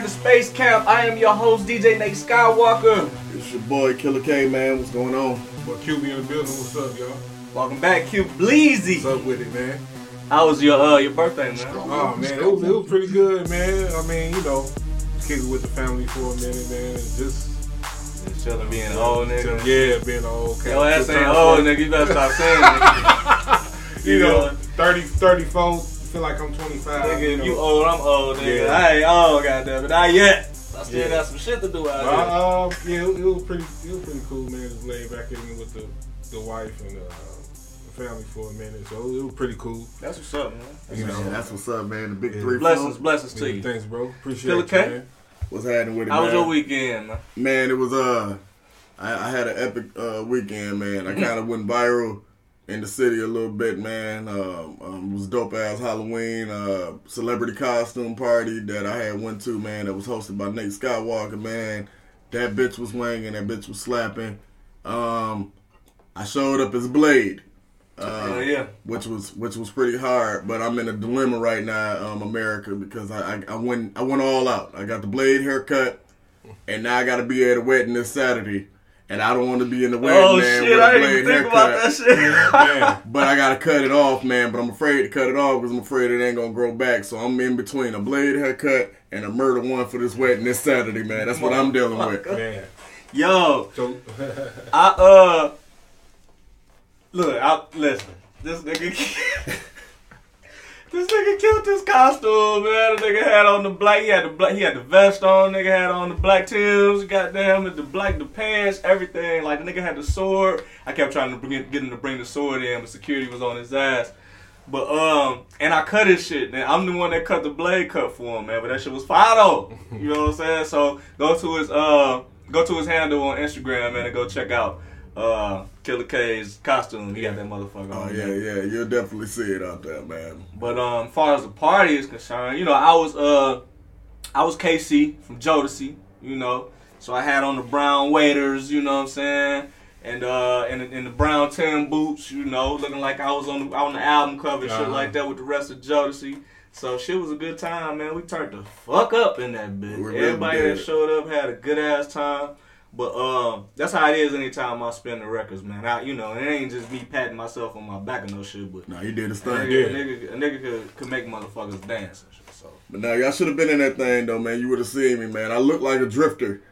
back to Space Camp. I am your host, DJ Nate Skyywalker. It's your boy Killa K, man. What's going on? But Cubie in the building, what's up, y'all? Welcome back, Q Bleezy. What's up with it, man? How was your uh your birthday, man? Oh man, it was, it was pretty good, man. I mean, you know, kicking with the family for a minute, man. and Just Just chilling, being old nigga. yeah, being an old cat. Your ass ain't old, nigga. You better stop saying that. You know, 30, 34, feel like I'm 25. Nigga, if you old, I'm old, nigga. Yeah. I ain't old, goddamn it. Not yet. I still Yeah. got some shit to do out here. Uh, uh, yeah, it, it was pretty, it was pretty cool, man. Just laid back in with the, the wife and uh, the family for a minute, so it was pretty cool. That's what's up, man. You know, Man, that's what's up, man. The big Yeah. three. Blessings, phone. blessings to yeah, you. thanks, bro. Appreciate it, K? man. What's happening with it, How was your weekend, man? Man, it was uh, I, I had an epic uh weekend, man. I kind of went viral in the city a little bit, man. Um, um, it was dope ass Halloween uh celebrity costume party that I had went to, man. That was hosted by Nate Skyywalker, man. That bitch was wanging, that bitch was slapping. Um, I showed up as Blade. Uh, yeah. which was which was pretty hard. But I'm in a dilemma right now, um, America, because I, I I went I went all out. I got the blade haircut, and now I got to be at a wedding this Saturday, and I don't want to be in the wedding Oh man shit, with I a didn't blade even think haircut. about that shit. Man, But I gotta cut it off, man. But I'm afraid to cut it off because I'm afraid it ain't gonna grow back. So I'm in between a blade haircut and a murder one for this wedding this Saturday, man. That's what I'm dealing with. man. Yo, So, I uh look, I listen. This nigga This nigga killed this costume, man. The nigga had on the black, he had the black, he had the vest on. Nigga had on the black Timbs, goddamn, with the black, the pants, everything. Like the nigga had the sword. I kept trying to bring, it- get him to bring the sword in, but security was on his ass. But um, and I cut his shit. Man, I'm the one that cut the blade cut for him, man. But that shit was fire though. You know what I'm saying? So go to his uh, go to his handle on Instagram, man, and go check out uh Killa K's costume. He got that motherfucker Oh on. yeah, man. yeah. You'll definitely see it out there, man. But um, as far as the party is concerned, you know, I was uh, I was K-Ci from Jodeci, you know, so I had on the brown waders, you know what I'm saying, and uh, and, and the brown Tim boots, you know, looking like I was on the on the album cover, and shit Uh-huh. like that with the rest of Jodeci. So shit was a good time, man. We turned the fuck up in that bitch. Everybody that showed up had a good ass time. But um, that's how it is anytime I spin the records, man. I, you know, it ain't just me patting myself on my back or no shit, but No, you did his a thing. nigga, Yeah. a nigga, a nigga could, could make motherfuckers dance and shit. So But now y'all should have been in that thing though, man. You would have seen me, man. I look like a drifter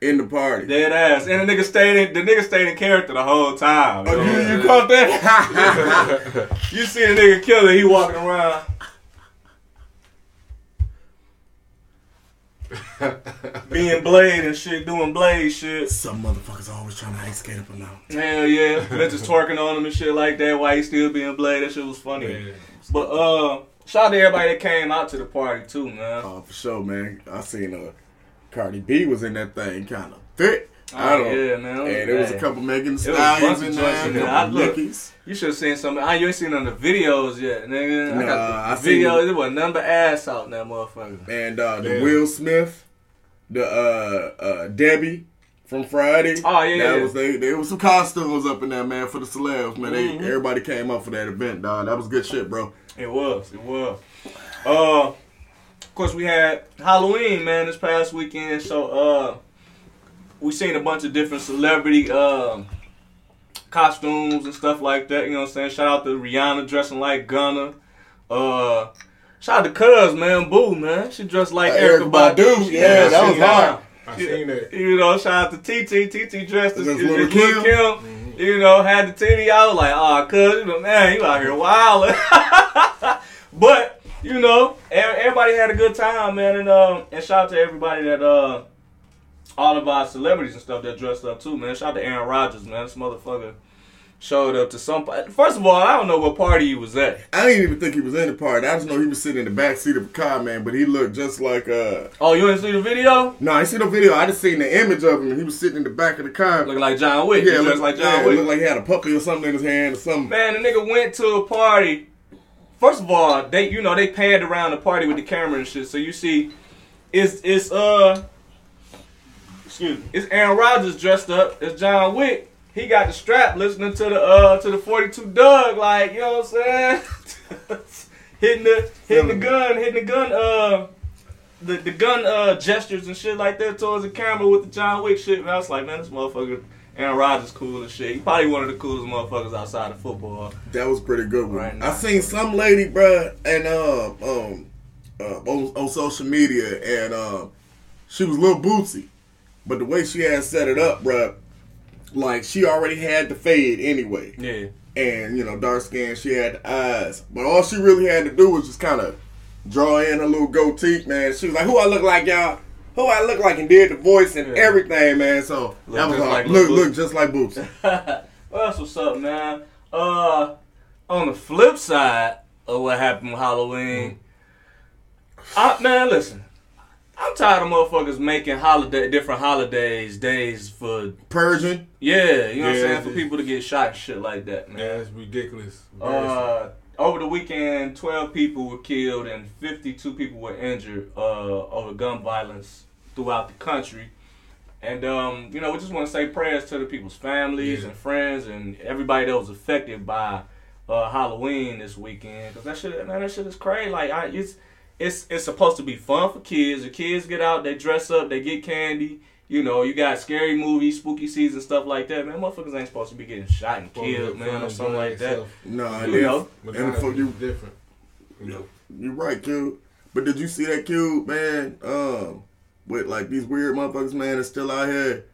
in the party. dead ass, and the nigga stayed in the nigga stayed in character the whole time. Oh, you, what I'm you caught that? You see the nigga killer, he walking around. Being blade and shit, doing blade shit. Some motherfuckers always trying to ice skate up and down. Hell yeah, bitches twerking on him and shit like that. While he still being blade, that shit was funny. man. But uh, shout out to everybody that came out to the party too, man. Oh, for sure, man. I seen uh, Cardi B was in that thing, kind of thick. I Oh, don't. yeah, man. And there was a couple Megan Stallions in there, in a there. couple I look- You should have seen some. Ah, you ain't seen none of the videos yet, nigga. I Nah, got I the seen video. it. There was number ass out in that motherfucker. And uh, the Damn. Will Smith, the uh, uh, Debbie from Friday. Oh, yeah, that yeah. was they. There was some costumes up in there, man, for the celebs, man. Mhm. They everybody came up for that event, dog. That was good shit, bro. It was. It was. Uh, of course, we had Halloween, man, this past weekend. So, uh, we seen a bunch of different celebrity um costumes and stuff like that. You know what I'm saying? Shout out to Rihanna dressing like Gunna. Uh, shout out to Cuz, man, Boo, man. She dressed like Uh, Erykah Badu. Badu, She yeah, that was hard. I seen that. You know, shout out to TT. TT dressed as, That's as Lil' Lil' Kim. Kim. You know, had the titty out like, oh, cuz, you know, man, you out here wilding. but, you know, everybody had a good time, man. And um, and shout out to everybody that, uh, all of our celebrities and stuff that dressed up too, man. Shout out to Aaron Rodgers, man. This motherfucker showed up to some. First of all, I don't know what party he was at. I didn't even think he was in the party. I just know he was sitting in the back seat of a car, man. But he looked just like uh. Oh, you didn't see the video? No, I ain't seen no video. I just seen the image of him. and He was sitting in the back of the car. Looking like John Wick. yeah, looks like John yeah, Wick. Looked like he had a puppy or something in his hand or something. Man, the nigga went to a party. First of all, they you know they panned around the party with the camera and shit. So you see, it's it's uh, excuse me, it's Aaron Rodgers dressed up as John Wick. He got the strap, listening to the uh to the 42 Dugg, like you know what I'm saying, hitting the hitting the gun, hitting the gun uh the, the gun uh, gestures and shit like that towards the camera with the John Wick shit, man, I was like, man, this motherfucker Aaron Rodgers cool as shit. He probably one of the coolest motherfuckers outside of football. That was pretty good. One. Right. I seen some lady, bruh, and um um uh, on, on social media, and um she was a little bootsy, but the way she had set it up, bruh, like she already had the fade anyway, Yeah. and you know dark skin, she had the eyes, but all she really had to do was just kind of draw in her little goatee, man. She was like, "Who I look like, y'all." Who I look like and did the voice and Yeah. everything, man. So Look that was like look, look just like Bootsy. well, that's what's up, man. Uh, on the flip side of what happened with Halloween, I, man, listen, I'm tired of motherfuckers making holiday different holidays days for Persian. yeah, you know what I'm saying for people to get shot and shit like that, man. Yeah, it's ridiculous. Uh, over the weekend, 12 people were killed and 52 people were injured uh, over gun violence throughout the country. And, um, you know, we just want to say prayers to the people's families Yeah. and friends and everybody that was affected by uh, Halloween this weekend. Because that shit, man, that shit is crazy. Like, I, it's, it's, it's supposed to be fun for kids. The kids get out, they dress up, they get candy. You know, you got scary movies, spooky season, stuff like that. Man, motherfuckers ain't supposed to be getting shot and killed, man, or something like that. Nah, You know. And for you, different. You know. You're right, Q. But did you see that Q, man? Um, with like these weird motherfuckers, man, that's still out here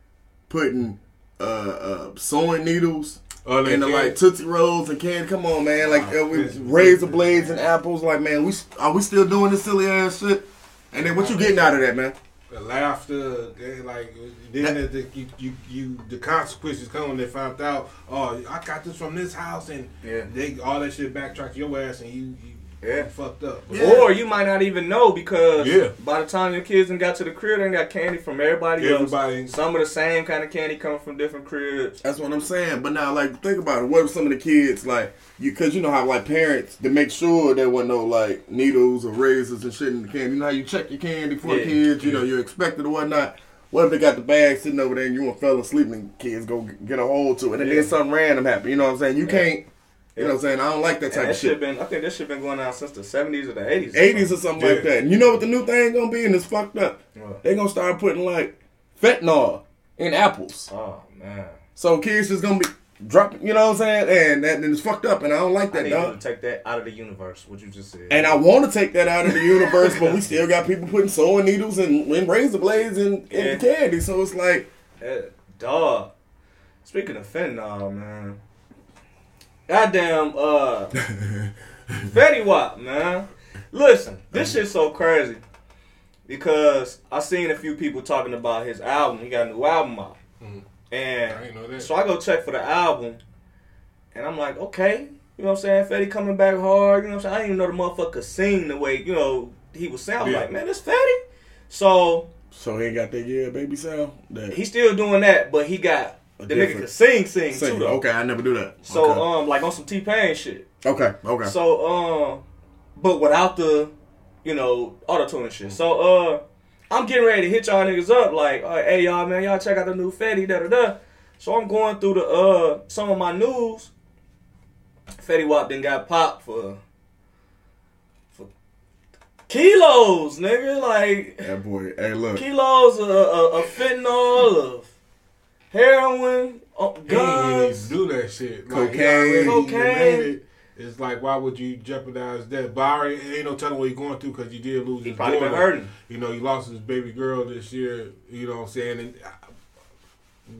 putting uh, uh sewing needles Oh, in the like Tootsie Rolls and candy. Come on, man. Like uh, we razor blades and apples. Like, man, we are we still doing this silly ass shit? And then what you getting out of that, man? the laughter, they like then the, the, you, you you the consequences come when they found out. Oh, I got this from this house, and Yeah. they all that shit backtracked your ass, and you you Yeah. fucked up. Yeah. Or you might not even know because Yeah. by the time your kids done got to the crib, they got candy from everybody, Everybody- else. Some of the same kind of candy coming from different cribs. That's what I'm saying. But now, like, think about it. What if some of the kids, like, you, cause you know how like parents to make sure there wasn't no like needles or razors and shit in the candy. You know how you check your candy for the Yeah. kids. You know you expect it or whatnot. What if they got the bag sitting over there and you and fell asleep and kids go g- get a hold to it and Yeah. then something random happen? You know what I'm saying? You Yeah. can't. You know what I'm saying? I don't like that type that of shit been, I think this shit been going on since the seventies or the eighties. 80s or something like that. And you know what the new thing gonna be? And it's fucked up. What? They gonna start putting like fentanyl in apples. Oh man, So kids just gonna be dropping, you know what I'm saying? And that and it's fucked up, and I don't like I that, need dog. take that out of the universe. What you just said. And I want to take that out of the universe, but we still got people putting sewing needles and, and razor blades in, in Yeah. candy. So it's like, Eh, dog. Speaking of fentanyl, man. Goddamn, uh, Fetty Wap, man. Listen, this shit's so crazy because I seen a few people talking about his album. He got a new album out, Mhm. and I know that. so I go check for the album, and I'm like, okay, you know what I'm saying? Fetty coming back hard. You know what I'm saying? I didn't even know the motherfucker sing the way you know he was sound Yeah. like. Man, this Fetty. So so he ain't got that yeah baby sound. That he's still doing that, but he got the nigga can sing, sing, sing. too though. Okay, I never do that. So okay. um, like on some T Pain shit. okay, okay. So um, but without the, you know, auto tune shit. So uh, I'm getting ready to hit y'all niggas up like, uh, hey y'all man, y'all check out the new Fetty da da da. So I'm going through the uh some of my news. Fetty Wap then got popped for for kilos, nigga. Like that boy, hey look, kilos of, of, of fentanyl, of heroin, uh, He ain't guns. even do that shit. Cocaine. he Cocaine. It's like, why would you jeopardize that? But I already, ain't no telling what he's going through because you did lose He his probably been hurting. You know, he lost his baby girl this year. You know what I'm saying? And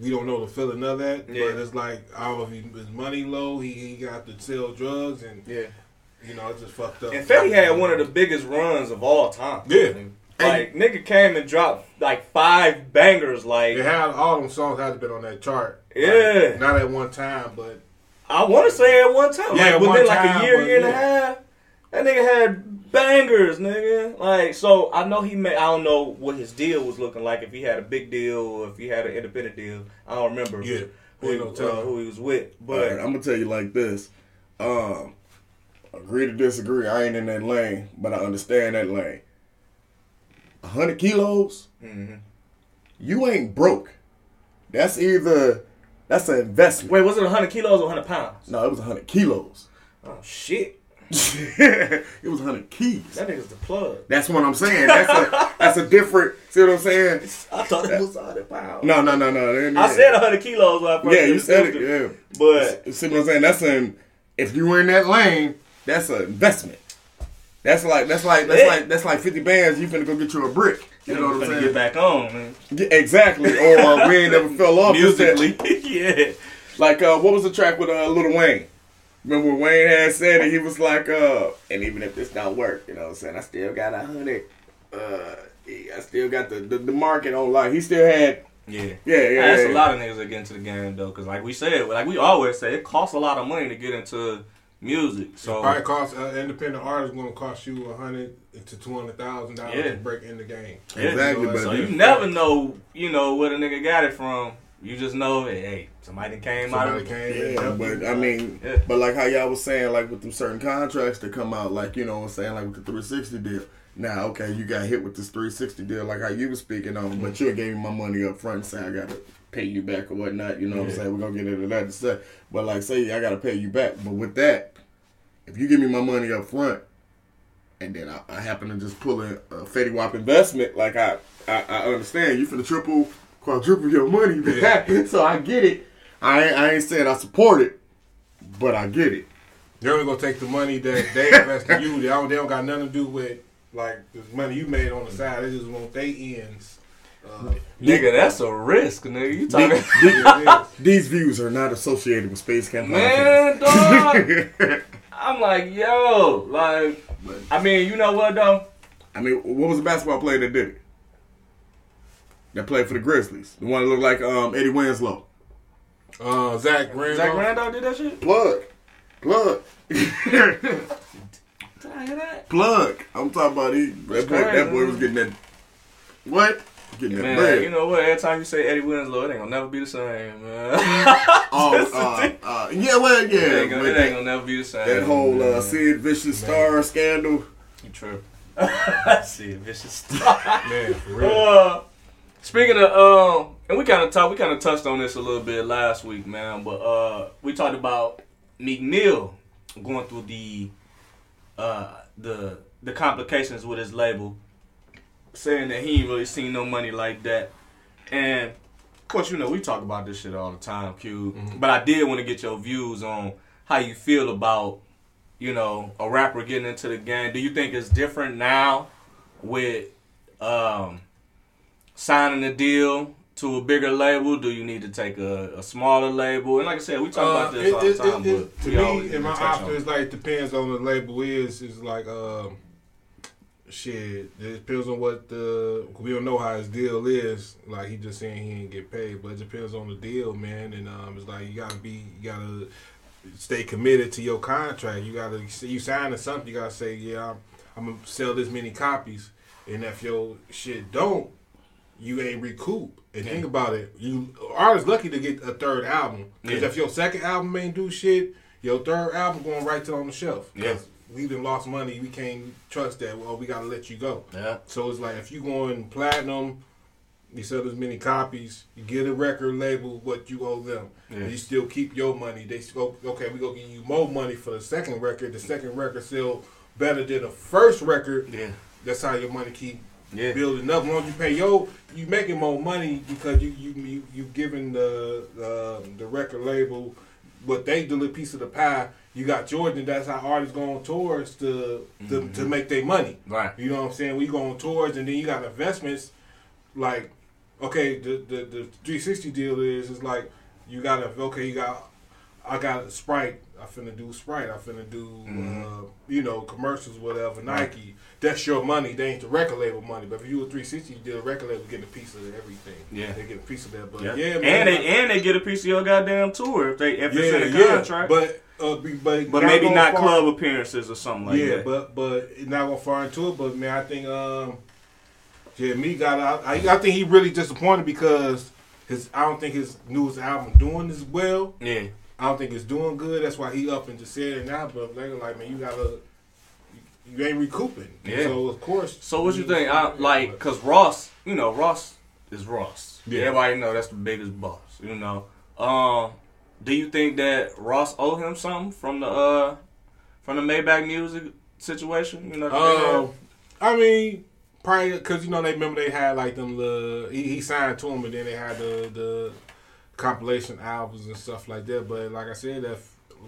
we don't know the feeling of that. Yeah. But it's like, I don't know if he, his money low. He, he got to sell drugs and, Yeah. you know, it's just fucked up. And Fetty had one of the biggest runs of all time. Yeah. Like nigga came and dropped like five bangers. Like It had all them songs had to been on that chart. Like, Yeah. not at one time, but I want to say at one time, Yeah, like within one like time, a year, but year and a half, that nigga had bangers, nigga. Like so, I know he made. I don't know what his deal was looking like. If he had a big deal or if he had an independent deal, I don't remember. Yeah. who he, uh, who he was with, but right, I'm gonna tell you like this. Um, agree to disagree. I ain't in that lane, but I understand that lane. A hundred kilos, Mhm. you ain't broke. That's either that's an investment. wait, was it hundred kilos or hundred pounds? No, it was a hundred kilos. Oh shit! it was 100 keys. That nigga's the plug. That's what I'm saying. That's a that's a different. See what I'm saying? I thought it was 100 pounds. No, no, no, no. I said 100 kilos when I first Yeah, you said it. it. Yeah. But See what I'm saying? That's an if you were in that lane, that's an investment. That's like that's like that's Yeah. like that's like 50 bands. You finna go get you a brick. You know what I'm saying? get back on, man. Yeah, exactly. Or uh, we ain't never fell off. Just Musically, yeah. Like uh, what was the track with uh, Lil Wayne? Remember when Wayne had said it? He was like, uh, and even if this don't work, you know what I'm saying? I still got a hundred. Uh, I still got the, the the market on lock. He still had. Yeah. Yeah, yeah. That's yeah. a lot of niggas that get into the game though, because like we said, like we always say, it costs a lot of money to get into music. So Probably cost uh, independent artist going to cost you a hundred to two hundred thousand dollars to break in the game. Yeah, Exactly, so but So you is- never know, you know, where the nigga got it from. You just know, hey, hey somebody came out Somebody of came in, Yeah, jumped but. I mean, Yeah. but like how y'all was saying, like with them certain contracts that come out, like you know what I'm saying, like with the 360 deal. Now, okay, you got hit with this 360 deal, like how you was speaking on, but you gave me my money up front and say I gotta pay you back or whatnot. You know what I'm saying? We're gonna get into that in a sec. But like, say I gotta pay you back, but with that, if you give me my money up front, and then I, I happen to just pull in a Fetty Wap investment, like I, I, I understand you for the triple, quadruple your money back, so I get it. I ain't, I ain't saying I support it, but I get it. They're only gonna take the money that they invest in you. They don't, they don't got nothing to do with like the money you made on the side. They just want their ends. Uh, Nigga, that's a risk, nigga. You talking yeah, it is. These views are not associated with Space Camp Man, dog. I'm like, yo, like I mean, you know what though? I mean, what was the basketball player that did it? That played for the Grizzlies. The one that looked like um, Eddie Winslow. Uh, Zach Randolph. Zach Randolph did that shit? Plug. Plug. Did I hear that? Plug. I'm talking about he. That boy, that boy was getting that. What? Getting that Man, bread. you know what? Every time you say Eddie Winslow, it ain't gonna never be the same, man. oh, uh, uh, yeah, well, yeah. it, ain't gonna, it ain't gonna never be the same. that whole uh. Sid Vicious Star scandal. You true. See, vicious stuff. Man, for real. Uh, speaking of, um, and we kind of talked, we kind of touched on this a little bit last week, man. But uh, we talked about Meek Mill going through the uh the the complications with his label, saying that he ain't really seen no money like that, and of course, you know we talk about this shit all the time, Q. But I did want to get your views on how you feel about you know a rapper getting into the game. Do you think it's different now with um signing a deal to a bigger label? Do you need to take a, a smaller label? And like I said, we talk about Uh, this it- all the time. it- it- but to we me, in my touch on option, it. it's like depends on the label is. Is like um, shit. It depends on what the we don't know how his deal is. Like he just saying he ain't get paid, but it depends on the deal, man. And um, it's like you gotta be, you gotta stay committed to your contract. You gotta you signing something. You gotta say, yeah, I'm, I'm gonna sell this many copies. And if your shit don't, you ain't recoup. And think about it, you artists lucky to get a third album. Because Yeah. if your second album ain't do shit, your third album going right to on the shelf. 'Cause Yeah. We done lost money. We can't trust that. Well, we gotta let you go. Yeah. So it's like if you going platinum, you sell as many copies, you get a record label what you owe them. Yeah. And you still keep your money. They go, okay, we gonna give you more money for the second record. The second record sell better than the first record. Yeah. That's how your money keep Yeah. building up. As long as you pay yo, you making more money because you you you, you giving the uh, the record label what they do a piece of the pie. You got Jordan. That's how artists go on tours to to, to mm-hmm. make their money. Right. You know what I'm saying? We go on tours and then you got investments like okay, the the, the 360 deal is is like you got to okay, you got I got a Sprite. I finna do Sprite. I finna do uh, you know commercials, whatever. Nike. That's your money. They ain't the record label money. But if you were 360 you did a record label getting a piece of everything. Yeah. they get a piece of that. But Yeah, yeah, man. and they and they get a piece of your goddamn tour if they if yeah, it's in yeah. contract. But uh, but But maybe not far- club appearances or something like yeah, that. Yeah, but but not gonna far into it. But man, I think um, yeah, me got out. I, I think he really disappointed because his. I don't think his newest album doing as well. yeah, I don't think it's doing good. That's why he up and just said it now. But they're like, man, you gotta. You, you ain't recouping. Yeah. So of course. So what you think? I, like, cause Ross, you know, Ross is Ross. Yeah. Everybody know that's the biggest boss. You know. Um, do you think that Ross owe him something from the uh from the Maybach Music situation? You know, that they had? Um, I mean, probably because you know they remember they had like them the he, he signed to them and then they had the the compilation albums and stuff like that. But like I said, that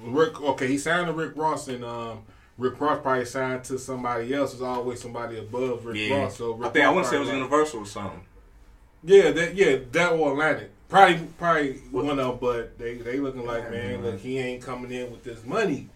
Rick okay he signed to Rick Ross and um Rick Ross probably signed to somebody else. There's always somebody above Rick yeah. Ross. So Rick I think I Ross want to say it was probably- Universal or something. Yeah, that yeah that or Atlantic. Probably probably one of them, but they they looking like man, look he ain't coming in with this money.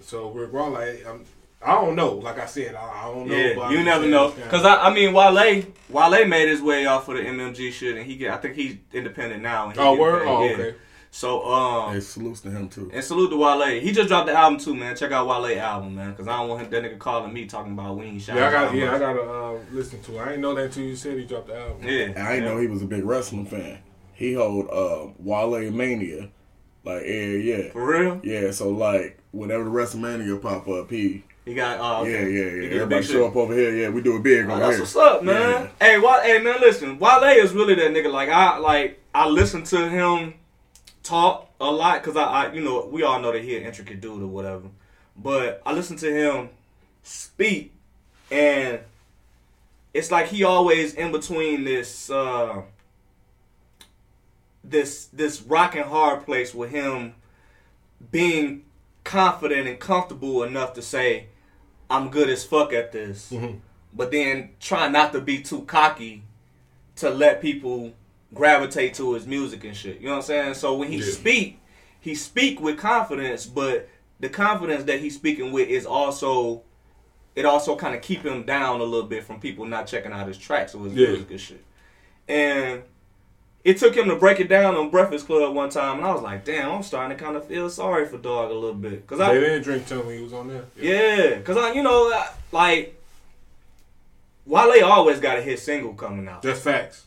So Rick Ross like I'm, I don't know. Like I said, I, I don't know. Yeah, but you I'm never know. Cause I, I mean, Wale, Wale made his way off of the MMG shit, and he get, I think he's independent now. And he Oh, get word? paid, Oh, yeah. okay. So, um, Hey, salutes to him too. and salute to Wale. He just dropped the album too, man. Check out Wale album, man. Cause I don't want him, that nigga calling me talking about we ain't shot. Yeah, I got yeah, I gotta uh, listen to. it. I ain't know that until you said he dropped the album. Yeah, And I didn't know he was a big wrestling fan. He hold uh, Wale Mania, like yeah, yeah, For real? yeah. So like whenever the WrestleMania pop up, he He got, uh, yeah, yeah, yeah. Everybody show up over here. Yeah, we do it big Oh, that's here. what's up, man. Yeah. Hey, Wale, hey, man, listen. Wale is really that nigga. Like I, like I listen to him talk a lot because I, I, you know, we all know that he an intricate dude or whatever. But I listen to him speak, and it's like he always in between this, uh this, this rock and hard place with him being confident and comfortable enough to say, "I'm good as fuck at this." Mm-hmm. but then try not to be too cocky to let people gravitate to his music and shit. You know what I'm saying? So when he Yeah. speak, he speak with confidence, but the confidence that he's speaking with is also it also kind of keep him down a little bit from people not checking out his tracks or his Yeah. music and shit. And it took him to break it down on Breakfast Club one time, and I was like, "Damn, I'm starting to kind of feel sorry for Dog a little bit." Cause I, They didn't drink till when he was on there. yeah, cause I, you know, I- like Wale always got a hit single coming out. Just facts.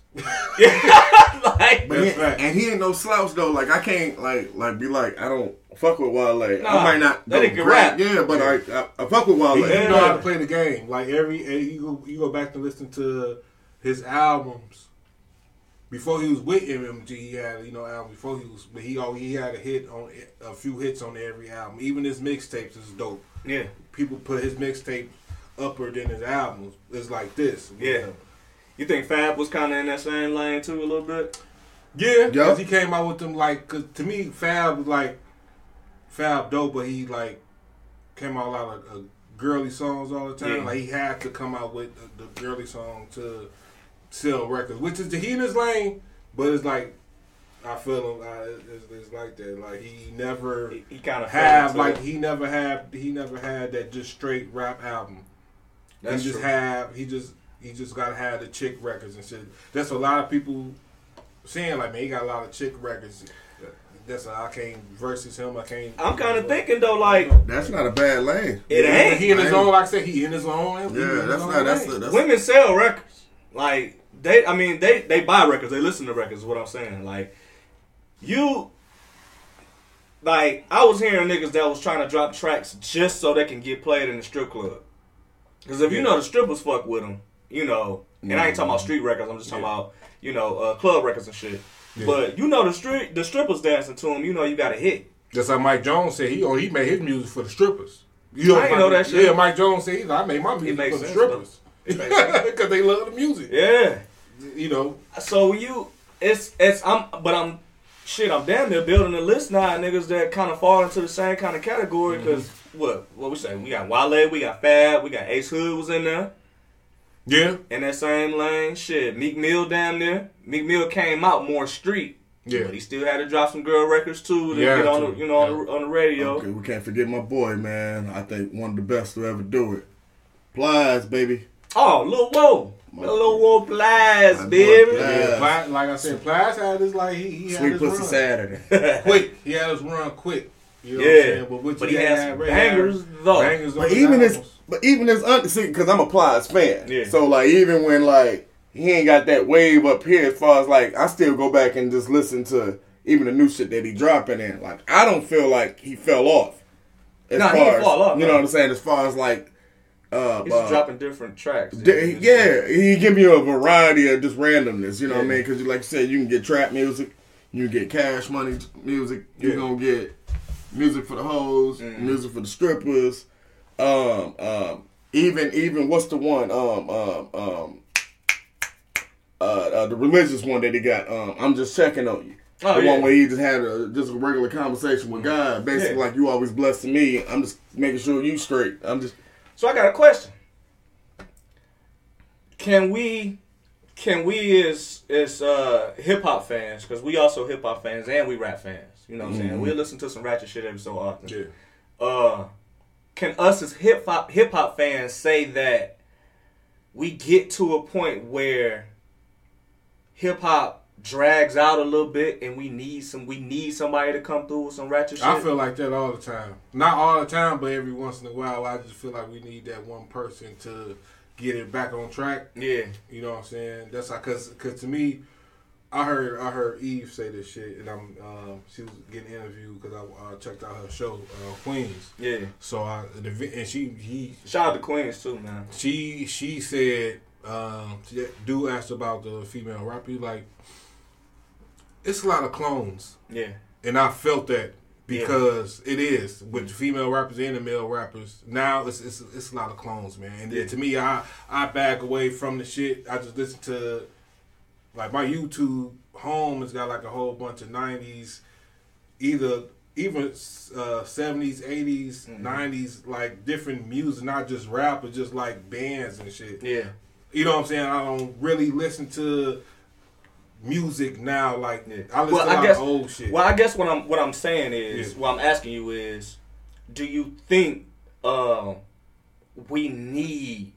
yeah, like But he, That's right. and he ain't no slouch though. Like I can't like like be like I don't fuck with Wale. Nah, I might not that go nigga rap. yeah, but I, I I fuck with Wale. He, he Yeah. know how to play the game. Like every eh, you go you go back and listen to his albums. Before he was with MMG, he had you know album before he was, but he al- he had a hit on a few hits on every album. Even his mixtapes is dope. yeah, People put his mixtape upper than his albums. It's like this. yeah. You think Fab was kind of in that same lane too a little bit? Yeah, Yup. because he came out with them like, cause to me Fab was like Fab dope, but he like came out a lot of uh, girly songs all the time. Yeah. Like he had to come out with the, the girly song to sell records, which is the he in his lane, but it's like I feel him. Uh, it's, it's like that. Like he never He, he kind of have like he never had he never had that just straight rap album. That's he just true. have he just he just gotta have the chick records and shit. That's what a lot of people saying like man he got a lot of chick records. That's why I can't versus him. I can't. I'm kind of thinking though, like That's not a bad lane. it ain't. He in his own. Like I said, he in his own. Yeah, that's own not that's lane. the, that's women sell records. Like they, I mean, they they buy records. They listen to records. Is what I'm saying. Like you, like I was hearing niggas that was trying to drop tracks just so they can get played in the strip club. Because if you know the strippers fuck with them, you know, and I ain't talking about street records. I'm just talking Yeah. about you know uh, club records and shit. Yeah. But you know the street the strippers dancing to them. You know you got a hit. Just like Mike Jones said, he oh, he made his music for the strippers. You I ain't Mike- know that shit. Yeah, Mike Jones said, like, I made my music for the sense, strippers It makes sense. because they love the music. Yeah. You know, So you, it's it's I'm, but I'm, shit, I'm damn near building a list now, niggas that kind of fall into the same kind of category. Mm-hmm. Because what what we say? We got Wale, we got Fab, we got Ace Hood was in there yeah, in that same lane. Shit, Meek Mill damn near. Meek Mill came out more street. Yeah. But he still had to drop some girl records too to Yeah, get on the you know on, the, on the radio. Okay, we can't forget my boy, man. I think one of the best to ever do it. Plies, baby. Oh, Lil Whoa, My- Lil Whoa Plies, baby. Plies. yeah. Like I said, Plies had his like he, he had Sweet his Pussy run. Saturday. quick. He had his run quick. You know what I'm Yeah, saying? But, what but you he had, has some bangers had though. Bangers on But his even his, but even his under, see, because I'm a Plies fan. Yeah. So like, even when like he ain't got that wave up here, as far as like, I still go back and just listen to even the new shit that he dropping in. Like, I don't feel like he fell off. As Nah, he didn't as, fall off, You no. know what I'm saying? As far as like, uh, He's uh, dropping different tracks. D- yeah, he give you a variety of just randomness. You know what I mean? Because like you said, you can get trap music, you can get cash money music, you Yeah. gonna get music for the hoes, Mm. music for the strippers. Um, um, even even what's the one? Um, um, um, uh, uh, the religious one that he got. Um, I'm just checking on you. Oh, the yeah. one where he just had a just a regular conversation with God, basically Yeah. like you always blessing me. I'm just making sure you straight. I'm just So I got a question. Can we, can we as as uh, hip hop fans, because we also hip hop fans and we rap fans. You know what I'm saying? We listen to some ratchet shit every so often. Yeah. Uh, can us as hip hop hip hop fans say that we get to a point where hip hop drags out a little bit and we need some we need somebody to come through with some ratchet shit? I feel like that all the time. Not all the time, but every once in a while, I just feel like we need that one person to get it back on track. yeah. You know what I'm saying? That's like, cause, cause to me, I heard I heard Eve say this shit, and I'm um, she was getting interviewed because I uh, checked out her show uh, Queens. Yeah. So I and she he Shout out to Queens too, man. she she said um dude asked about the female rapper like it's a lot of clones Yeah. and I felt that because it is with female rappers and the male rappers. Now it's it's, it's a lot of clones, man. And Yeah. to me, I I back away from the shit. I just listen to like my YouTube home has got like a whole bunch of '90s, either even uh, '70s, '80s, Mhm. '90s, like different music, not just rap, but just like bands and shit. Yeah. You know what I'm saying? I don't really listen to music now. Like Yeah. I listen Well, I guess- old shit. Well, I guess what I'm what I'm saying is Yeah. what I'm asking you is, do you think um, we need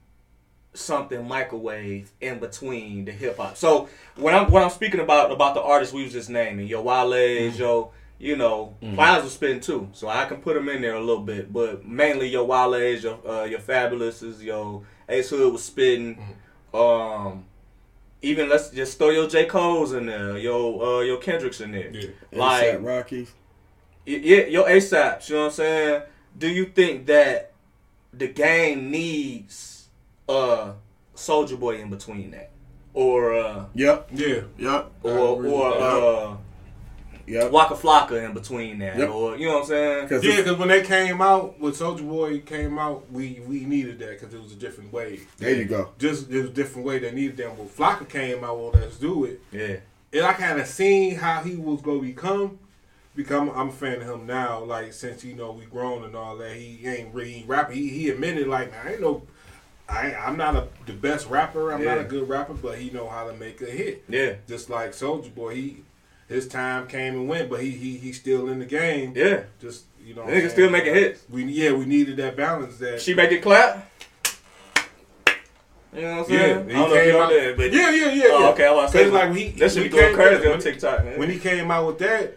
something microwave in between the hip hop? So when I'm when I'm speaking about about the artists we was just naming, your Wale's, your you know, Plies was spitting too, so I can put them in there a little bit, but mainly your Wale's, your uh, your Fabolouses, your Ace Hood was spitting. Um, even let's just throw your J Cole's in there, your uh, your Kendricks in there. Yeah. Like ASAP Rocky. Yeah, your ASAP. You know what I'm saying? Do you think that the game needs a Soulja Boy in between that, or uh, Yep, yeah. yep, or agree or with uh, yep. Waka Flocka in between that, Yep. or you know what I'm saying? Because Yeah, because when they came out, when Soulja Boy came out, we we needed that because it was a different way. there you go. Just it was a different way they needed them. When Flocka came out, well, let's do it. Yeah, And I kind of seen how he was gonna become. Because I'm, I'm a fan of him now. Like since you know we grown and all that, he ain't really rapping. He, he admitted like, man, I ain't no, I I'm not a, the best rapper. I'm not a good rapper, but he know how to make a hit. yeah, Just like Soulja Boy, he his time came and went, but he he he's still in the game. yeah. Just you know, Nigga what I'm saying? still making hits. We yeah, we needed that balance. That She make it clap. You know what I'm yeah, saying? he I don't know if you know that, but yeah, yeah, yeah. Oh, yeah. okay, I was saying like he that should be going crazy on TikTok, man. When he came out with that,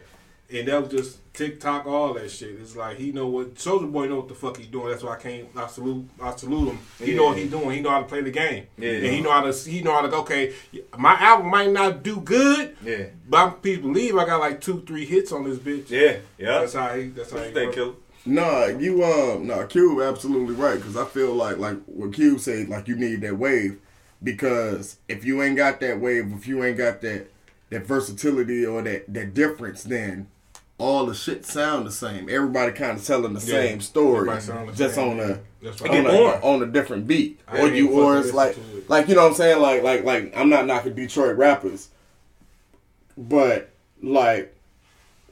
and that was just TikTok, all that shit. It's like he know what Soulja Boy know what the fuck he doing. That's why I came. I salute. I salute him. He Yeah. know what he doing. He know how to play the game. Yeah. and he know how to. He know how to. Okay, my album might not do good, yeah, but I'm believe I got like two, three hits on this bitch. yeah, yeah. That's how he. That's how What he. you think, work. Nah, you um, nah, Cube absolutely right because I feel like like what Cube said, like you need that wave because if you ain't got that wave, if you ain't got that that versatility or that that difference, then all the shit sound the same. Everybody kind of telling the Yeah. same story, the just same, on a That's right. on get a, on a different beat, I or you or it's like it. like you know what I'm saying, like like like I'm not knocking Detroit rappers, but like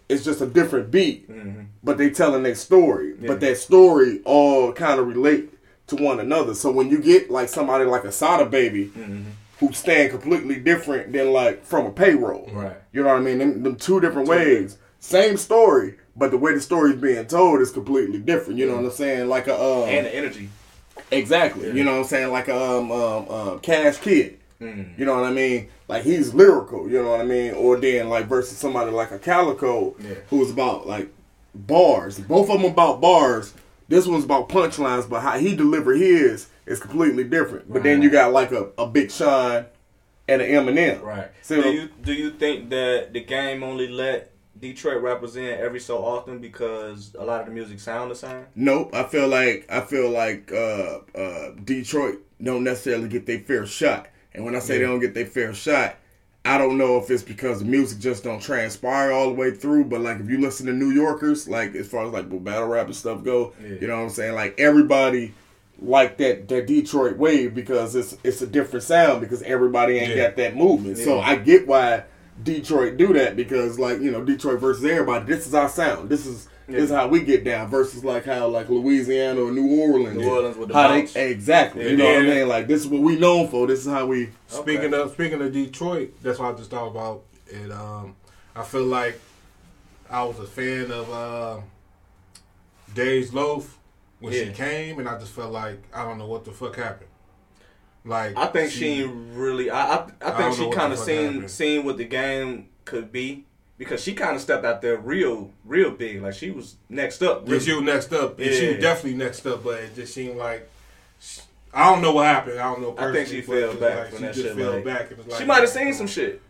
it's just a different beat Mhm. but they telling their story. Yeah. But that story all kind of relate to one another. So when you get like somebody like a Sada Baby Mhm. who stand completely different than like from a payroll. Right. You know what I mean? Them, them two different ways. Same story, but the way the story's being told is completely different. You know what I'm saying? Like a um, And the energy. exactly. Yeah. You know what I'm saying? Like a um, um, um Cash Kidd. Mm. You know what I mean? Like he's lyrical, you know what I mean? Or then like versus somebody like a Calico Yeah. who's about like bars. Both of them about bars. This one's about punchlines, but how he deliver his is completely different. But then you got like a, a Big Sean and an Eminem. Right. So- do you do you think that the game only let Detroit rappers in every so often because a lot of the music sound the same? Nope. I feel like I feel like uh, uh, Detroit don't necessarily get their fair shot. And when I say they don't get their fair shot, I don't know if it's because the music just don't transpire all the way through, but like if you listen to New Yorkers, like as far as like battle rap and stuff go, Yeah. you know what I'm saying? Like everybody like that that Detroit wave because it's it's a different sound because everybody ain't Yeah. got that movement. So I get why Detroit do that because like you know Detroit versus everybody. This is our sound. This is this is how we get down versus like how like Louisiana or New Orleans. New Orleans with the how bounce. they exactly. Yeah. You know what I mean? Like this is what we known for. This is how we. Speaking Okay. of speaking of Detroit, that's what I just thought about. And um, I feel like I was a fan of uh, Dej Loaf when she came, and I just felt like I don't know what the fuck happened. Like I think she, ain't really. I I, I I think don't she kind of seen happened. seen what the game could be because she kind of stepped out there real real big. Like she was next up. Yeah, she was next up. and She was definitely next up, but it just seemed like I don't know what happened. I don't know. I think she fell back like, she that just shit, fell like- back. like, she might have seen some shit,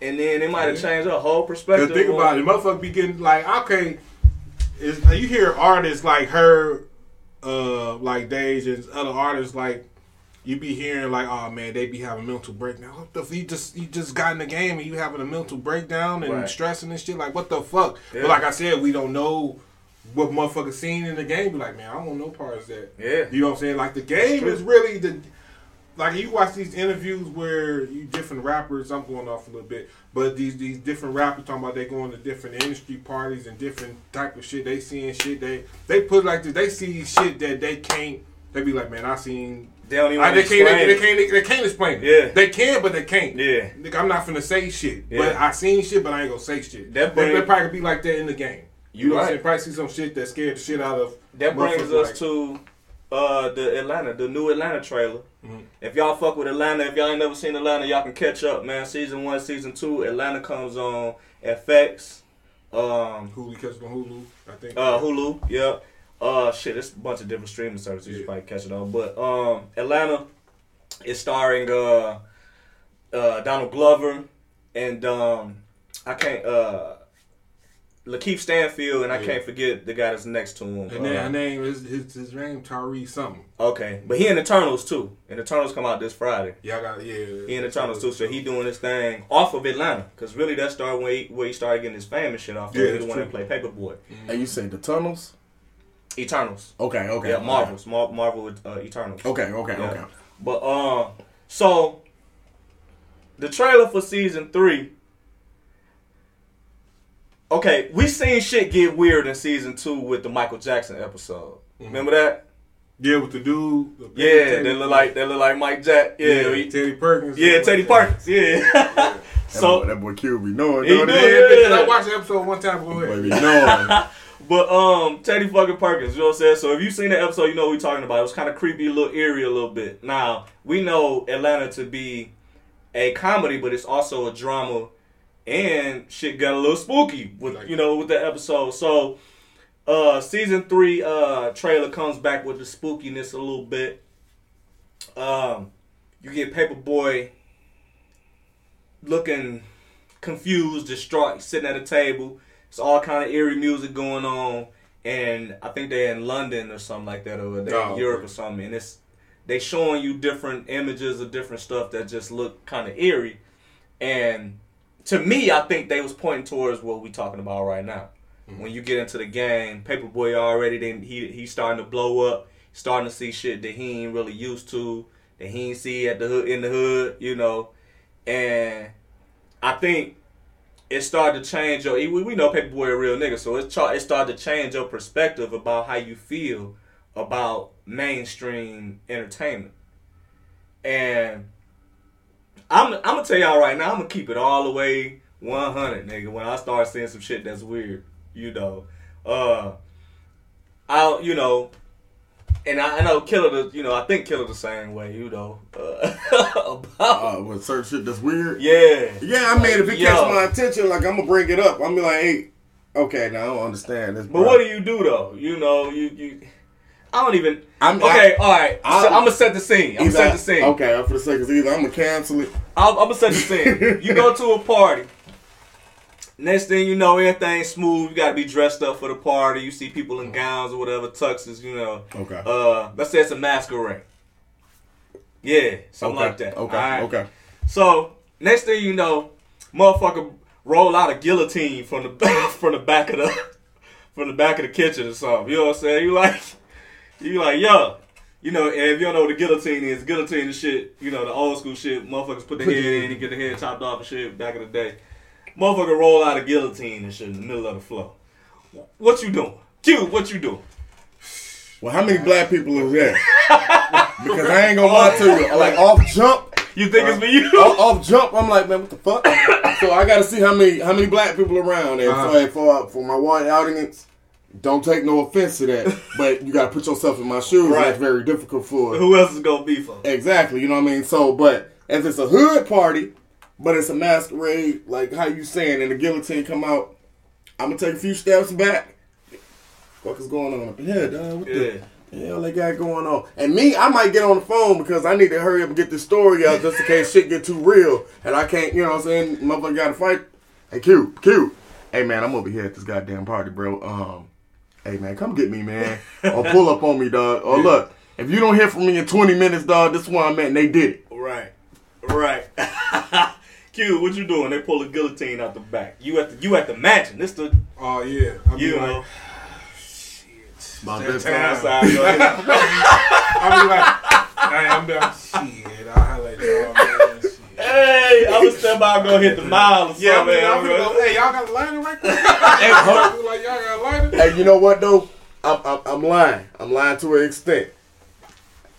and then it might have Yeah. changed her whole perspective. Cause think about it, motherfucker be getting like okay, is you hear artists like her, uh, like Dej and other artists like you be hearing like oh man they be having mental breakdown. What the f- you just you just got in the game and you having a mental breakdown and Right. stressing and shit like what the fuck? Yeah. But like I said, we don't know what motherfuckers seen in the game. Be like man, I don't know no parts of that. Yeah. You know what I'm saying? Like the game is really the like you watch these interviews where you different rappers. I'm going off a little bit, but these these different rappers talking about they going to different industry parties and different type of shit. They seeing shit they they put like this. They see shit that they can't. They be like, man, I seen. They don't even I, they can't. They, explain they can't. They can't explain it. Yeah. they can, but they can't. Yeah. Nigga, I'm not finna say shit, Yeah. but I seen shit, but I ain't gonna say shit. That That they, probably be like that in the game. You, You know what I'm saying? Probably see some shit that scared the shit out of. That brings us like- to uh, the Atlanta, the new Atlanta trailer. Mhm. If y'all fuck with Atlanta, if y'all ain't never seen Atlanta, y'all can catch up, man. Season one, season two, Atlanta comes on FX, um, Hulu catch on Hulu. I think. uh, Hulu, yeah. Uh, shit, it's a bunch of different streaming services you Yeah. probably catch it on. But um, Atlanta is starring uh, uh, Donald Glover and um, I can't uh, Lakeith Stanfield, and I Yeah. can't forget the guy that's next to him. And then Uh, her name is his, his name Tyree something. Okay, but he in Eternals too. And Eternals come out this Friday. Yeah, I got yeah. He in Eternals too, so he doing his thing off of Atlanta. Cause really that started where he, where he started getting his fame and shit off. Yeah, Yeah, he the one that played Paperboy. And you say the tunnels? Eternals. Okay, okay. yeah, okay. Marvels. Mar- Marvel with uh, Eternals. Okay, okay, Yeah. okay. But um, so the trailer for season three. Okay, we seen shit get weird in season two with the Michael Jackson episode. Mm-hmm. Remember that? Yeah, with the dude. the Yeah, Teddy- they look like they look like Mike Jack. Yeah, yeah, he- Teddy Perkins. yeah, Teddy Perkins. Yeah. That so boy, that boy Q be knowing, He don't do, he? Yeah, Yeah. I watched the episode one time. Go Boy ahead. be knowing. But um, Teddy fucking Perkins, you know what I'm saying? So if you've seen the episode, you know what we're talking about. It was kind of creepy, a little eerie, a little bit. Now we know Atlanta to be a comedy, but it's also a drama, and shit got a little spooky with you know with the episode. So uh, season three uh trailer comes back with the spookiness a little bit. Um, you get Paperboy looking confused, distraught, sitting at a table. It's all kind of eerie music going on, and I think they're in London or something like that, or they're Oh, in Europe okay. or something. And it's they showing you different images of different stuff that just look kind of eerie. And to me, I think they was pointing towards what we talking about right now. Mm-hmm. When you get into the game, Paperboy already then he he's starting to blow up, starting to see shit that he ain't really used to, that he ain't see at the hood in the hood, you know. And I think it started to change your. We, know Paperboy a real nigga, so it it started to change your perspective about how you feel about mainstream entertainment. And I'm I'm gonna tell y'all right now, I'm gonna keep it all the way 100, nigga. When I start seeing some shit that's weird, you know, uh, I'll you know. And I, I know Killa, the, you know, I think Killa the same way, you know, uh, about Uh, with certain shit that's weird. yeah, Yeah, I mean, if it Yo. catch my attention, like I'm gonna bring it up. I'm be like, hey, okay, now I don't understand this. But what do you do though? You know, you you. I don't even. I'm- okay, all right. I'm- so I'm gonna set the scene. I'm gonna set the scene. Okay, for the sake of either I'm gonna cancel it. I'm, I'm gonna set the scene. you go to a party. Next thing you know, everything's smooth. You gotta be dressed up for the party. You see people in gowns or whatever, tuxes. You know. Okay. Uh, let's say it's a masquerade. Yeah, something okay. like that. Okay. Right? Okay. So next thing you know, motherfucker roll out a guillotine from the from the back of the from the back of the kitchen or something. You know what I'm saying? You like you like yo. You know, if you don't know what a guillotine is, guillotine is shit, you know, the old school shit, motherfuckers put the head in and get the head chopped off and shit back in the day. Motherfucker roll out a guillotine and shit in the middle of the floor. What you doing? Q, what you doing? Well, how many black people is there? because I ain't gonna lie to you. Like off jump, You think it's me you? off, off jump, I'm like, man, what the fuck? so I gotta see how many how many black people around. And Uh-huh. for, for for my one audience, don't take no offense to that, but you gotta put yourself in my shoes. Right. That's very difficult for. Who else is gonna be for? Exactly, you know what I mean. So, but if it's a hood party, but it's a masquerade, like how you saying, and the guillotine come out, I'm gonna take a few steps back. What is going on up in here, dog? What Yeah. the hell they got going on? And me, I might get on the phone because I need to hurry up and get this story out just in case shit get too real and I can't, you know what I'm saying? Motherfucker got to fight. Hey, Q, Q. Hey man, I'm over here at this goddamn party, bro. Um, hey man, come get me, man, or pull up on me, dog. Or look, if you don't hear from me in 20 minutes, dog, this is where I'm at, and they did it. Right. Right. Q, what you doing? They pull a guillotine out the back. You at the you at the mansion. This the Oh yeah, I be you like, know. About That this Turn time. outside. you know, I be like, hey, I'm down. Shit, I highlight y'all, man. Shit. hey, I'm gonna step out and go hit the mile or Yeah, I something. mean, I'm man. gonna go, hey, y'all got a lighter right there? Hey, like, y'all got a lighter? Hey, you know what though? I'm, I'm, I'm lying. I'm lying to an extent.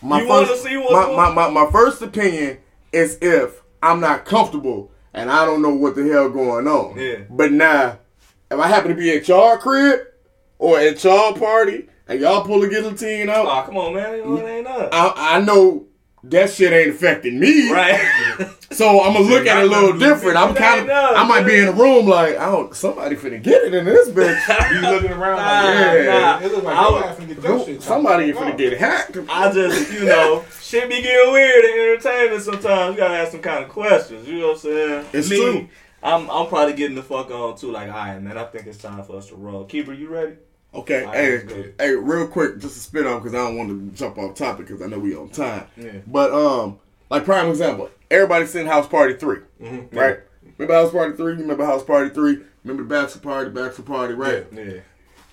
My You wanna see what's my, my, my, my first opinion is if I'm not comfortable and I don't know what the hell going on. Yeah. But now, if I happen to be at y'all crib or at y'all party and y'all pull a guillotine out, Oh, come on, man. It ain't nothing. I, I know that shit ain't affecting me. Right. So I'm gonna look at it a little different. I'm kind of, nothing, I might be in a room like, I don't, somebody finna get it in this bitch. You looking around Nah, like, yeah. nah. It look like I you was- laughing to get your shit. Somebody finna off. get hacked. I just, you know, shit be getting weird in entertainment sometimes. You gotta ask some kind of questions. You know what I'm saying? It's Me, true. I'm, I'm probably getting the fuck on too. Like, all right, man. I think it's time for us to roll. Keeper, you ready? Okay, All right, hey, hey, real quick, just to spit on because I don't want to jump off topic because I know we on time. Yeah. But um, like prime example, everybody seen House Party 3 Mm-hmm. right? Remember House Party three? You remember House Party three? Remember the Bachelor Party, Bachelor Party, right? Yeah.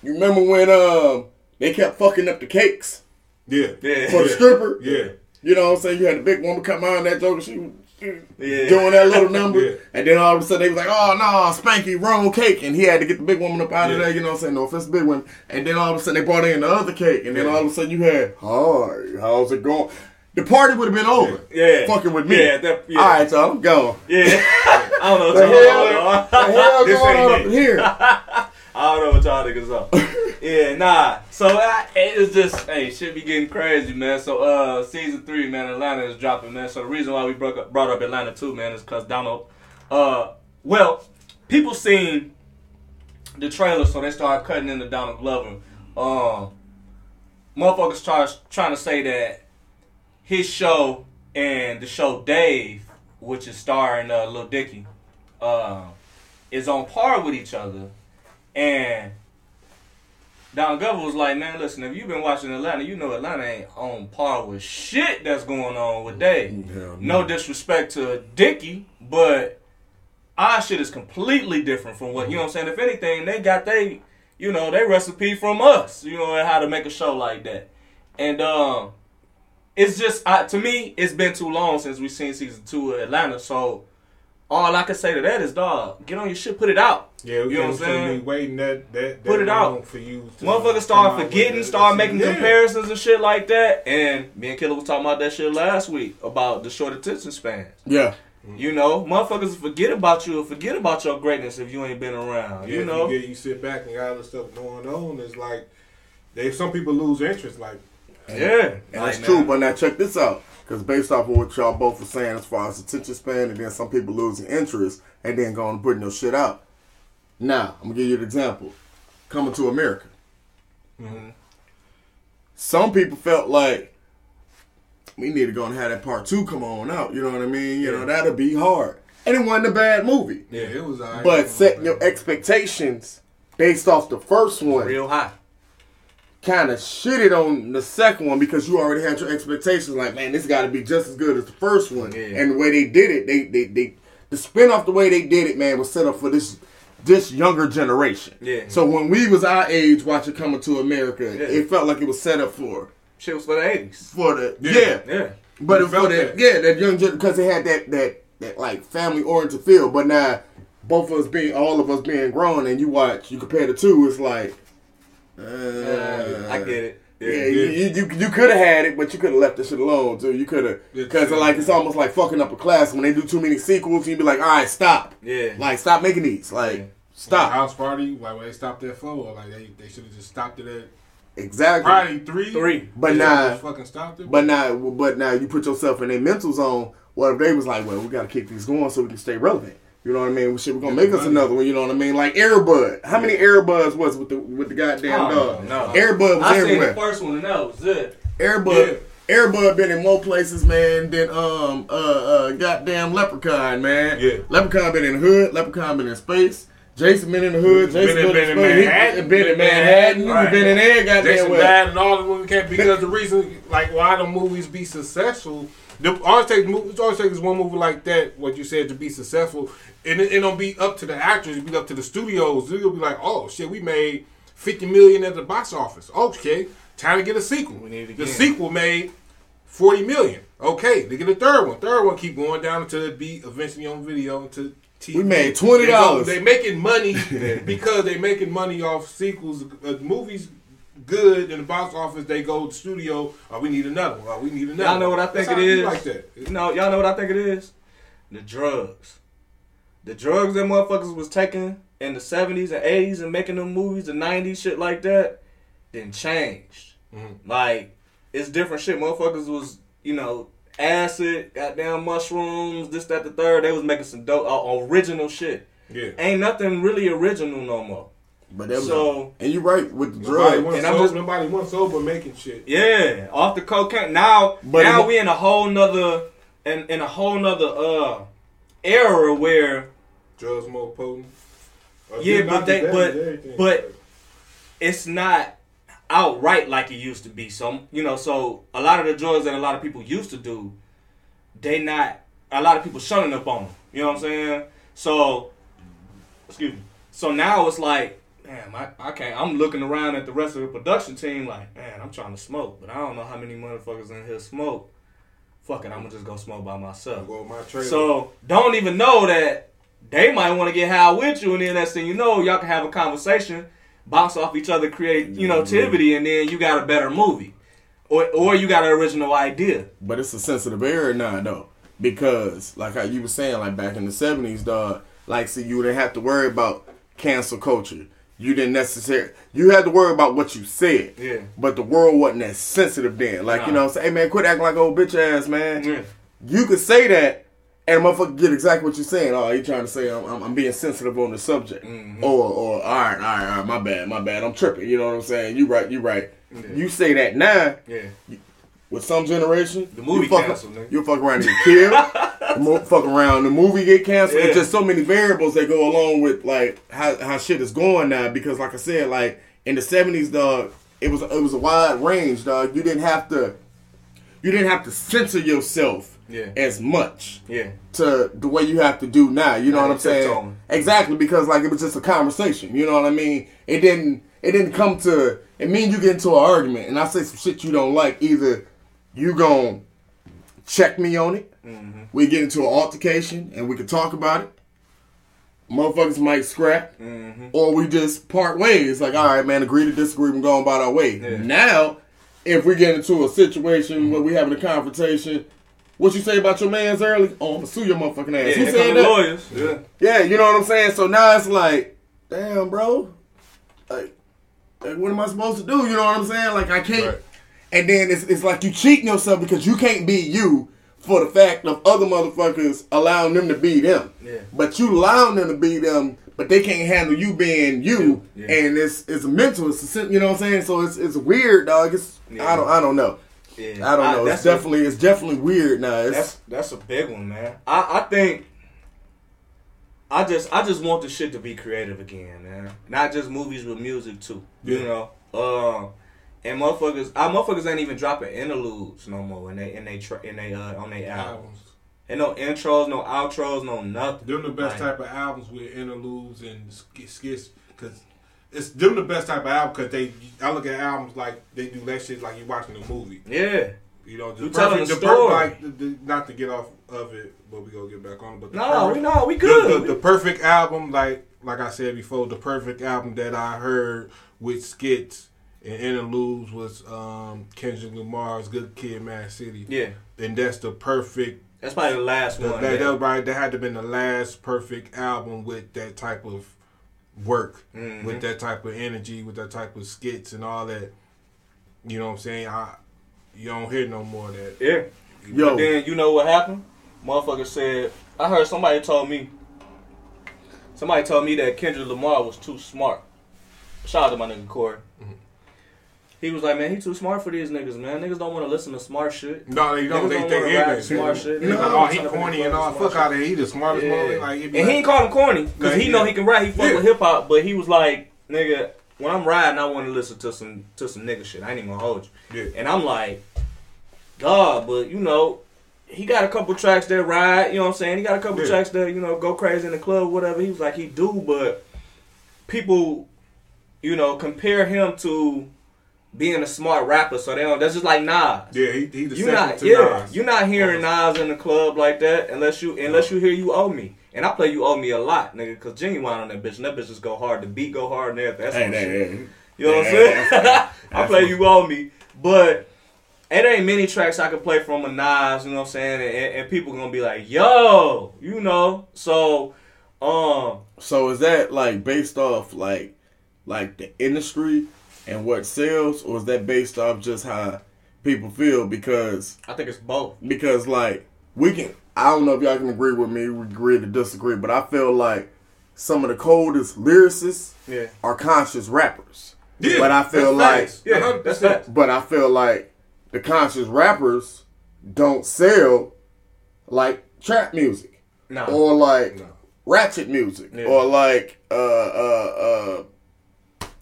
You remember when um they kept fucking up the cakes Yeah. Yeah. for the stripper? Yeah. You know what I'm saying? You had the big woman come out and that joker, she she was Yeah. doing that little number. Yeah. And then all of a sudden they was like, oh, no, Spanky, wrong cake. And he had to get the big woman up out of there, you know what I'm saying? No offense, big one. And then all of a sudden they brought in the other cake. And then all of a sudden you had, hi, how's it going? The party would have been over. Yeah. Fucking with me. Yeah, that- yeah. All right, so I'm gone. Yeah. I don't know what The y'all hell, about. the hell going on up here? I don't know what y'all niggas are. yeah, nah. So I, it's just hey, shit be getting crazy, man. So uh, season three, man, Atlanta is dropping, man. So the reason why we broke up, brought up Atlanta too, man, is because Donald. Uh, well, people seen the trailer, so they started cutting into Donald Glover. Um, motherfuckers try, trying to say that his show and the show Dave, which is starring uh, Lil Dicky, uh, is on par with each other. And Don Glover was like, man, listen, if you've been watching Atlanta, you know Atlanta ain't on par with shit that's going on with Dave. Hell No disrespect to Dicky, but our shit is completely different from what you know what I'm saying. If anything, they got they you know, they recipe from us, you know, how to make a show like that. And um it's just I, to me, it's been too long since we've seen season two of Atlanta. So all I can say to that is, dog, get on your shit, put it out. Yeah, we You know what I'm saying? be waiting that that, that Put it long out. for you. To Motherfuckers start forgetting, it. start making Yeah. comparisons and shit like that. And me and Killa was talking about that shit last week about the short attention spans. Yeah. You know, motherfuckers forget about you or forget about your greatness if you ain't been around. Yeah, you know, you, get, you sit back and got other stuff going on. It's like they some people lose interest. Like yeah, And that's Like, true, but now check this out. Because based off of what y'all both were saying as far as attention span, and then some people losing interest, and then going and putting their shit out. Now, I'm going to give you an example. Coming to America. Mhm. Some people felt like, we need to go and have that part two come on out. You know what I mean? You know, that'll be hard. And it wasn't a bad movie. yeah, it was. But setting your expectations based off the first one real high. Kind of shitted on the second one because you already had your expectations. Like, man, this got to be just as good as the first one. Yeah. And the way they did it, they they they the spin-off the way they did it, man, was set up for this this younger generation. Yeah. So when we was our age watching Coming to America, Yeah. it felt like it was set up for Shit was for the eighties. for the Yeah. yeah, Yeah. but for felt that that. yeah that young because it had that that that like family oriented feel. But now both of us being all of us being grown, and you watch you compare the two, it's like. Uh, I get it. Yeah, Yeah. you you, you, you could have had it, but you could have left this shit alone too. You could have because like it's almost like fucking up a class when they do too many sequels. You'd be like, all right, stop. Yeah. Like stop making these. Like Yeah. stop. House party, like when they stopped at flow, or like they, they should have just stopped it at Exactly. probably three. Three. But They nah. fucking stopped it. But now, but now you put yourself in their mental zone. What if they was like, well, we got to keep these going so we can stay relevant. You know what I mean? Shit, we're gonna make us another one. You know what I mean? Like Airbud. How many Airbuds was with the with the goddamn Oh, dog? no. Airbud was I seen the first one and that was it. Airbud, Airbud been in more places, man, than um uh uh goddamn Leprechaun, man. Yeah. Leprechaun been in the hood. Leprechaun been in space. Jason been in the hood. Been Jason in- been, been in space. He- Manhattan. Been in Manhattan. Right. He been in there. Goddamn Jason well. died and all the movies can't because the reason like why the movies be successful. The always take movies always takes one movie like that, what you said to be successful, and it, it don't be up to the actors, it be up to the studios. They'll be like, oh shit, we made fifty million at the box office. Okay, time to get a sequel. We need the sequel made forty million. Okay, they get a third one. Third one keep going down until it be eventually on video to TV. We made $20. They, go- they making money because they making money off sequels. Uh, movies good in the box office. They go to the studio. Oh, we need another one. Oh, we need another. Y'all know what I think That's it how? Like that. You know, y'all know what I think it is? The drugs. The drugs that motherfuckers was taking in the 70s and 80s and making them movies, the 90s, shit like that, then changed. Mhm. Like, it's different shit. Motherfuckers was, you know, acid, goddamn mushrooms, this, that, the third. They was making some dope, uh, original shit. Yeah. Ain't nothing really original no more. But that was So- and you're right with the Nobody drugs. wants And I'm sober, just- nobody wants sober making shit. Yeah, off the cocaine. Now, But now it- we in a whole nother, in, in a whole nother uh era where Drugs more potent. Uh, Yeah, but they- but- but it's not outright like it used to be. So you know, so a lot of the drugs that a lot of people used to do, they not a lot of people shunning up on them. You know what I'm saying? So, excuse me. So now it's like, damn, I, I can't. I'm looking around at the rest of the production team like, man, I'm trying to smoke, but I don't know how many motherfuckers in here smoke. Fuck it, I'm gonna just go smoke by myself. go my. So don't even know that they might want to get high with you, and then next thing you know, y'all can have a conversation, bounce off each other, create you know mm-hmm. activity, and then you got a better movie, or or you got an original idea. But it's a sensitive area now, though, because like how you were saying, like back in the seventies, dog. Like, see, you didn't have to worry about cancel culture. You didn't necessarily. You had to worry about what you said. Yeah. But the world wasn't as sensitive then. Like, you Nah. know, say, hey man, quit acting like old bitch ass, man. Yeah. You could say that, and motherfucker get exactly what you're saying. Oh, you trying to say I'm, I'm, I'm being sensitive on the subject, Mhm. or or all right, all right, all right, my bad, my bad, I'm tripping. You know what I'm saying? You right, you right. Yeah. You say that now Yeah. with some generation, The movie you fuck, canceled, nigga. You fuck around and get killed. the fuck around, the movie get canceled. Yeah. It's just so many variables that go along with like how how shit is going now. Because like I said, like in the seventies, dog, it was it was a wide range, dog. You didn't have to you didn't have to censor yourself Yeah. as much Yeah. to the way you have to do now. You know Now what I'm saying? Exactly, because like it was just a conversation. You know what I mean? It didn't it didn't come to it mean you get into an argument and I say some shit you don't like, either you gon' check me on it, Mm-hmm. we get into an altercation and we can talk about it. Motherfuckers might scrap, Mm-hmm. or we just part ways. Like, all right, man, agree to disagree. We're going about our way. Yeah. Now, if we get into a situation where we having a confrontation, what you say about your man's early? Oh, I'm gonna sue your motherfucking ass. Yeah. Who said that? lawyers. Yeah. Yeah, you know what I'm saying. So now it's like, damn, bro, like, like, what am I supposed to do? You know what I'm saying? Like, I can't. Right. And then it's, it's like you cheating yourself because you can't be you for the fact of other motherfuckers allowing them to be them. Yeah. But you allowing them to be them, but they can't handle you being you. Yeah. And it's it's a mental, it's you know what I'm saying. So it's it's weird, dog. It's Yeah. I don't I don't know. Yeah. I don't know. that's it's a- definitely it's definitely weird now. It's That's that's a big one, man. I, I think I just I just want the shit to be creative again, man. Not just movies with music too. You Yeah. know. Uh, and motherfuckers, our motherfuckers ain't even dropping interludes no more in they in they tra- in they uh on their albums. Albums. And no intros, no outros, no nothing. Them the best Like, type of albums with interludes and skits because it's them the best type of album because they. I look at albums like they do that shit like you're watching a movie. Yeah. You know, the You telling perfect, the per- story. like the, the, not to get off of it, but we gonna get back on. it. But the No, perfect, we know we good. the, the perfect album, like like I said before, the perfect album that I heard with skits and interludes was um, Kendrick Lamar's "Good Kid, Mad City," yeah. and that's the perfect. That's probably the last one. that, yeah. that, right, that had to been the last perfect album with that type of work, Mhm. with that type of energy, with that type of skits and all that. You know what I'm saying? I, you don't hear no more of that. Yeah. Yo. But then you know what happened? Motherfucker said I heard somebody told me somebody told me that Kendrick Lamar was too smart. Shout out to my nigga Corey. Mm-hmm. He was like, man, he too smart for these niggas, man. Niggas don't want to listen to smart shit. No, they don't. Niggas They don't think ignorant. smart shit. They Niggas oh, he corny and all. Fuck out of here. He the smartest Yeah. motherfucker. Like, he And he like- ain't call him corny because he know he can rap. He fuck Yeah. with hip hop, but he was like, nigga, when I'm riding, I want to listen to some to some nigga shit. I ain't even gonna hold you. Yeah. And I'm like, God, but you know, he got a couple tracks that ride. You know what I'm saying? He got a couple Yeah. tracks that you know go crazy in the club, whatever. He was like, he do, but people, you know, compare him to being a smart rapper. So they don't. That's just like Nas. Yeah, he, he the You second not, to yeah, Nas. you're not hearing Nas in the club like that unless you unless you hear you owe me. And I play you owe me a lot, nigga, because Ginuwine on that bitch, and that bitch just go hard. The beat go hard and everything. That's Hey, my hey, shit. hey. You know what I'm Yeah, saying? that's- I play you owe me, but it ain't many tracks I can play from a Nas. You know what I'm saying? And, and people gonna be like, yo, you know. So, um, So is that like based off like like the industry and what sells, or is that based off just how people feel? Because I think it's both. because like we can I don't know if y'all can agree with me, we agree to disagree, but I feel like some of the coldest lyricists Yeah, are conscious rappers. Yeah, but I feel that's like facts. yeah, 100%. that's that. but I feel like the conscious rappers don't sell like trap music Nah, or like No. ratchet music Yeah. or like uh uh uh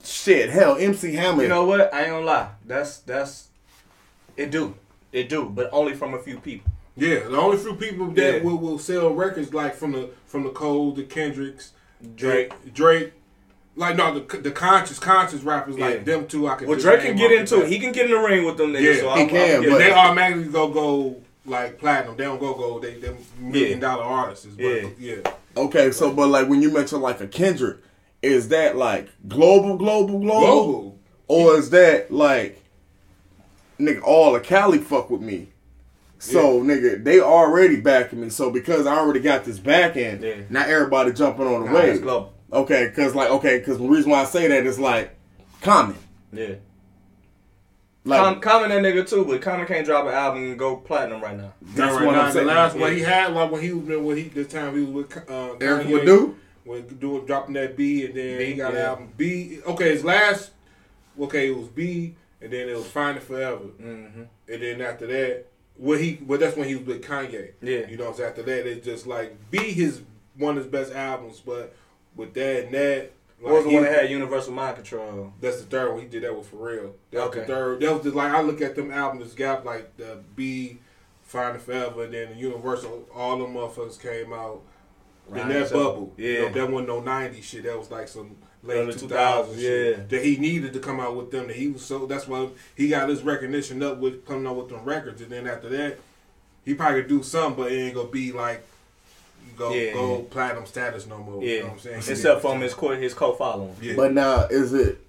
shit hell MC Hammer. you know what? I ain't gonna lie. That's that's it. Do it do, but only from a few people. Yeah, the only few people that Yeah. will, will sell records like from the from the Cole, the Kendricks, Drake. Drake. Like no, the the conscious conscious rappers Yeah. like them two. I can. Well, Drake can get into it. He can get in the ring with them niggas. Yeah, so he I'm, can, I'm, but- they automatically go go like platinum. They don't go go. They them million Yeah. dollar artists. But Yeah. yeah. Okay, so but like when you mention like a Kendrick, is that like global, global, global, Global. or is that like nigga all of Cali fuck with me? So nigga, they already backing me. So because I already got this back end, Yeah. now everybody jumping on the Nah, wave. global. Okay, because like okay, because the reason why I say that is like common. Yeah. Like Com- Common that nigga too, but Common can't drop an album and go platinum right now. that's Right what now, I'm saying. The last Yeah. one he had, like when he was when he this time he was with uh, Erykah Kanye, Badu? When doing dropping that Be, and then he Be, got an album Be. Okay, his last, okay, it was Be, and then it was Finding Forever, Mm-hmm. and then after that, well he, well that's when he was with Kanye. Yeah. you know, what after that it's just like Be his one of his best albums, but with that and that, What was the he- one that had Universal Mind Control? That's the third one. He did that with for real. That was Okay. the third. That was the, like I look at them albums gap like the Be, Find It Forever, and then the Universal. All them motherfuckers came out in that so- bubble. yeah. you know, that wasn't no '90s shit. That was like some late 2000s 2000s, shit yeah. that he needed to come out with them. That he was so. That's why he got his recognition up with coming out with them records, and then after that, he probably could do something, but it ain't gonna be like. Go Yeah, go platinum status no more. You Yeah, know what I'm saying? except from his co- his co-following. Yeah. But now is it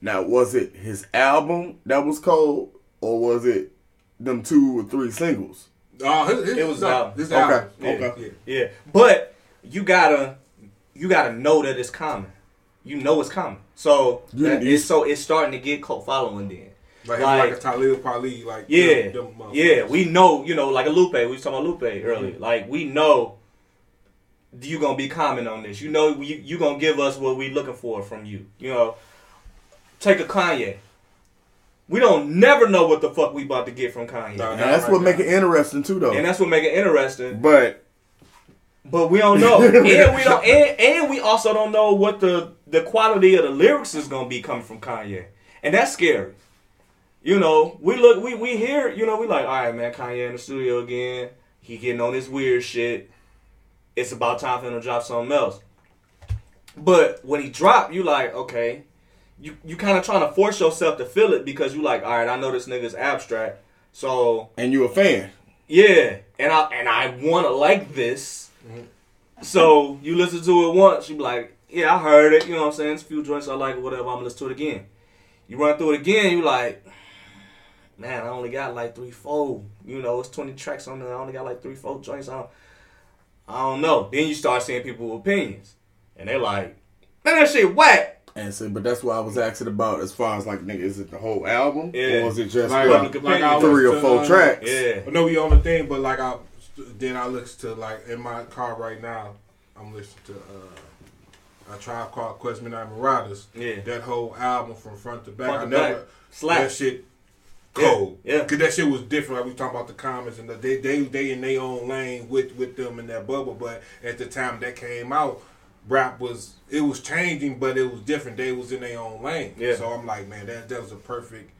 now was it his album that was cold or was it them two or three singles? Oh, his, his, It was no, album. his Okay, album. Yeah, okay. yeah. Yeah, but you gotta you gotta know that it's coming. You know it's coming. So You- that it's so it's starting to get cult following then. Like, Like- like, a Talib Kweli, like Yeah, them, them yeah. We know, you know, like a Lupe. We was talking about Lupe earlier. Mm-hmm. Like we know you gonna be common on this. You know, you you gonna give us what we looking for from you. You know, take a Kanye. We don't never know what the fuck we about to get from Kanye, Nah. And that's right what now. make it interesting too though. and that's what make it interesting. but But we don't know, and we don't, and, and we also don't know what the the quality of the lyrics is gonna be coming from Kanye, and that's scary. You know, we look, we we hear, you know, we like, all right, man, Kanye in the studio again. He getting on this weird shit. It's about time for him to drop something else. But when he dropped, you like, okay, you you kind of trying to force yourself to feel it because you like, all right, I know this nigga's abstract, so And you a fan. yeah, and I and I want to like this. So you listen to it once, you be like, yeah, I heard it. You know what I'm saying? It's a few joints I like or whatever. I'm gonna listen to it again. You run through it again, you like, man, I only got like three, four. You know, it's 20 tracks on there. I only got like three, four joints. I don't, I don't know. Then you start seeing people with opinions, and they're like, man, that shit whack. And so, but that's what I was asking about as far as like, nigga, is it the whole album? Yeah. Or is it just Like, what, Public like I opinion. three or four tracks? Yeah, I know we on the thing, but like I then I listen to like in my car right now. I'm listening to uh, a tribe called Quest Midnight Marauders. Yeah. that whole album from front to back. Front I to never back. Slap. that shit cold. Yeah, yeah. Cause that shit was different. Like we talking about the comments and the, they they they in their own lane with with them in that bubble. But at the time that came out, rap was it was changing, but it was different. They was in their own lane. Yeah. So I'm like, man, that that was a perfect.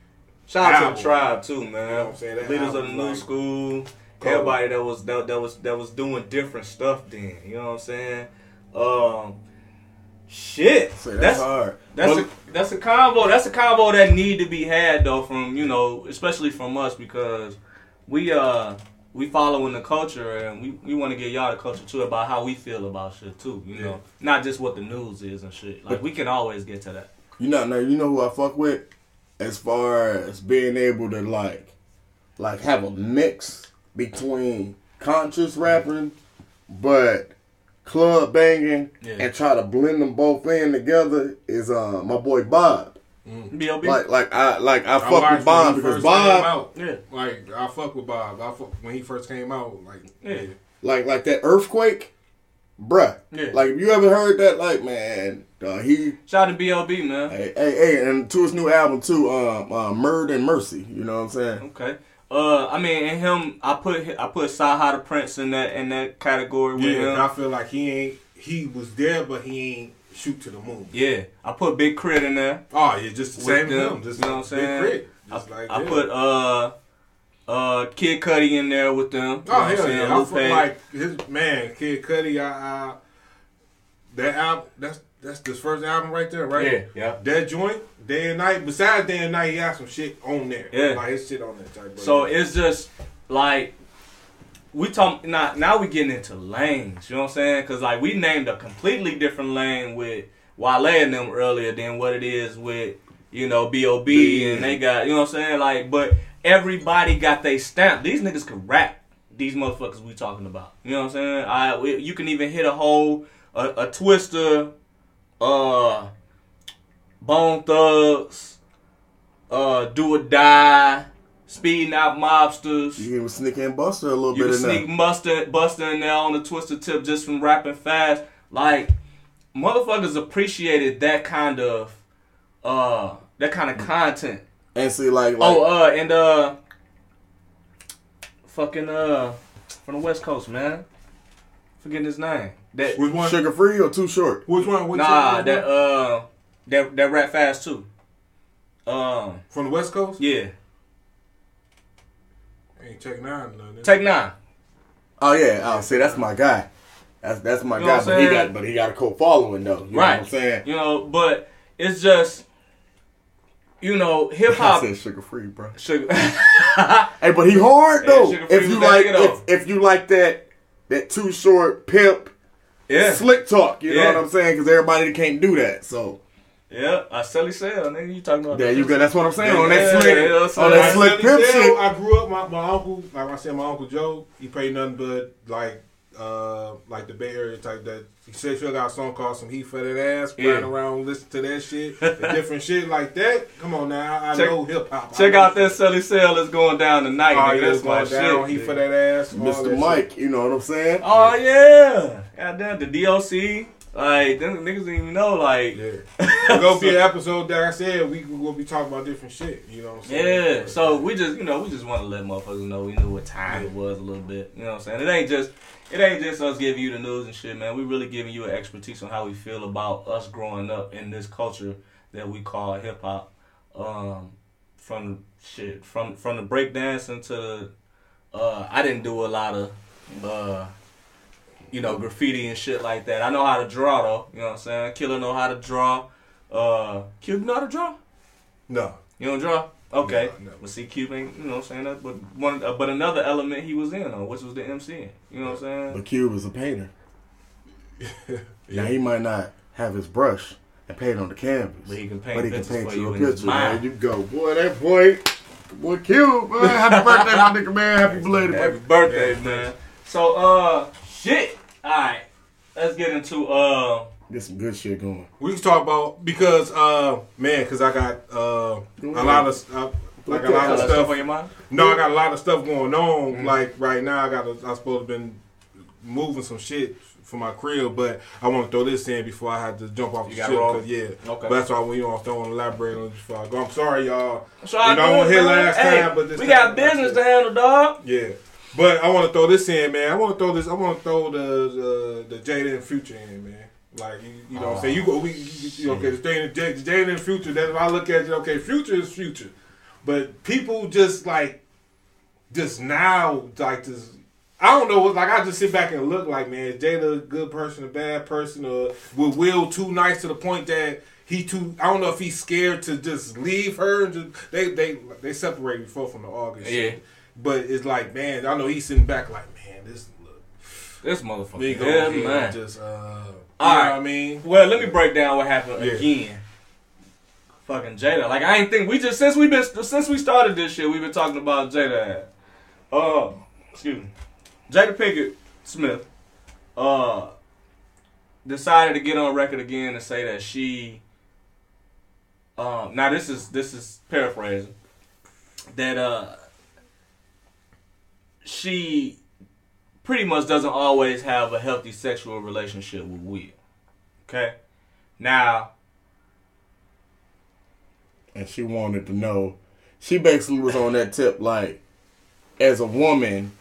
Shout out to the tribe too, man. You know what I'm saying? That Leaders of the new like school. Everybody that was that, that was that was doing different stuff then. You know what I'm saying? Um shit. So that's, that's hard. that's But- a that's a combo. That's a combo that need to be had though from, you know, especially from us because we uh we following the culture and we, we want to get y'all the culture too about how we feel about shit too, you know. Not just what the news is and shit. Like we can always get to that. You know, now you know who I fuck with, as far as being able to like, like have a mix between conscious rapping, but club banging, Yeah. and try to blend them both in together is uh my boy Bob. B.O.B. Like, like I like I I fuck with Bob because first Bob, out. Yeah. Like I fuck with Bob. I fuck when he first came out. Like Yeah. like like that earthquake, bruh. Yeah. Like if you ever heard that, like man, uh, he Shout to B.O.B man. Hey, hey, hey, and to his new album too, um, uh, Murder and Mercy. You know what I'm saying? Okay. Uh, I mean, and him, I put I put Saha the Prince in that in that category with Yeah, him. I feel like he ain't. He was there, but he ain't shoot to the moon. Yeah, I put Big K.R.I.T. in there. Oh, yeah, just the With same them, him. Just you know what I'm saying? Big Crit. I, like I them. put uh uh Kid Cudi in there with them. Oh hell saying? yeah! I feel like his man, Kid Cudi. I, I that album. That's that's his first album right there, right? Yeah, yeah. That joint, day and night. Besides day and night, he got some shit on there. Yeah. like his shit on there. Type of- So it's just like we talk now. Now we getting into lanes. You know what I'm saying? Because like we named a completely different lane with Wale and them earlier than what it is with you know B.O.B. and they got you know what I'm saying. Like, but everybody got they stamp. These niggas can rap. These motherfuckers we talking about. You know what I'm saying? I we- you can even hit a whole a, a Twista, uh, Bone Thugs, uh, Do or Die, Speedknot Mobstaz. You can sneak in Busta a little You bit can in sneak. Busta, Busta in there on the twisted tip just from rapping fast. Like motherfuckers appreciated that kind of uh that kind of content. And see, like, like Oh, uh, and uh, fucking uh, from the West Coast, man. Forgetting his name. That which one? Suga Free or too short? Which one? Which nah, one? that uh, that that rap fast too. Um, from the West Coast. yeah, Ain't Tech N9ne. Nothing. Take Nine. Oh yeah, oh see, that's my guy. That's that's my You guy, but he got but he got a cult following though. You know Right. what I'm saying? You know, but it's just, you know, hip I hop. said Suga Free, bro. Sugar. Hey, but he hard though. Suga Free if you like, if, if you like that that too short pimp yeah, slick talk, you know what I'm saying? Because everybody can't do that. So yeah. I silly sell, nigga. You talking about? there you that? go. That's what I'm saying on Yeah, that slick, yeah, that's on that I'm slick pimp shit. I grew up. My, my uncle, like I said, my uncle Joe, he played nothing but like, uh, like the Bay Area type. That he said, "Phil got a song called "Some Heat for That Ass." Yeah. Riding around, listen to that shit, different shit like that. Come on now, I, I Check- know hip hop. Check out that silly sell is going down tonight. Oh, nigga. yeah, That's it's my going down. shit. Heat nigga. for that ass, all that Mr. shit. Mike, you know what I'm saying? Oh yeah, goddamn the DLC. Like them niggas didn't even know. Like Yeah, it's gonna be an episode that I said we will be talking about different shit. You know what I'm saying? Yeah, so we just you know we just want to let motherfuckers know we knew what time it was a little bit. You know what I'm saying? It ain't just it ain't just us giving you the news and shit, man. We really giving you an expertise on how we feel about us growing up in this culture that we call hip hop. Um, from shit from from the breakdancing to uh, I didn't do a lot of uh, you know, graffiti and shit like that. I know how to draw though. You know what I'm saying? Killa know how to draw. Uh, Cube know how to draw. No. You don't draw? Okay. No, no. But see, Cube ain't, you know what I'm saying? That, but one, uh, but another element he was in on, which was the MC. You know what I'm saying? But Cube is a painter. Yeah. Now he might not have his brush and paint on the canvas, But he can paint but he can paint for you you a picture. mind. Man, you go, boy. That boy, boy, Cube, man. Happy birthday, my nigga, man. Happy belated Happy birthday. birthday, man. So, uh, shit. All right. Let's get into, uh, Get some good shit going. We can talk about because uh man, because I got uh a lot of uh, like a lot of stuff stuff. on your mind? No, I got a lot of stuff going on. Mm-hmm. Like right now, I got a, I supposed to been moving some shit for my crib, but I want to throw this in before I had to jump off You the ship. roll? 'cause, yeah, Okay. but that's why we you know don't want to elaborate on it before I go. I'm sorry, y'all. So I You know, I do wasn't it, here last Hey, time, but this we time got business said- to handle, dog. Yeah. But I want to throw this in, man. I want to throw this. I want to throw the the, the Jada and Future in, man. Like you, you know, what I'm saying you go. We, you, okay, the Jada, the Jada and Future. That's why I look at it. Okay, Future is Future, but people just like, just now like this. I don't know. Like I just sit back and look like, man, is Jada a good person, a bad person, or with Will too nice to the point that he too. I don't know if he's scared to just leave her. And just, they they they separated before from the August. Yeah. shit. But it's like, man, I know he's sitting back like, man, this look. This motherfucker. Yeah, man. just, uh, All know what I mean? Well, let me break down what happened Yeah. again. Fucking Jada. Like I ain't think we just since we been since we started this shit, we've been talking about Jada. Uh, excuse me, Jada Pinkett Smith. Uh, decided to get on record again and say that she. Um, now this is this is paraphrasing. That uh, she pretty much doesn't always have a healthy sexual relationship with Will. Okay. Now, and she wanted to know. She basically was on that tip, like, as a woman,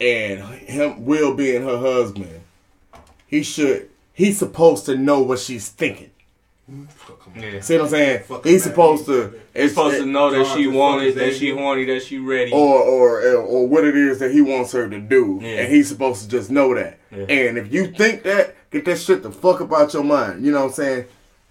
and him Will being her husband, he should. He's supposed to know what she's thinking. Mm-hmm. Yeah. See what I'm saying? Fucking He's supposed he's to. He's supposed to know that she the wanted, that she horny, that she ready. or or or what it is that he wants her to do, Yeah. and he's supposed to just know that. Yeah. And if you think that, get that shit the fuck up out your mind. You know what I'm saying?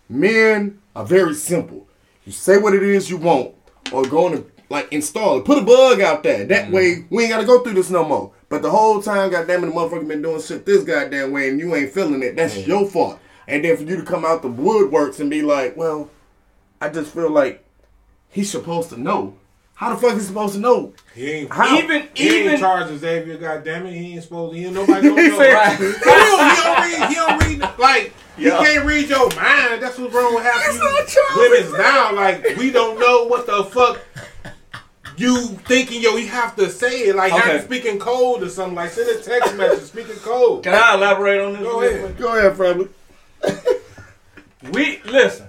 Men are very simple. You say what it is you want, or go on and like install it. Put a bug out there. That Mm-hmm. way we ain't gotta go through this no more. But the whole time, goddamn it, the motherfucker been doing shit this goddamn way, and you ain't feeling it. That's your fault. And then for you to come out the woodworks and be like, well, I just feel like he's supposed to know. How the fuck is he supposed to know? He ain't, How? even, he ain't even, in charge of Xavier, goddammit. He ain't supposed to. He ain't nobody don't He know. said- right? he, don't, he don't read. He don't read. Like Yeah. he can't read your mind. That's what's wrong with half It's you not Charles, women's now. Like we don't know what the fuck. You thinking yo? You have to say it like Okay. I'm speaking code or something. Like send a text message speaking code. can I elaborate on this? Go ahead. quick? Go ahead, family. We listen.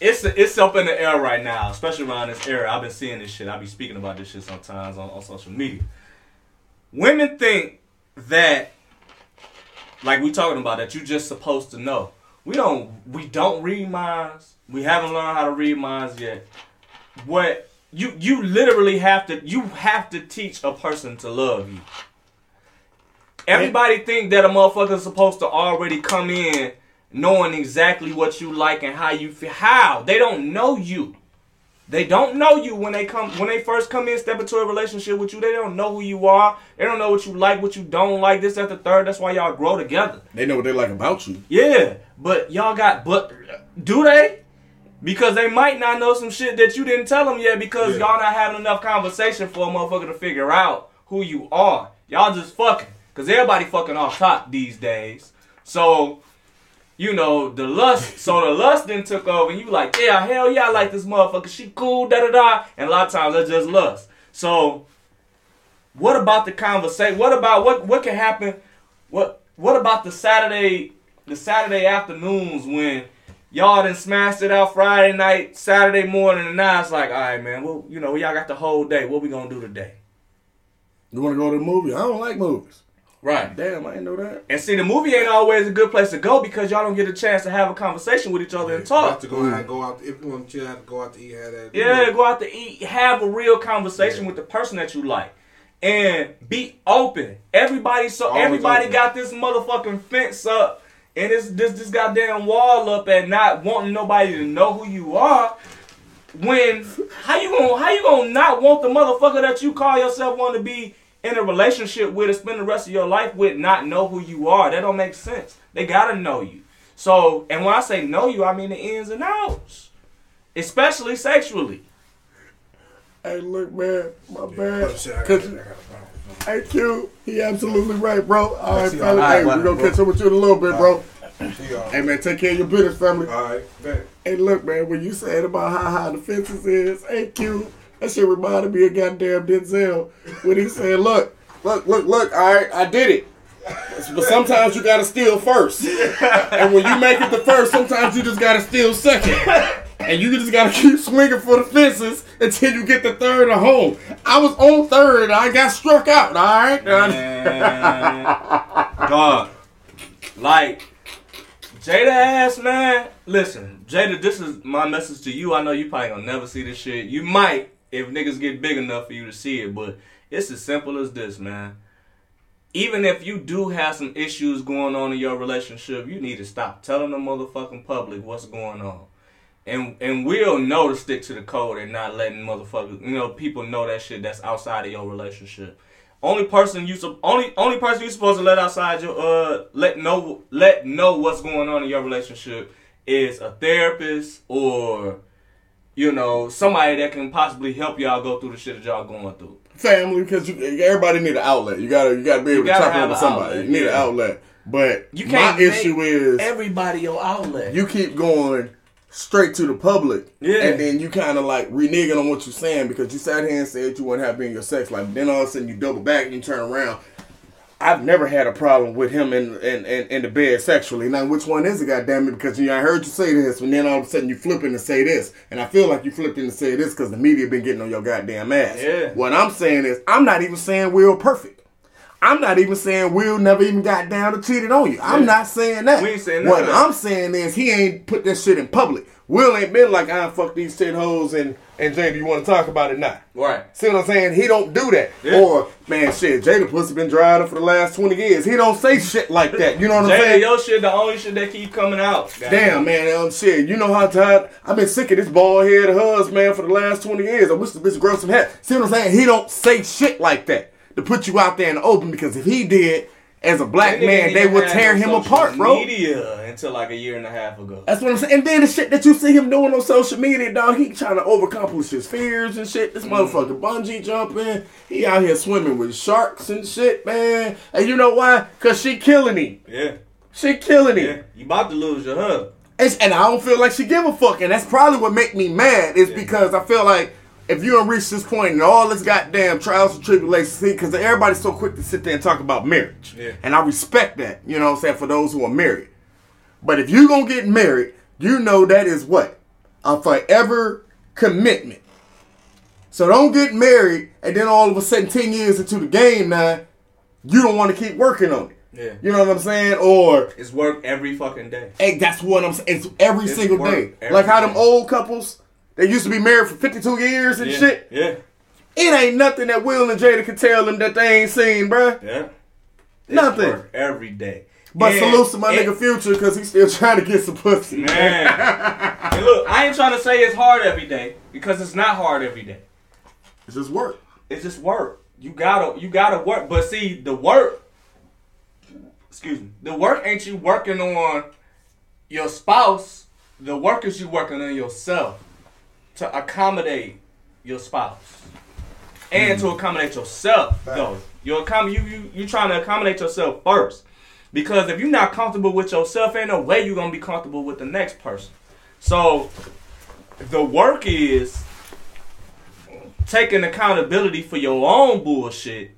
It's it's up in the air right now, especially around this era. I've been seeing this shit. I be speaking about this shit sometimes on, on social media. Women think that, like we talking about, that you just supposed to know. We don't. We don't read minds. We haven't learned how to read minds yet. What you you literally have to you have to teach a person to love you. Everybody think that a motherfucker's supposed to already come in knowing exactly what you like and how you feel. How? They don't know you. They don't know you when they come when they first come in, step into a relationship with you. They don't know who you are. They don't know what you like, what you don't like. This, at the third. That's why y'all grow together. They know what they like about you. Yeah, but y'all got but do they? Because they might not know some shit that you didn't tell them yet because Yeah. y'all not having enough conversation for a motherfucker to figure out who you are. Y'all just fucking. Cause everybody fucking off top these days. So, you know, the lust so the lust then took over and you like, yeah, hell yeah, I like this motherfucker. She cool, da da da. And a lot of times that's just lust. So what about the conversation? What about what what can happen? What what about the Saturday the Saturday afternoons when y'all done smashed it out Friday night, Saturday morning, and now it's like, all right, man, well, you know, y'all got the whole day. What we gonna do today? You want to go to the movie? I don't like movies. Right. Damn, I didn't know that. And see, the movie ain't always a good place to go because y'all don't get a chance to have a conversation with each other and You talk. have to go out, go out. If you want to chill, have to go out to eat. Have that. Yeah, go out to eat, have a real conversation with the person that you like. and be open. Everybody so Always everybody open. got this motherfucking fence up and this this this goddamn wall up and not wanting nobody to know who you are. When how you gonna how you gonna not want the motherfucker that you call yourself want to be in a relationship with and spend the rest of your life with not know who you are? That don't make sense. They gotta know you. So and when I say know you, I mean the ins and outs, especially sexually. Hey, look, man, my bad. shit, I got Cause I got it, I got hey, Q, he absolutely right, bro. All right, see, fella. Hey, we bro. gonna catch up with you in a little bit, bro. it. See y'all. Hey, man, take care of your business, family. All right, bet. Hey, look, man, when you said about how high the fences is, hey, Q, that shit reminded me of goddamn Denzel when he said, look, look, look, look, all right, I did it. But sometimes you gotta steal first. And when you make it the first, sometimes you just gotta steal second. And you just gotta keep swinging for the fences until you get the third or home. I was on third and I got struck out, all right? Man. Like Jada ass man. Listen, Jada, this is my message to you. I know you probably gonna never see this shit. You might if niggas get big enough for you to see it, but it's as simple as this, man. Even if you do have some issues going on in your relationship, you need to stop telling the motherfucking public what's going on. And and we'll know to stick to the code and not letting motherfuckers, you know, people know that shit that's outside of your relationship. Only person you only only person you supposed to let outside your uh let know let know what's going on in your relationship is a therapist or you know somebody that can possibly help y'all go through the shit that y'all going through. family because everybody need an outlet. You gotta you gotta be able to talk with somebody. outlet, you need an outlet. But You my can't make issue is Everybody your outlet. you keep going straight to the public, Yeah. and then you kind of like reneging on what you're saying because you sat here and said you weren't happy in your sex life. Then all of a sudden you double back and you turn around. I've never had a problem with him in in, in, in the bed sexually. Now, which one is it, goddamn it? Because you, know, I heard you say this, and then all of a sudden you flipping to say this, and I feel like you flipped in to say this because the media been getting on your goddamn ass. Yeah. What I'm saying is, I'm not even saying we're perfect. I'm not even saying Will never even got down or cheated on you. I'm Yeah. not saying that. We ain't saying What of. I'm saying is he ain't put that shit in public. Will ain't been like I fuck these ten hoes and and Jada, you want to talk about it now? right. See what I'm saying? He don't do that. Yeah. Or man, shit, Jada pussy been dried up for the last twenty years. He don't say shit like that. You know what I'm Jada, saying? your shit the only shit that keep coming out. Damn, man, um, shit. You know how tired I've been sick of this bald head hus man for the last twenty years. I wish the bitch grow some hair. See what I'm saying? He don't say shit like that to put you out there in the open because if he did, as a black nigga man, they would tear him apart, bro. Media until like a year and a half ago. That's what I'm saying. And then the shit that you see him doing on social media, dog, he trying to overcomplish his fears and shit. This Mm. motherfucker bungee jumping. He out here swimming with sharks and shit, man. And you know why? Cause she killing him. Yeah, She killing him. yeah. You about to lose your hub. And, and I don't feel like she give a fuck. And that's probably what make me mad is because I feel like if you don't reach this point and all this goddamn trials and tribulations, see, because everybody's so quick to sit there and talk about marriage. Yeah. And I respect that, you know what I'm saying, for those who are married. But if you're going to get married, you know that is what? A forever commitment. So don't get married and then all of a sudden 10 years into the game now, you don't want to keep working on it. Yeah. You know what I'm saying? Or It's work every fucking day. Hey, that's what I'm saying. It's every It's single day. every like how them day. old couples, they used to be married for 52 years and Yeah. shit. Yeah. It ain't nothing that Will and Jada can tell them that they ain't seen, bruh. Yeah. Nothing. every day. But And- salute to my and- nigga Future because he's still trying to get some pussy. Man. and look, I ain't trying to say it's hard every day because it's not hard every day. It's just work. It's just work. You gotta you gotta work. But see, the work excuse me. The work ain't you working on your spouse. The work is you working on yourself to accommodate your spouse. And to hmm. accommodate yourself though. You accom- you you you trying to accommodate yourself first. Because if you're not comfortable with yourself, ain't no way you're gonna be comfortable with the next person. So the work is taking accountability for your own bullshit,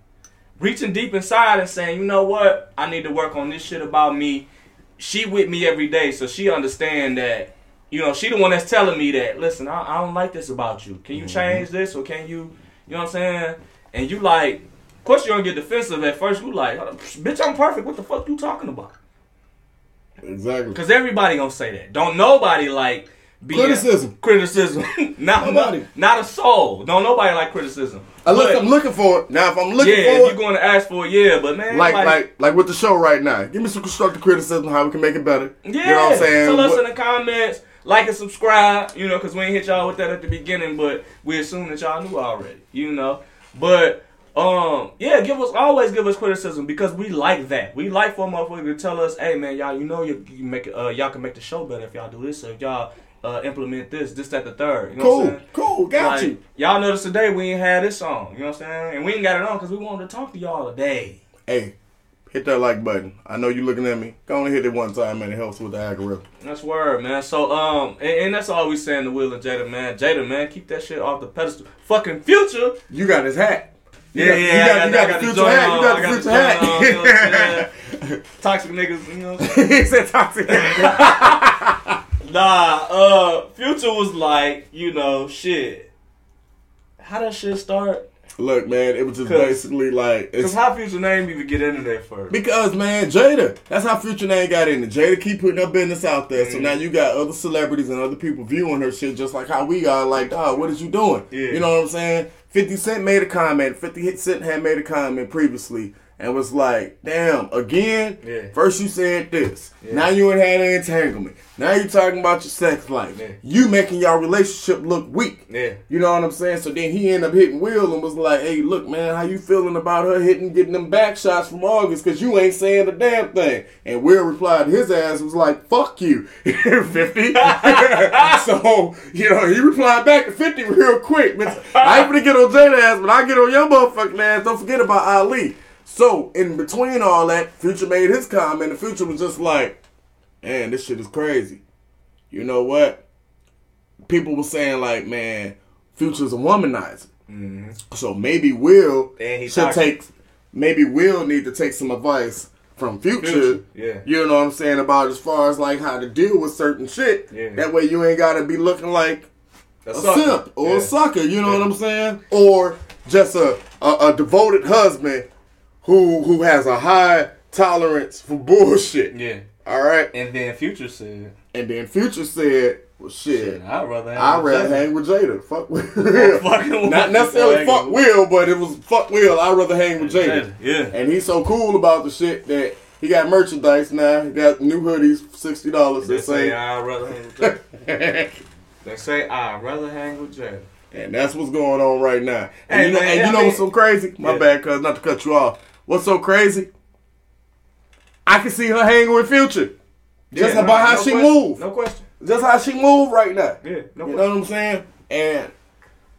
reaching deep inside and saying, you know what, I need to work on this shit about me. She with me every day, so she understand that, you know, she the one that's telling me that, listen, I, I don't like this about you. Can you mm-hmm. change this or can you, you know what I'm saying? And you like, of course you're gonna get defensive at first. You like, bitch, I'm perfect. What the fuck you talking about? Exactly. Cause everybody gonna say that. Don't nobody like Criticism. criticism. not Nobody. not a soul. Don't nobody like criticism. Unless But, I'm looking for it. Now, if I'm looking yeah, for if it, you're going to ask for it, yeah, but man, like, like, like with the show right now, give me some constructive criticism how we can make it better. Yeah, you know what I'm saying? Tell us What- in the comments, like and subscribe. You know, because we ain't hit y'all with that at the beginning, but we assume that y'all knew already. You know, but um, yeah, give us always give us criticism because we like that. We like for a motherfucker to tell us, hey man, y'all, you know, you, you make uh, y'all can make the show better if y'all do this. Or if y'all uh, implement this, this, that, the third. You know what I'm cool, saying? cool, got Like, you. Y'all notice today we ain't had this song. You know what I'm saying? And we ain't got it on because we wanted to talk to y'all today. Hey, hit that like button. I know you looking at me. Go on and hit it one time, man. It helps with the algorithm. That's word, man. So, um, and, and that's all we saying to Will and Jada, man. Jada, man, keep that shit off the pedestal. Fucking future. You got his hat. You Yeah, got, yeah, you I got, got- you got the got the future hat. You got the future the on, you know hat. Toxic niggas, you know what I'm saying? he said toxic. Nah, uh, Future was like, you know, shit. How that shit start? Look, man, it was just basically like Because how Future name even get into there first? because man, Jada. That's how Future name got in it. Jada keep putting her business out there, Mm. so now you got other celebrities and other people viewing her shit just like how we are. Like, dog, what is you doing? Yeah. You know what I'm saying? Fifty Cent made a comment. Fifty Cent had made a comment previously. And was like, damn, again? Yeah. First you said this. Yeah. Now you ain't had an entanglement. Now you talking about your sex life. Yeah. You making your relationship look weak. Yeah. You know what I'm saying? So then he ended up hitting Will and was like, hey, look, man, how you feeling about her hitting, getting them back shots from August? Because you ain't saying a damn thing. And Will replied, his ass was like, fuck you, 50. so, you know, he replied back to 50 real quick. I ain't gonna get on Jada ass, but I get on your motherfucking ass. Don't forget about Ali. So, in between all that, Future made his comment. and Future was just like, man, this shit is crazy. You know what? People were saying like, man, Future's a womanizer. Mm-hmm. So maybe Will should toxic. take, maybe Will need to take some advice from Future. Future, yeah. You know what I'm saying about as far as like how to deal with certain shit. Yeah. That way you ain't gotta be looking like a sucker. simp or Yeah. a sucker. You know Yeah. what I'm saying? Or just a, a a devoted husband who who has a high tolerance for bullshit. Yeah. All right. And then Future said, And then Future said, "Well, shit, I'd rather have I'd rather Jada." hang with Jada. Fuck with fucking Not necessarily fuck Will, but it was fuck Will. I'd rather hang with Jada. Jada, yeah. And he's so cool about the shit that he got merchandise now. He got new hoodies, for sixty dollars. They They say say, I'd rather hang with Jada. they say I'd rather hang with Jada. and that's what's going on right now. And Hey, you know, man, and you know mean- what's so crazy? My Yeah. bad, cuz not to cut you off. What's so crazy? I can see her hanging with Future. Just Yeah, about how no she question. move. No question. Just how she move right now. Yeah, no You question. know what I'm saying? And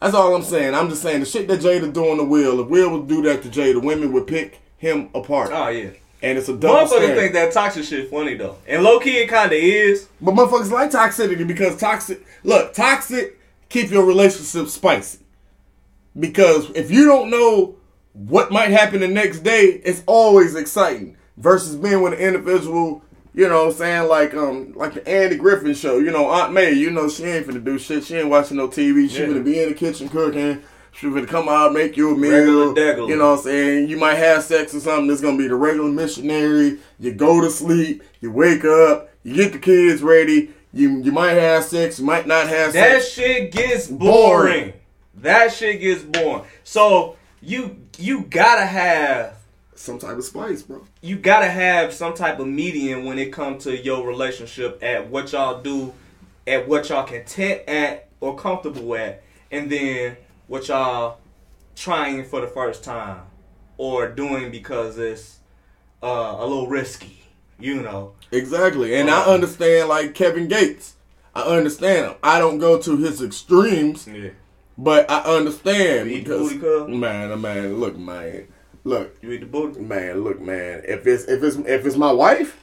that's all I'm saying. I'm just saying the shit that Jada doing to Will, if Will would do that to Jada, women would pick him apart. Oh yeah. and it's a double Motherfuckers standard. think that toxic shit funny though, and low key it kind of is. But motherfuckers like toxicity because toxic. Look, toxic keep your relationship spicy. Because if you don't know what might happen the next day, it's always exciting. Versus being with an individual, you know, what I'm saying like um like the Andy Griffin show. You know, Aunt May, you know she ain't finna do shit. She ain't watching no TV. She Yeah. finna be in the kitchen cooking. She finna come out make you a meal. You know what I'm saying? You might have sex or something. It's gonna be the regular missionary. You go to sleep. You wake up. You get the kids ready. You you might have sex. You might not have That sex. That shit gets Boring. boring. That shit gets boring. So you you gotta have Some type of spice, bro. you gotta have some type of median when it comes to your relationship at what y'all do, at what y'all content at or comfortable at, and then what y'all trying for the first time or doing because it's uh, a little risky, you know. Exactly. And I understand like Kevin Gates. I understand him. I don't go to his extremes, Yeah. But I understand You eat the because booty, man, man, look, man, look, You eat the booty. man, look, man. If it's if it's if it's my wife,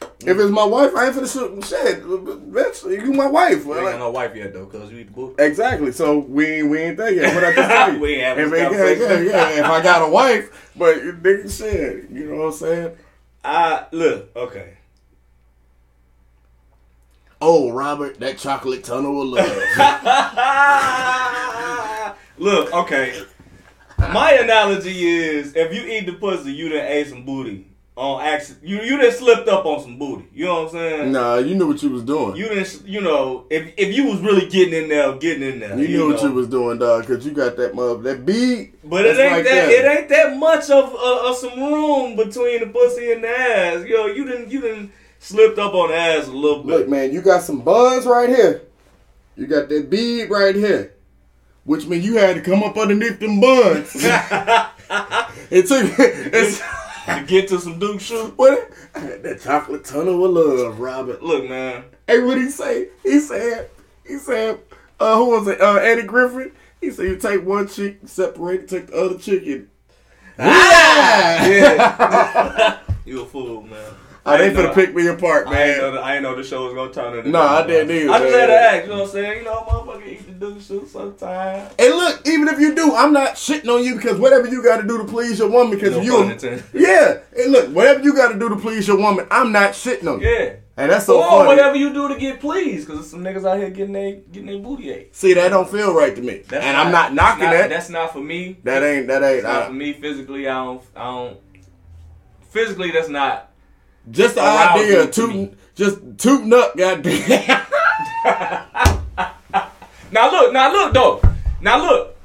mm. if it's my wife, I ain't for the shit. Bitch, you my wife. You ain't Like, got no wife yet though, cause you eat the booty. Exactly. So we ain't, we ain't there yet. What I just tell you. We ain't having if, yeah, yeah, yeah. If I got a wife, but nigga shit, you know what I'm saying? I look okay. Oh, Robert, that chocolate tunnel of love. Look, okay. My analogy is if you eat the pussy, you done ate some booty. on accident. You you didn't slipped up on some booty. You know what I'm saying? Nah, you knew what you was doing. You didn't. You know, if if you was really getting in there, getting in there, You knew what you was doing, dog, because you got that mother, that beat. But it ain't like that, that. It ain't that much of uh, of some room between the pussy and the ass. Yo, you didn't. You didn't slipped up on ass a little bit. Look, man, you got some buns right here. You got that bead right here. Which means you had to come up underneath them buns. it took it's to get to some Duke shoe. what that chocolate tunnel of love, Robert. Look, man. Hey, what he say? He said, he said, uh, who was it? Uh, Eddie Griffin. He said, you take one chick, separate, it, take the other chicken. Ah! Yeah. you a fool, man. Oh, they ain't know- finna pick me apart, I ain't, know man. the, I ain't know the show was gonna turn into. Nah, I didn't man. either, I just man. had to ask. You know what I'm saying? You know, motherfucker eat the Duke shoe sometimes. And look, even if you do, I'm not shitting on you because whatever you got to do to please your woman, because No you, yeah. And look, whatever you got to do to please your woman, I'm not shitting on you. Yeah. And that's so or funny. whatever you do to get pleased, because some niggas out here getting they getting their booty ate. See, that don't feel right to me, That's and I'm not knocking not, that. That's not for me. That ain't that ain't. That's not for me physically. I don't. I don't. Physically, that's not. Just the idea of to tooting, just tooting up, goddamn. Now look. Now look though. Now look.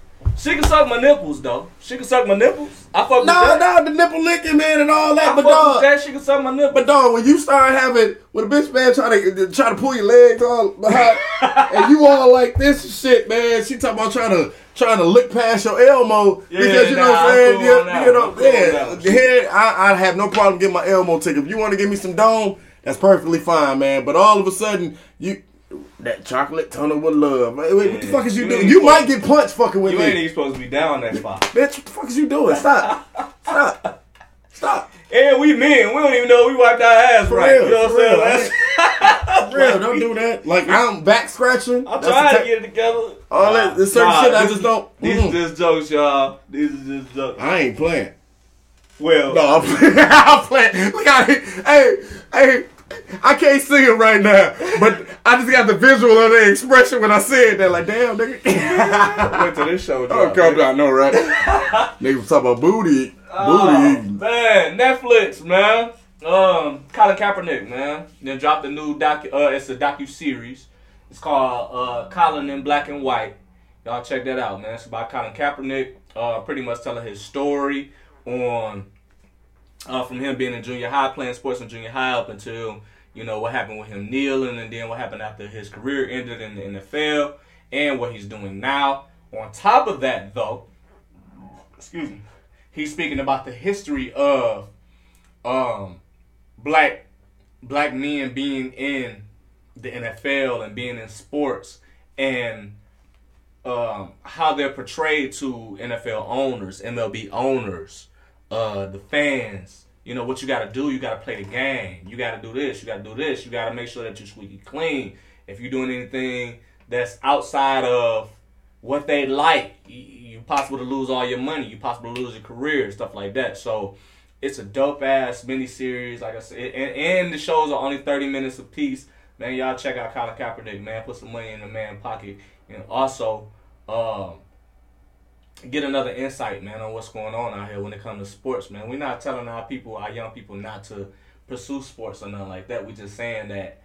She can suck my nipples though. She can suck my nipples. I fuck with no, that. no, the nipple licking, man, and all I that. fuck But with dog, that. She can suck my nipples. but dog, when you start having when a bitch man try to try to pull your legs all behind, and you all like this shit, man. She talking about trying to trying to lick past your elmo Yeah, because you know what I'm saying. cool You, you know, cool yeah. Head, I, I have no problem getting my elmo ticket. If you want to give me some dome, that's perfectly fine, man. But all of a sudden, you. That chocolate tunnel with love. Wait, wait, what the fuck is you, You doing? You might get punched fucking with you me. ain't even supposed to be down that spot. Bitch, what the fuck is you doing? Stop. Stop. Stop. And we men, we don't even know we wiped our ass For right. real, you know what I'm real. saying? That's- real, don't do that. Like I'm back scratching. I'm That's trying to get it together. All that- there's certain shit I just don't- These mm. are just jokes, y'all. These are just jokes. I ain't playing. Well, No, I'm playing. I'm playing. Look at it. Hey, hey. I can't see it right now, but I just got the visual of the expression when I said that. Like, damn, nigga. wait till this show oh, drop. come man. down, no right? Niggas was talking about booty, Oh, booty. man, Netflix, man. Um, Colin Kaepernick, man. Then dropped a new doc. Uh, it's a docu series. It's called uh, Colin in Black and White. Y'all check that out, man. It's about Colin Kaepernick. Uh, pretty much telling his story on uh, from him being in junior high, playing sports in junior high, up until you know what happened with him kneeling, and then what happened after his career ended in the NFL, and what he's doing now. On top of that, though, excuse me, he's speaking about the history of um black black men being in the NFL and being in sports and um how they're portrayed to NFL owners, MLB owners, uh the fans. You know what you got to do? You got to play the game. You got to do this. You got to do this. You got to make sure that you're squeaky clean. If you're doing anything that's outside of what they like, you, possible to lose all your money. You possible to lose your career, stuff like that. So it's a dope ass miniseries, like I said, and, and the shows are only thirty minutes apiece. Man, y'all check out Colin Kaepernick, man. Put some money in the man pocket, and also um, get another insight, man, on what's going on out here when it comes to sports, man. We're not telling our people, our young people, not to pursue sports or nothing like that. We're just saying that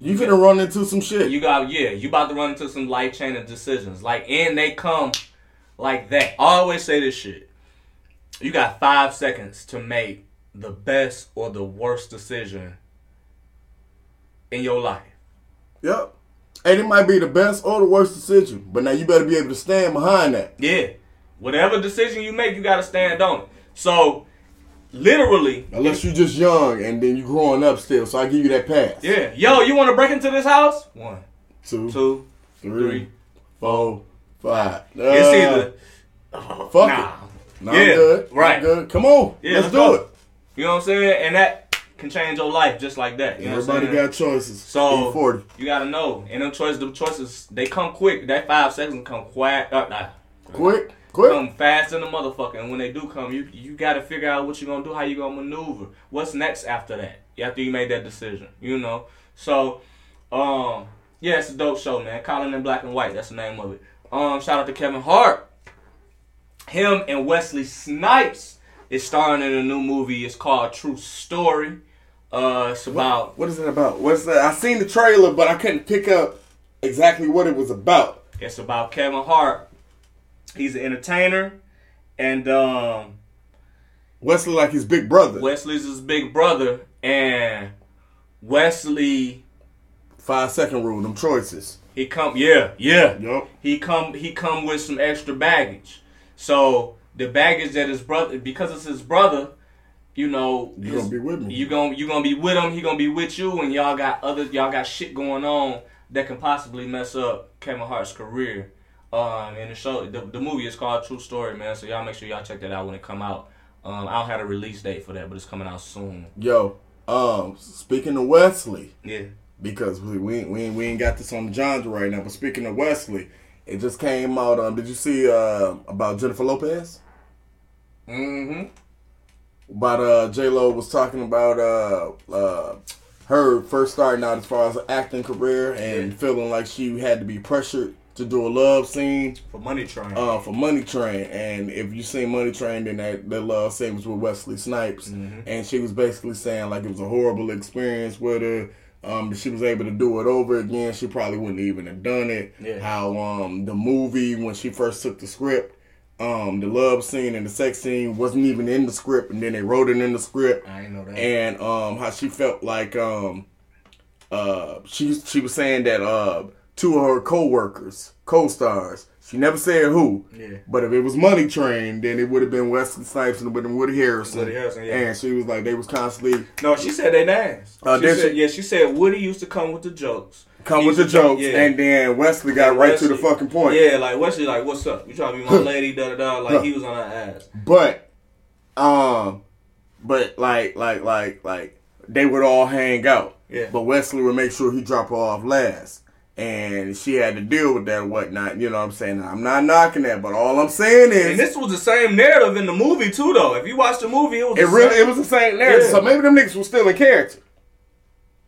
You finna run into some shit. you got yeah, you about to run into some life changing decisions. Like and they come like that. I always say this shit. You got five seconds to make the best or the worst decision in your life. Yep. And it might be the best or the worst decision, but now you better be able to stand behind that. Yeah. Whatever decision you make, you gotta stand on it. So literally Unless you're just young and then you're growing up still, so I give you that pass. Yeah. Yo, you wanna break into this house? One, Two, two, three, three. four, five. It's Uh, either fuck nah. it. No, Yeah, I'm good. right. I'm good. Come on. Yeah, let's let's do go. it. You know what I'm saying? And that can change your life just like that. You know Everybody got choices. So forty. you gotta know, and them choices, them choices, they come quick. That five seconds come quick, uh, nah, Quick, quick. come fast in the motherfucker. And when they do come, you you gotta figure out what you're gonna do, how you gonna maneuver. What's next after that? After you made that decision, you know. So, um, yeah, it's a dope show, man. Colin in Black and White, that's the name of it. Um, shout out to Kevin Hart. Him and Wesley Snipes is starring in a new movie. It's called True Story. Uh, it's about What is it about? What's that? I seen the trailer, but I couldn't pick up exactly what it was about. it's about Kevin Hart. He's an entertainer, and um, Wesley like his big brother. Wesley's his big brother, and Wesley Five second rule, them choices. he come yeah yeah Yup. he come he come with some extra baggage. So the baggage that his brother because it's his brother, you know, You gonna be with me. You gonna you gonna be with him. He gonna be with you, and y'all got other y'all got shit going on that can possibly mess up Kevin Hart's career. Um, and the show the, the movie is called True Story, man. So y'all make sure y'all check that out when it come out. Um, I don't have a release date for that, but it's coming out soon. Yo, um, speaking of Wesley, Yeah. because we we ain't, we ain't, we ain't got this on the genre right now. But speaking of Wesley, it just came out. Um, did you see uh about Jennifer Lopez? Mm-hmm. About uh J Lo was talking about uh uh her first starting out as far as acting career and Yeah. feeling like she had to be pressured to do a love scene For Money Train. uh, for Money Train, and if you seen Money Train, then that, that love scene was with Wesley Snipes, Mm-hmm. and she was basically saying like it was a horrible experience with her. Um, she was able to do it over again. She probably wouldn't even have done it. Yeah. How um the movie when she first took the script, um the love scene and the sex scene wasn't even in the script, and then they wrote it in the script I know that. and um how she felt like um uh she she was saying that uh two of her co-workers co-stars she never said who Yeah. but if it was money train then it would have been wesley snipes and been woody harrison Woody Harrelson, yeah. and she was like they was constantly No, she said they names. Oh, she said, she? yeah, she said Woody used to come with the jokes. Come with the jokes yeah. and then wesley got Yeah, right to the fucking point Yeah, like Wesley, like, what's up? You trying to be my lady? Da da da. Like he was on her ass. But, um, but like, like, like, like, they would all hang out. Yeah. But Wesley would make sure he drop her off last. And she had to deal with that and whatnot. You know what I'm saying? I'm not knocking that, but all I'm saying is And this was the same narrative in the movie too, though. If you watch the movie, it was it the really same- it was the same narrative. Yeah. So maybe them niggas was still in character.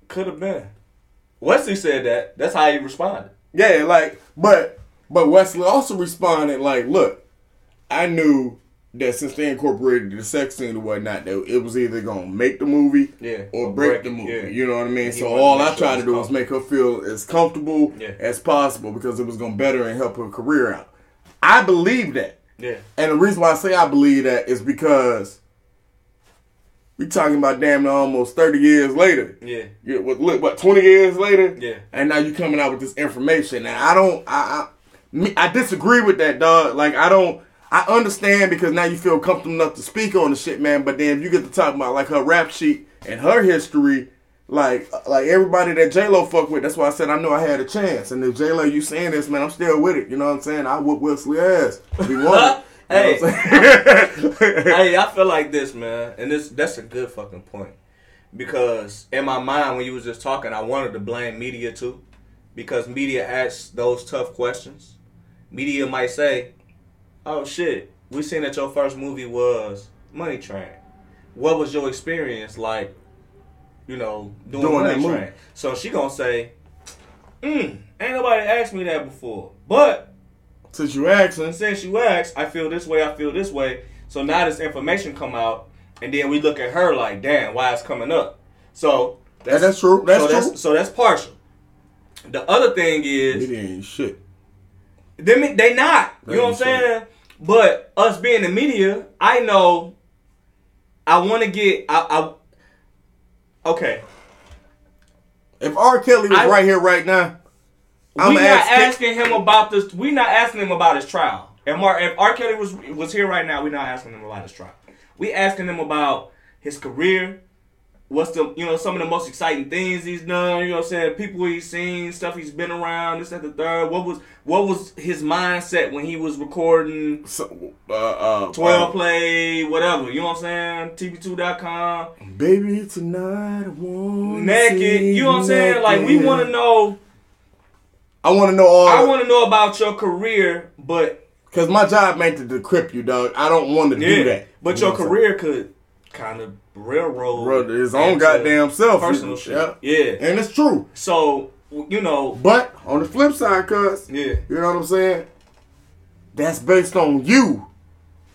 could have been. Wesley said that. That's how he responded. Yeah, like, but but Wesley also responded like, look, I knew that since they incorporated the sex scene and whatnot, that it was either gonna make the movie Yeah, or break break the movie. yeah. You know what I mean? He So all I tried to do was was make her feel as comfortable Yeah. as possible because it was gonna better and help her career out. I believe that. Yeah. And the reason why I say I believe that is because we talking about damn near almost 30 years later. Yeah. Yeah, what, look, what, 20 years later? Yeah. And now you coming out with this information. And I don't, I, I, I disagree with that, dog. Like, I don't, I understand because now you feel comfortable enough to speak on the shit, man. But then if you get to talk about, like, her rap sheet and her history, like, like everybody that J-Lo fuck with, that's why I said I know I had a chance. And if J-Lo, you saying this, man, I'm still with it. You know what I'm saying? I whoop Wesley ass. We want it. You know I'm hey, I feel like this, man, and this that's a good fucking point. Because in my mind, when you was just talking, I wanted to blame media too, because media asks those tough questions. Media might say, "Oh shit, we seen that your first movie was Money Train. What was your experience like? You know, doing, Doing that Money movie. Train?" So she gonna say, "Mm, ain't nobody asked me that before, but." Since you asking, since you asked, I feel this way, I feel this way. So now this information come out, and then we look at her like, damn, why it's coming up? So Yeah, that's true. That's so true. That's, so that's partial. The other thing is, it ain't shit. they, they not. You know what I'm saying? But us being the media, I know. I want to get. I, I okay. If R. Kelly was I- right here right now, we I'm not asking. him about this. We not asking him about his trial. If Mar, if R. Kelly was was here right now, we not asking him about his trial. We asking him about his career. What's the you know some of the most exciting things he's done? You know what I'm saying? People he's seen, stuff he's been around. This, at the third. What was what was his mindset when he was recording So, uh, uh, twelve uh, play, whatever? You know what I'm saying? TP-2.com, Baby, tonight I want naked. You know what I'm saying? Like we want to know. I want to know all. I want to know about your career, but because my job ain't to decrypt you, dog. I don't want to Yeah, do that. but You your career could kind of railroad saying? Bro, his own goddamn self, personal Yeah. shit. Yeah. and it's true. So you know, But on the flip side, cuz yeah, you know what I'm saying? That's based on you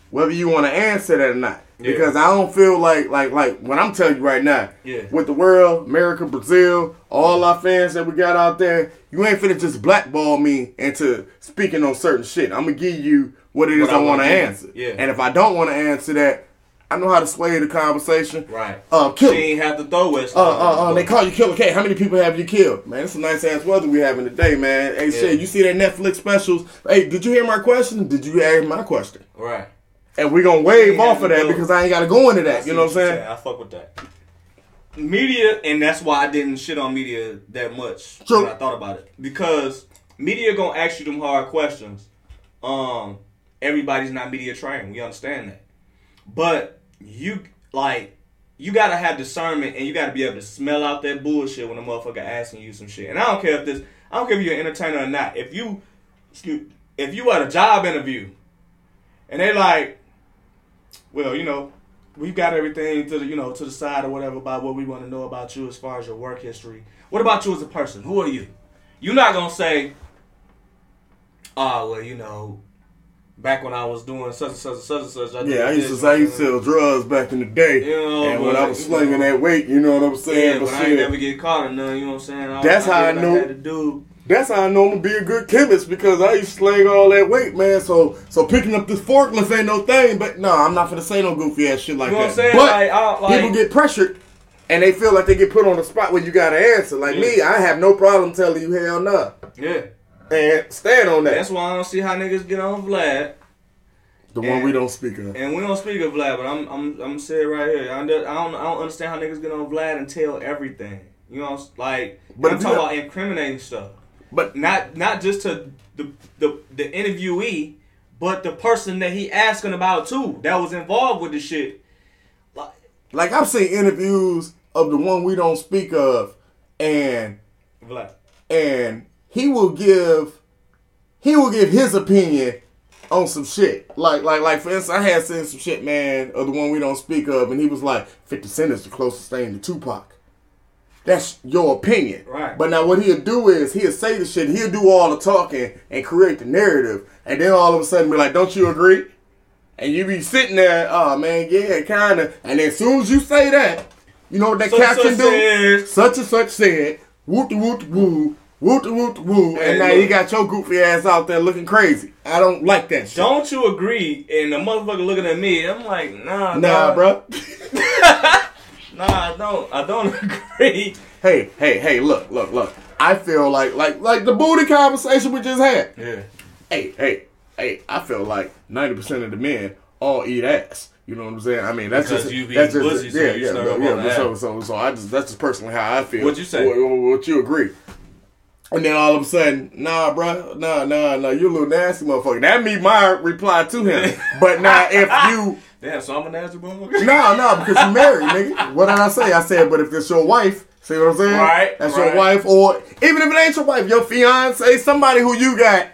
whether you want to answer that or not. Yeah. Because I don't feel like like like what I'm telling you right now. Yeah. With the world, America, Brazil, all our fans that we got out there, you ain't finna just blackball me into speaking on certain shit. I'm gonna give you what it is What I I want to wanna give you. answer. Yeah. And if I don't want to answer that, I know how to sway the conversation. Right. Uh, kill. She ain't have to throw it. Uh, uh, uh, they call you Killa K. How many people have you killed? Man, it's a nice ass weather we having today, man. Hey, Yeah. shit, you see that Netflix specials? Hey, did you hear my question? Did you hear my question? Right. And we gonna wave off of that go- because I ain't gotta go into that. You know what I'm you're saying? I fuck with that. Media, and that's why I didn't shit on media that much True. when I thought about it. Because media gonna ask you them hard questions. Um, everybody's not media trained. We understand that. But you like you gotta have discernment and you gotta be able to smell out that bullshit when a motherfucker asking you some shit. And I don't care if this I don't care if you're an entertainer or not. If you excuse if you at a job interview and they like, well, you know, we've got everything to the you know to the side or whatever about what we want to know about you as far as your work history. What about you as a person? Who are you? You're not gonna say, oh well, you know, back when I was doing such and such and such and such. I Yeah, I used this, to I used to sell drugs back in the day, You know, and when I was you slinging know, that weight, you know what I'm saying? Yeah, but but I ain't shit, never get caught or none. You know what I'm saying? I, That's how I did what knew- had to do. That's how I know I'm gonna be a good chemist because I used to sling all that weight, man. So so picking up this forklift ain't no thing. But no, I'm not gonna say no goofy ass shit like You know what that. I'm saying? But Like, I, like people get pressured and they feel like they get put on the spot where you gotta answer. Like Yeah. me, I have no problem telling you hell no. yeah. And stand on that. That's why I don't see how niggas get on Vlad. the one we don't speak of. And we don't speak of Vlad, but I'm I'm I'm saying right here. I don't I don't, understand how niggas get on Vlad and tell everything. You know, like But I'm talking about incriminating stuff. But Not not just to the the the interviewee, but the person that he asking about too that was involved with the shit. Like, like I've seen interviews of the one we don't speak of, and Vlad. and he will give he will give his opinion on some shit. Like like like for instance, I had seen some shit, man, of the one we don't speak of, and he was like, 50 Cent is the closest thing to Tupac. That's your opinion. Right. But now what he'll do is he'll say the shit, he'll do all the talking and create the narrative, and then all of a sudden be like, Don't you agree? And you be sitting there, oh man, yeah, kinda. And then as soon as you say that, you know what that Such and caption such do? Such and such said, whoop woot woot woo, woot woot woo, Hey, and now look. you got your goofy ass out there looking crazy. I don't like that shit. Don't you agree? And the motherfucker looking at me, I'm like, nah, Nah, dog. bro. Nah, I don't. I don't agree. hey, hey, hey, look, look, look. I feel like, like, like the booty conversation we just had. Yeah. Hey, hey, hey. I feel like ninety percent of the men all eat ass. You know what I'm saying? I mean, that's Because just you be that's just pussy, so yeah, you yeah, yeah. the but so, so, so I just that's just personally how I feel. What'd you say? What, what, what you agree? And then all of a sudden, nah, bro, nah, nah, nah, you a little nasty motherfucker. That me my reply to him. but now if you Damn, so I'm a nasty motherfucker. no, no, because you married, nigga. What did I say? I said, but if it's your wife, see what I'm saying? Right, That's right. your wife, or even if it ain't your wife, your fiance, somebody who you got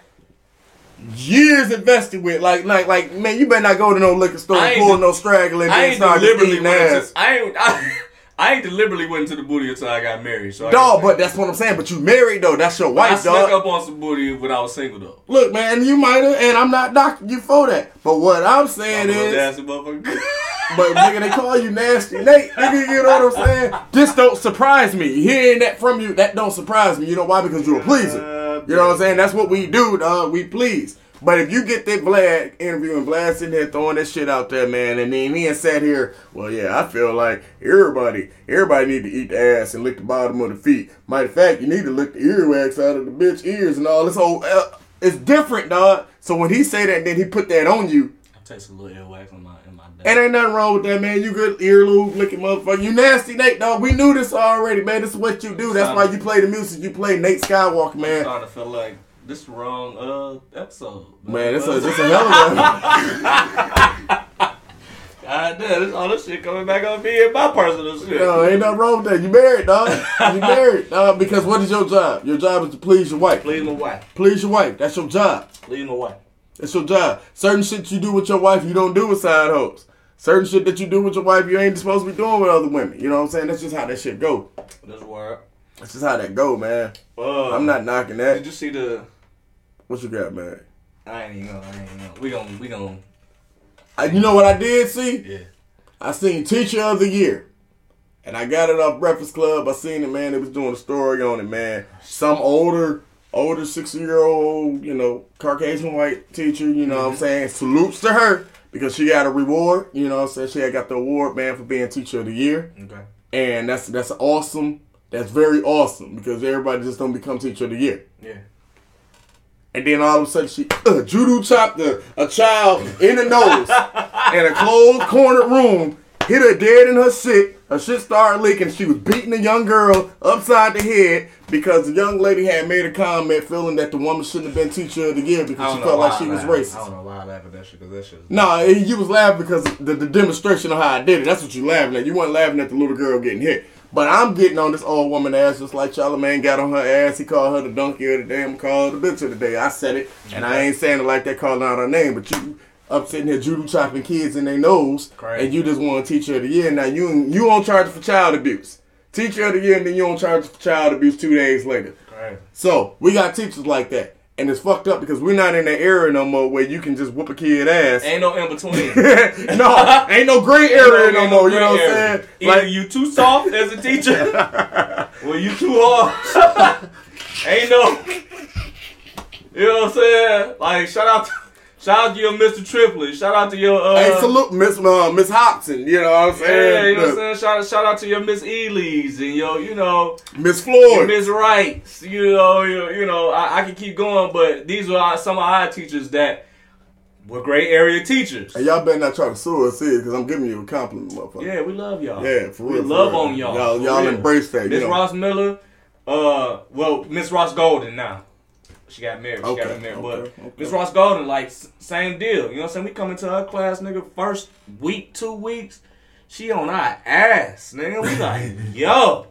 years invested with. Like, like, like, man, you better not go to no liquor store and pull no straggler and I then ain't start deliberately eating ass. I ain't I, I ain't deliberately went into the booty until I got married. So I Dog, but that's what I'm saying. But you married though. That's your I wife, snuck dog. up on some booty when I was single though. Look, man, you might have, and I'm not knocking you for that. But what I'm saying I'm a is, nasty motherfucker. But nigga, they call you nasty Nate. Nigga, you know what I'm saying? This don't surprise me. Hearing that from you, that don't surprise me. You know why? Because you're a pleaser. You know what I'm saying? That's what we do, dog. We please. But if you get that Vlad interview and Vlad sitting there throwing that shit out there, man, and then he and sat here, well, yeah, I feel like everybody, everybody need to eat the ass and lick the bottom of the feet. Matter of fact, you need to lick the earwax out of the bitch ears and all this whole. Uh, it's different, dog. So when he say that, then he put that on you. I taste a little earwax in my in my And ain't nothing wrong with that, man. You good earlobe licking motherfucker. You nasty, Nate, dog. We knew this already, man. This is what you do. That's why you play the music. You play Nate Skyywalker, I'm man. starting to feel like this wrong uh episode. Man, this a, this a hell of a. God damn, this all this shit coming back on me and my personal shit. No, ain't nothing wrong with that. You married, dog. You married, dog. Because what is your job? Your job is to please your wife. Please my wife. Please your wife. That's your job. Please my wife. That's your job. Certain shit you do with your wife, you don't do with side hoes. Certain shit that you do with your wife, you ain't supposed to be doing with other women. You know what I'm saying? That's just how that shit go. This word. That's just how that go, man. Uh, I'm not knocking that. Did you see the? What you got, man? I ain't even gonna. I ain't even gonna. We gonna. We gonna. I, you know what I did see? Yeah. I seen Teacher of the Year. And I got it off Breakfast Club. I seen it, man. They was doing a story on it, man. Some older, older 60 year old, you know, Caucasian white teacher, you know what I'm saying? Salutes to her because she got a reward, you know what I'm saying? She had got the award, man, for being Teacher of the Year. Okay. And that's that's awesome. That's very awesome because everybody just don't become Teacher of the Year. Yeah. And then all of a sudden she uh, judo chopped a, a child in the nose in a closed cornered room, hit her dead in her shit. Her shit started leaking. She was beating a young girl upside the head because the young lady had made a comment feeling that the woman shouldn't have been teacher of the year because she felt like she was racist. I don't know why I laugh at that shit because that shit. No, you was laughing because the, the demonstration of how I did it. That's what you laughing at. You weren't laughing at the little girl getting hit. But I'm getting on this old woman ass just like Charlamagne got on her ass. He called her the donkey of the day. I'm calling the bitch of the day. I said it, and I ain't saying it like that, calling out her name. But you up sitting here judo chopping kids in their nose, Crazy. and you just want teacher of the year. Now you you on charge for child abuse. Teacher of the year, and then you on charge for child abuse two days later. Right. So we got teachers like that. And it's fucked up because we're not in that era no more where you can just whoop a kid ass. Ain't no in between. no, ain't no gray area no Ain't more. You know what I'm saying? Either Like, you too soft as a teacher, or you too hard. Ain't no. You know what I'm saying? Like shout out, to, shout out to your Mr. Triplet. Shout out to your. Uh, hey, salute Miss uh, Miss Hobson. You know what I'm saying? Yeah, you know what I'm saying? Shout, shout out to your Miss Ely's and your, you know, Miss Floyd. Miss Wrights. You know, you, you know, I, I can keep going, but these were our, some of our teachers that were great area teachers. Hey, y'all better not try to sue us here because I'm giving you a compliment, motherfucker. Yeah, we love y'all. Yeah, for we real. for love real. on y'all. Y'all, y'all embrace that. Miss you know. Ross Miller, uh, well, Miss Ross Golden now. She got married. She Okay, got married. okay, but okay. Miss Ross Golden, like, same deal. You know what I'm saying? We come into her class, nigga, first week, two weeks, she on our ass, nigga. We like, yo.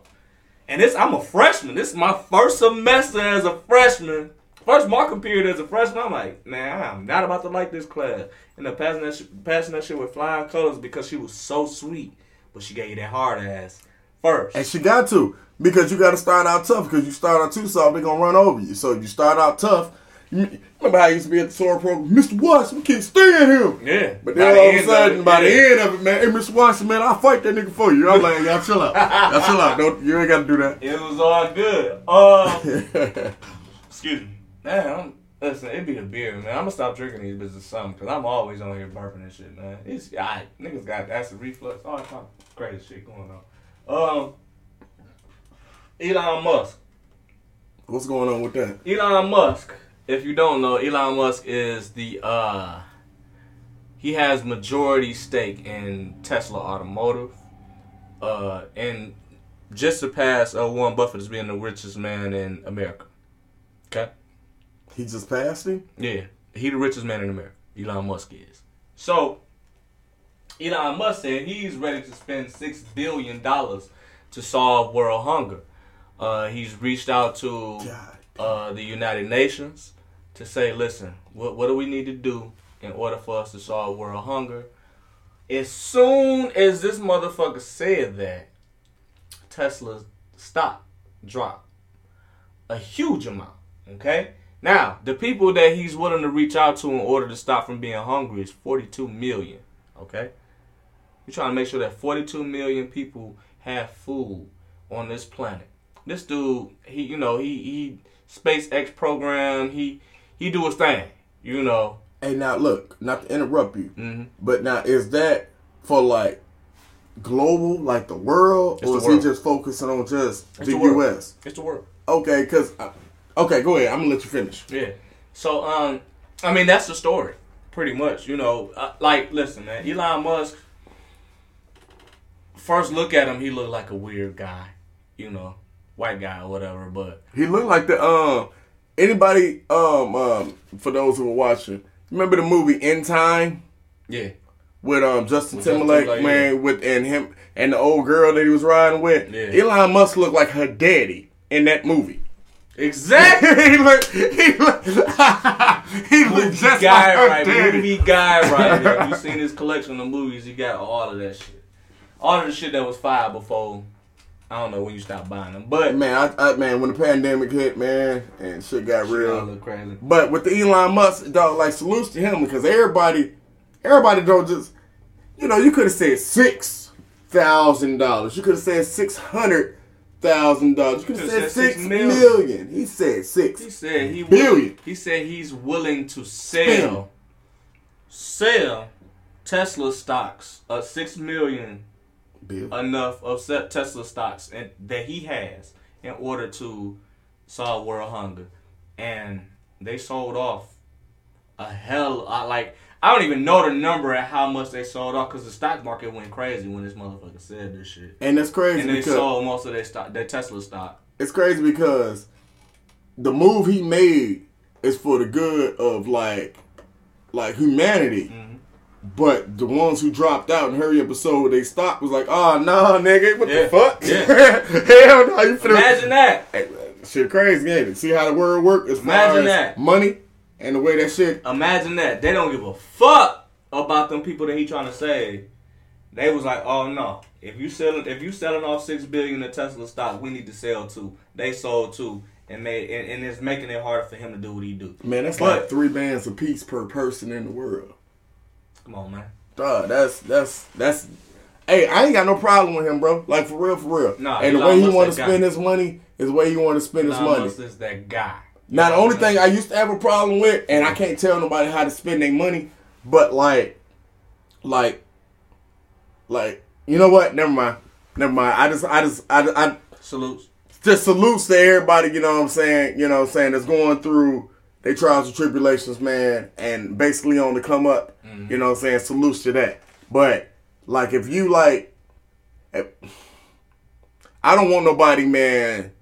And this, I'm a freshman. This is my first semester as a freshman. First marking period as a freshman. I'm like, man, I'm not about to like this class. And the passing that, sh- passing that shit with flying colors because she was so sweet. But she gave you that hard ass first. And she got to because you got to start out tough because you start out too soft, they're gonna run over you. So if you start out tough. You- Remember how I used to be at the SOAR program, Mr. Watson, we can't stand him. Yeah. But then the all of a sudden, by the end of it, man, hey, Mr. Watson, man, I'll fight that nigga for you. I'm like, y'all chill out. Y'all chill out. Don't, you ain't got to do that. It was all good. Uh, excuse me. Man, I'm, listen, it be the beer, man. I'm gonna stop drinking these bitches something because I'm always on here burping and shit, man. It's I niggas got acid reflux, all that kind of crazy shit going on. Um, Elon Musk. What's going on with that? Elon Musk. If you don't know, Elon Musk is the uh he has majority stake in Tesla Automotive. Uh and just surpassed uh, Warren Buffett as being the richest man in America. Okay? He just passed him? Yeah. He the richest man in America. Elon Musk is. So Elon Musk said he's ready to spend six billion dollars to solve world hunger. Uh, he's reached out to uh, the United Nations to say, listen, what, what do we need to do in order for us to solve world hunger? As soon as this motherfucker said that, Tesla's stock dropped a huge amount. Okay? Now, the people that he's willing to reach out to in order to stop from being hungry is 42 million. Okay? We're trying to make sure that 42 million people have food on this planet. This dude, he, you know, he, he SpaceX program, he, he do his thing, you know. Hey, now look, not to interrupt you, hmm but now is that for like global, like the world, It's or the is world. he just focusing on just It's the the. U.S.? It's the world. Okay, because okay, go ahead. I'm gonna let you finish. Yeah. So, um, I mean, that's the story, pretty much. You know, uh, like, listen, man, Elon Musk. First look at him, he looked like a weird guy, you know, white guy or whatever. But He looked like the um anybody um um for those who are watching. Remember the movie In Time yeah, with um Justin With Timberlake, Timberlake, man, with and him and the old girl that he was riding with. Yeah. Elon Musk looked like her daddy in that movie. exactly. he looked he looked he looked just guy like right, daddy. movie guy right here. You seen his collection of movies? He got all of that shit, all of the shit that was fired before. I don't know when you stopped buying them, but Man, I, I man, when the pandemic hit, man, and shit got Shit real. look crazy. But with the Elon Musk, dog, like salutes to him because everybody everybody don't just, you know, you could have said six thousand dollars. You could have said six hundred thousand dollars. You could have said said six six million. million. He said six. He said he Billion. willing, he said he's willing to sell sell Tesla stocks uh six million Bill. enough of Tesla stocks and that he has in order to solve world hunger, and they sold off a hell I like I don't even know the number at how much they sold off because the stock market went crazy when this motherfucker said this shit, and it's crazy and they because sold most of their stock, their Tesla stock. it's crazy because the move he made is for the good of like like humanity. Mm-hmm. But the ones who dropped out in hurry episode, they stock was like, oh nah, nigga, what Yeah, the fuck? yeah. Hell no, you finna Imagine that. Hey, shit crazy, ain't it? See how the word work as Imagine as that. money and the way that shit. Imagine that. They don't give a fuck about them people that he trying to save. They was like, oh no. If you selling if you selling off six billion of Tesla stock, we need to sell two. They sold two and made and, and it's making it harder for him to do what he do. Man, that's But- like three bands a piece per person in the world. Come on, man. Dog, that's that's that's. Hey, I ain't got no problem with him, bro. Like for real, for real. No, and the way he want to spend guy. his money is the way he want to spend his money. Musk is that guy. Now the only thing I used to have a problem with, and I can't tell nobody how to spend their money, but like, like, like, you know what? Never mind. Never mind. I just, I just, I, I Salutes. just salutes to everybody. You know what I'm saying? You know what I'm saying? That's going through their trials and tribulations, man, and basically on the come up. Mm-hmm. You know what I'm saying? Salutes to that. But like, if you like, I don't want nobody, man.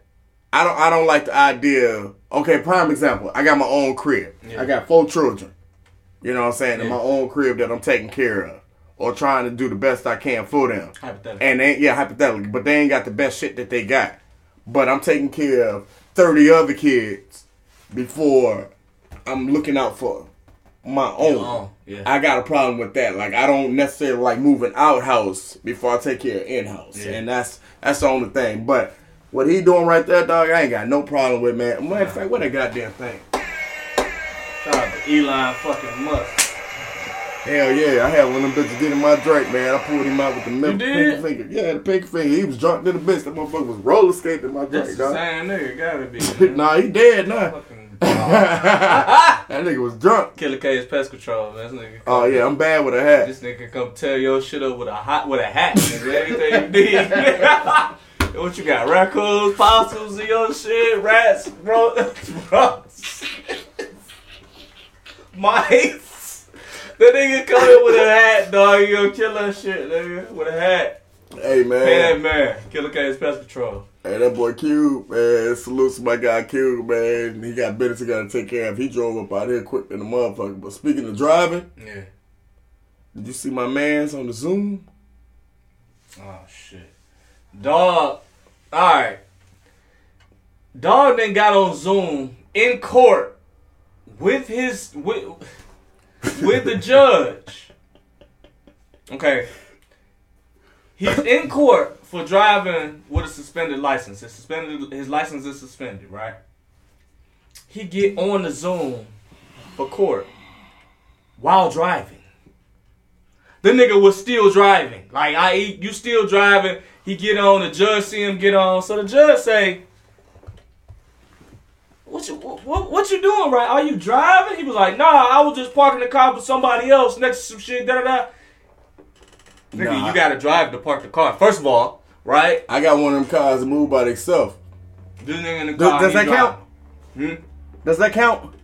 I don't. I don't like the idea. Okay, prime example. I got my own crib. Yeah. I got four children. You know what I'm saying? In my own crib that I'm taking care of, or trying to do the best I can for them. Hypothetically. And they, yeah, hypothetically, but they ain't got the best shit that they got. But I'm taking care of 30 other kids before I'm looking out for my own. own, yeah. I got a problem with that. Like I don't necessarily like moving out house before I take care of in house, Yeah. and that's that's the only thing. But what he doing right there, dog, I ain't got no problem with, man. Matter of fact, what a goddamn thing? Shout out to Elon fucking Musk. Hell yeah, I had one of them bitches get in my drink, man. I pulled him out with the middle did? pinky finger. Yeah, the pinky finger. He was drunk to the bitch. That motherfucker was roller skating my That's drink, the dog. same nigga, gotta be. nah, he dead now. Fucking that nigga was drunk. Killa K's pest control, man. This nigga. Oh yeah, I'm bad with a hat. This nigga come tear your shit up with a hot with a hat. Nigga. Everything you need. what you got? Raccoons, possums, and your shit, rats, bro, bro. Mice. That nigga come in with a hat, dog. You gonna kill that shit, nigga. With a hat. Hey man, that man. Killa K's pest Patrol. hey that boy Cube, man. Salute to my guy Cube, man. He got business he gotta take care of. He drove up out here quick than the motherfucker. But speaking of driving, Yeah. did you see my man's on the Zoom? Oh shit. Dog. Alright. Dog then got on Zoom in court with his with with the judge. Okay. He's in court for driving with a suspended license. His suspended his license is suspended, right? He get on the Zoom for court while driving. The nigga was still driving. Like I, eat, you still driving. He get on. The judge see him get on. So the judge say, "What you what, what you doing? Right? Are you driving?" He was like, "Nah, I was just parking the car with somebody else next to some shit." Da da da. Nigga, Nah. you gotta drive to park the car. First of all, right? I got one of them cars that move by themselves. This nigga in the Does, car. does he that count? Hmm? Does that count?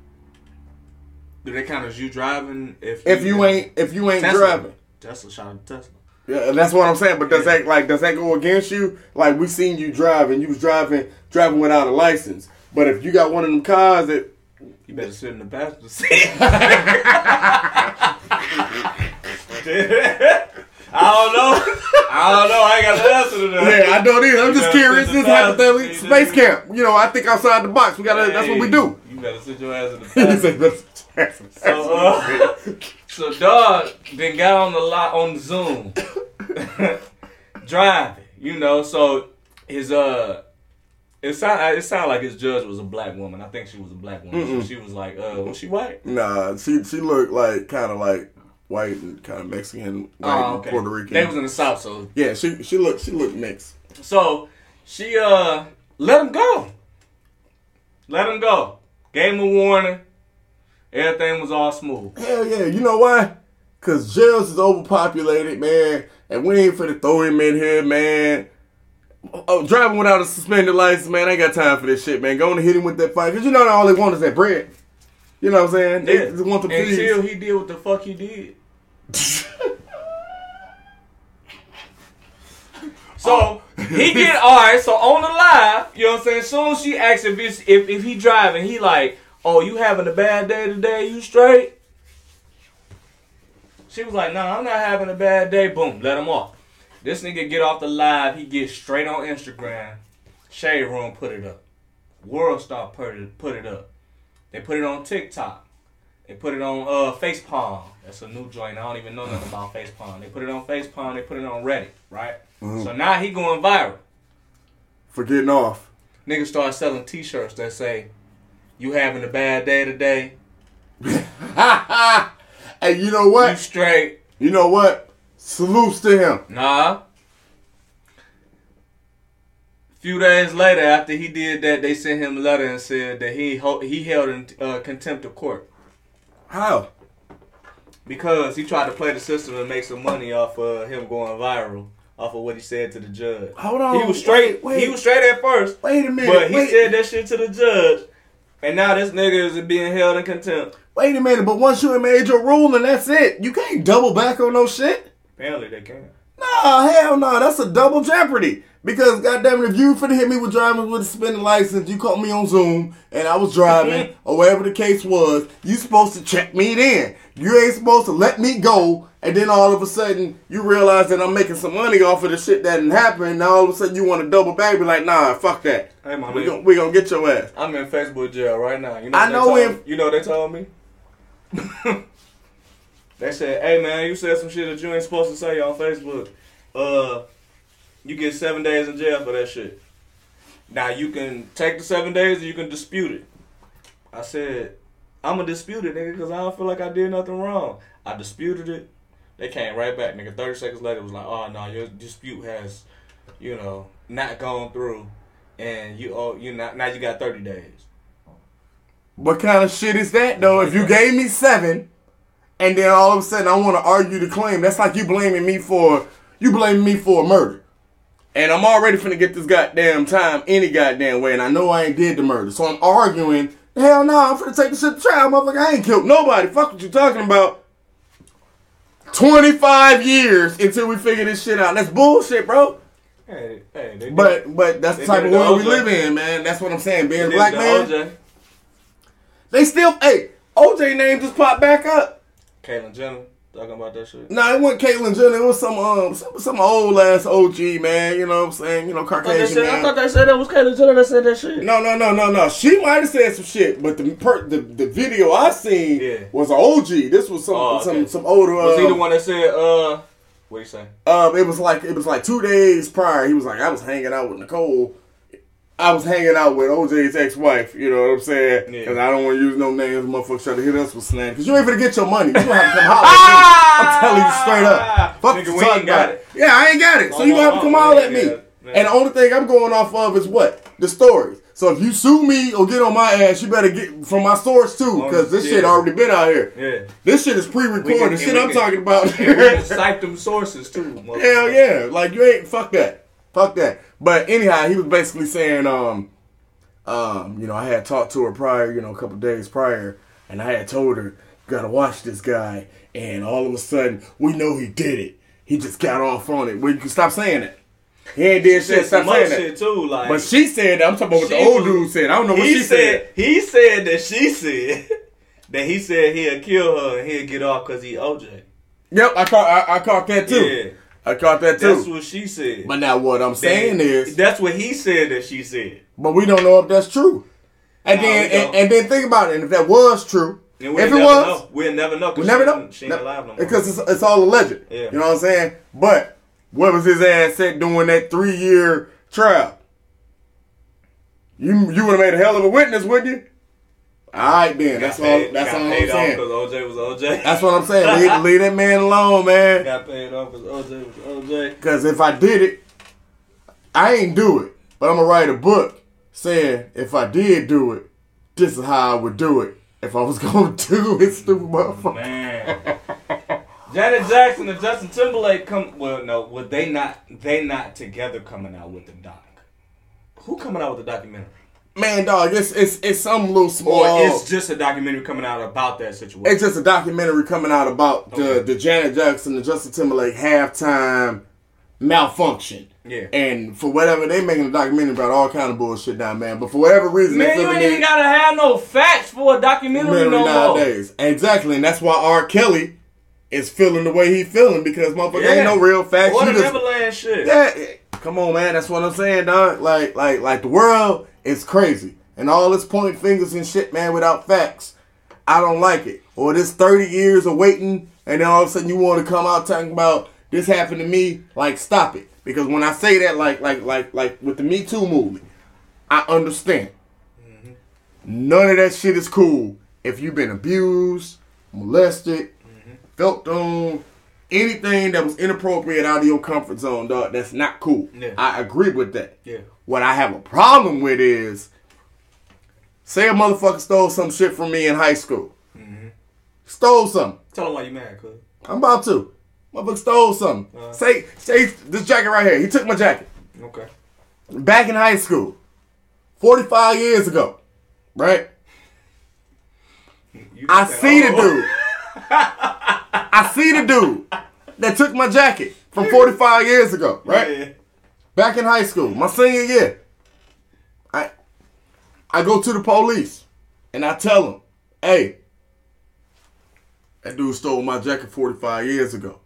Do they count as you driving if If you ain't if you ain't Tesla. driving. Tesla shot at Tesla? Yeah, that's what I'm saying. But does that like does that go against you? Like we seen you driving, you was driving driving without a license. But if you got one of them cars that You better sit in the passenger seat. I don't know. I don't know. I ain't got the answer to that. Yeah, I don't either. I'm just You better curious. This the hypothetically space camp. You know, I think outside the box. We gotta. That's what we do. You better sit your ass in the He passenger. said, "That's- that's- So, uh, so dog then got on the lot on Zoom, driving. You know, so his uh, it sound it sounded like his judge was a black woman. I think she was a black woman. So she was like, uh, was she white? Nah, she she looked like kind of like white and kind of Mexican, white Oh, okay. Puerto Rican. They was in the south, so yeah, she she looked she looked mixed. so she uh let him go. Let him go. Gave him a warning. Everything was all smooth. Hell yeah, you know why? Cause jails is overpopulated, man, and we ain't finna throw him in here, man. Oh, driving without a suspended license, man. I ain't got time for this shit, man. Go on and hit him with that fight, cause you know all they want is that bread. You know what I'm saying? They Yeah. just want the Until peas. he did what the fuck he did. So oh. he get all right. So on the live, you know what I'm saying. Soon as she asks if it's if, if he driving, he like, oh, you having a bad day today? You straight? She was like, no, I'm not having a bad day. Boom, let him off. This nigga get off the live. He gets straight on Instagram. Shade Room put it up. World Star put it put it up. They put it on TikTok. They put it on uh, Facepalm. That's a new joint. I don't even know nothing about Facepalm. They put it on Facepalm. They put it on Reddit, right? So now he going viral. for getting off. Niggas start selling T-shirts that say, "You having a bad day today? hey, you know what? You straight? You know what? Salutes to him. Nah." A Few days later, after he did that, they sent him a letter and said that he he held in uh, contempt of court How? because he tried to play the system and make some money off of him going viral, off of what he said to the judge. Hold on. He was straight. Wait, He was straight at first, Wait a minute. but he wait, said that shit to the judge, and now this nigga is being held in contempt. wait a minute. But once you have made your ruling, that's it. You can't double back on no shit. Apparently, they can. Nah, hell no. That's a double jeopardy. Because goddamn it, if you finna hit me with driving with a suspended license, you caught me on Zoom and I was driving or whatever the case was, you supposed to check me then. You ain't supposed to let me go and then all of a sudden you realize that I'm making some money off of the shit that didn't happen. Now all of a sudden you want to double back, be like, nah, fuck that. Hey, my We nigga. gonna, we gonna get your ass. I'm in Facebook jail right now. You know I know they told, him. You know what they told me? they said, "Hey man, you said some shit that you ain't supposed to say on Facebook. Uh, you get seven days in jail for that shit. Now you can take the seven days or you can dispute it." I said, "I'm gonna dispute it, nigga, because I don't feel like I did nothing wrong. I disputed it. They came right back, nigga. Thirty seconds later, was like, oh no, your dispute has, you know, not gone through, and you oh you not now you got thirty days." What kind of shit is that though? If you gave me seven, and then all of a sudden I want to argue the claim, that's like you blaming me for you blaming me for a murder. And I'm already finna get this goddamn time any goddamn way, and I know I ain't did the murder, so I'm arguing. Hell no, I'm finna take this shit to trial, motherfucker. I ain't killed nobody. Fuck what you talking about. 25 years until we figure this shit out. That's bullshit, bro. Hey, hey, But but that's the type of world we live in, man. That's what I'm saying. Being a black man, OJ, they still hey, OJ name just popped back up. Caitlyn Jenner talking about that shit. Nah, it wasn't Caitlyn Jenner. It was some um some, some old ass OG man. You know what I'm saying? You know I thought, they Caucasian said, I thought they said that was Caitlyn Jenner that said that shit. no, no, no, no, no. She might have said some shit, but the per, the, the video I seen Yeah. was an OG. This was some Oh, okay. some some older. Was he uh, the one that said, uh, what you say? Um, it was like it was like two days prior. He was like, I was hanging out with Nicole. I was hanging out with OJ's ex-wife. You know what I'm saying? Yeah. Because I don't want to use no names. Motherfuckers try to hit us with slang. Because you ain't gonna get your money. You gonna have to come holler at me. I'm telling you straight up. Fuck Nigga, you we talking ain't got about. it. Yeah, I ain't got it. So Oh, you gonna have to oh, come oh, holler at me. yeah, yeah. And the only thing I'm going off of is what the stories. So if you sue me or get on my ass, you better get from my source too, oh, because this shit already been out here. Yeah. This shit is pre-recorded. can- shit I'm can- talking about. We can cite them sources too. Hell yeah. Like you ain't fuck that. Fuck that. But anyhow, he was basically saying, um, um, you know, I had talked to her prior, you know, a couple days prior, and I had told her, you gotta watch this guy, and all of a sudden, we know he did it. He just got off on it. Well, you can stop saying it. He ain't did shit. Stop saying that. shit too. Like, But she said that. I'm talking about what the old dude said. I don't know what he she said. He said that she said that he said he'll kill her and he'll get off because he OJ. Yep, I caught. I, I caught that too. Yeah. I caught that too. That's what she said. but now what I'm saying is, that's what he said that she said. But we don't know if that's true. And No, then and, and then think about it. And if that was true, And we if it never was, know. we'll never know. 'cause we never know. She ain't alive no more. Because it's, it's all alleged. Yeah. You know what I'm saying? But what was his ass set doing that three year trial? You you would have made a hell of a witness, wouldn't you? All right, then. That's all. paid- That's all I'm saying. because OJ was OJ. That's what I'm saying. Leave, leave that man alone, man. got paid off because OJ was OJ. Because if I did it, I ain't do it. But I'm gonna write a book saying if I did do it, this is how I would do it. If I was gonna do it, stupid motherfucker. Man. Janet Jackson and Justin Timberlake come. Well, no, well they not. They not together coming out with the doc. Who coming out with the documentary? Man, dog, it's it's it's some little small. Or it's just a documentary coming out about that situation. It's just a documentary coming out about the, Okay. the Janet Jackson and Justin Timberlake halftime malfunction. Yeah. And for whatever they making a documentary about all kind of bullshit now, man. But for whatever reason, Man, you ain't even gotta have no facts for a documentary no more. nowadays. Exactly, and that's why R. Kelly is feeling the way he feeling because motherfucker ain't no real facts. What You the just- Neverland shit. yeah, yeah. come on, man. That's what I'm saying, dog. Like, like, like the world is crazy, and all this pointing fingers and shit, man, without facts. I don't like it. Or this 30 years of waiting, and then all of a sudden you want to come out talking about this happened to me. Like, stop it. Because when I say that, like, like, like, like with the Me Too movement, I understand. Mm-hmm. None of that shit is cool. If you've been abused, molested, mm-hmm. felt on, anything that was inappropriate out of your comfort zone, dog, that's not cool. Yeah. I agree with that. Yeah. What I have a problem with is, say a motherfucker stole some shit from me in high school. Stole something. Tell them why you mad, cuz. I'm about to. Motherfucker stole something. Uh. say, say this jacket right here. He took my jacket Okay. back in high school, 45 years ago, right? I see the oh. dude. I see the dude that took my jacket from 45 years ago, right? Yeah. Back in high school, my senior year. I I go to the police and I tell them, hey, that dude stole my jacket 45 years ago.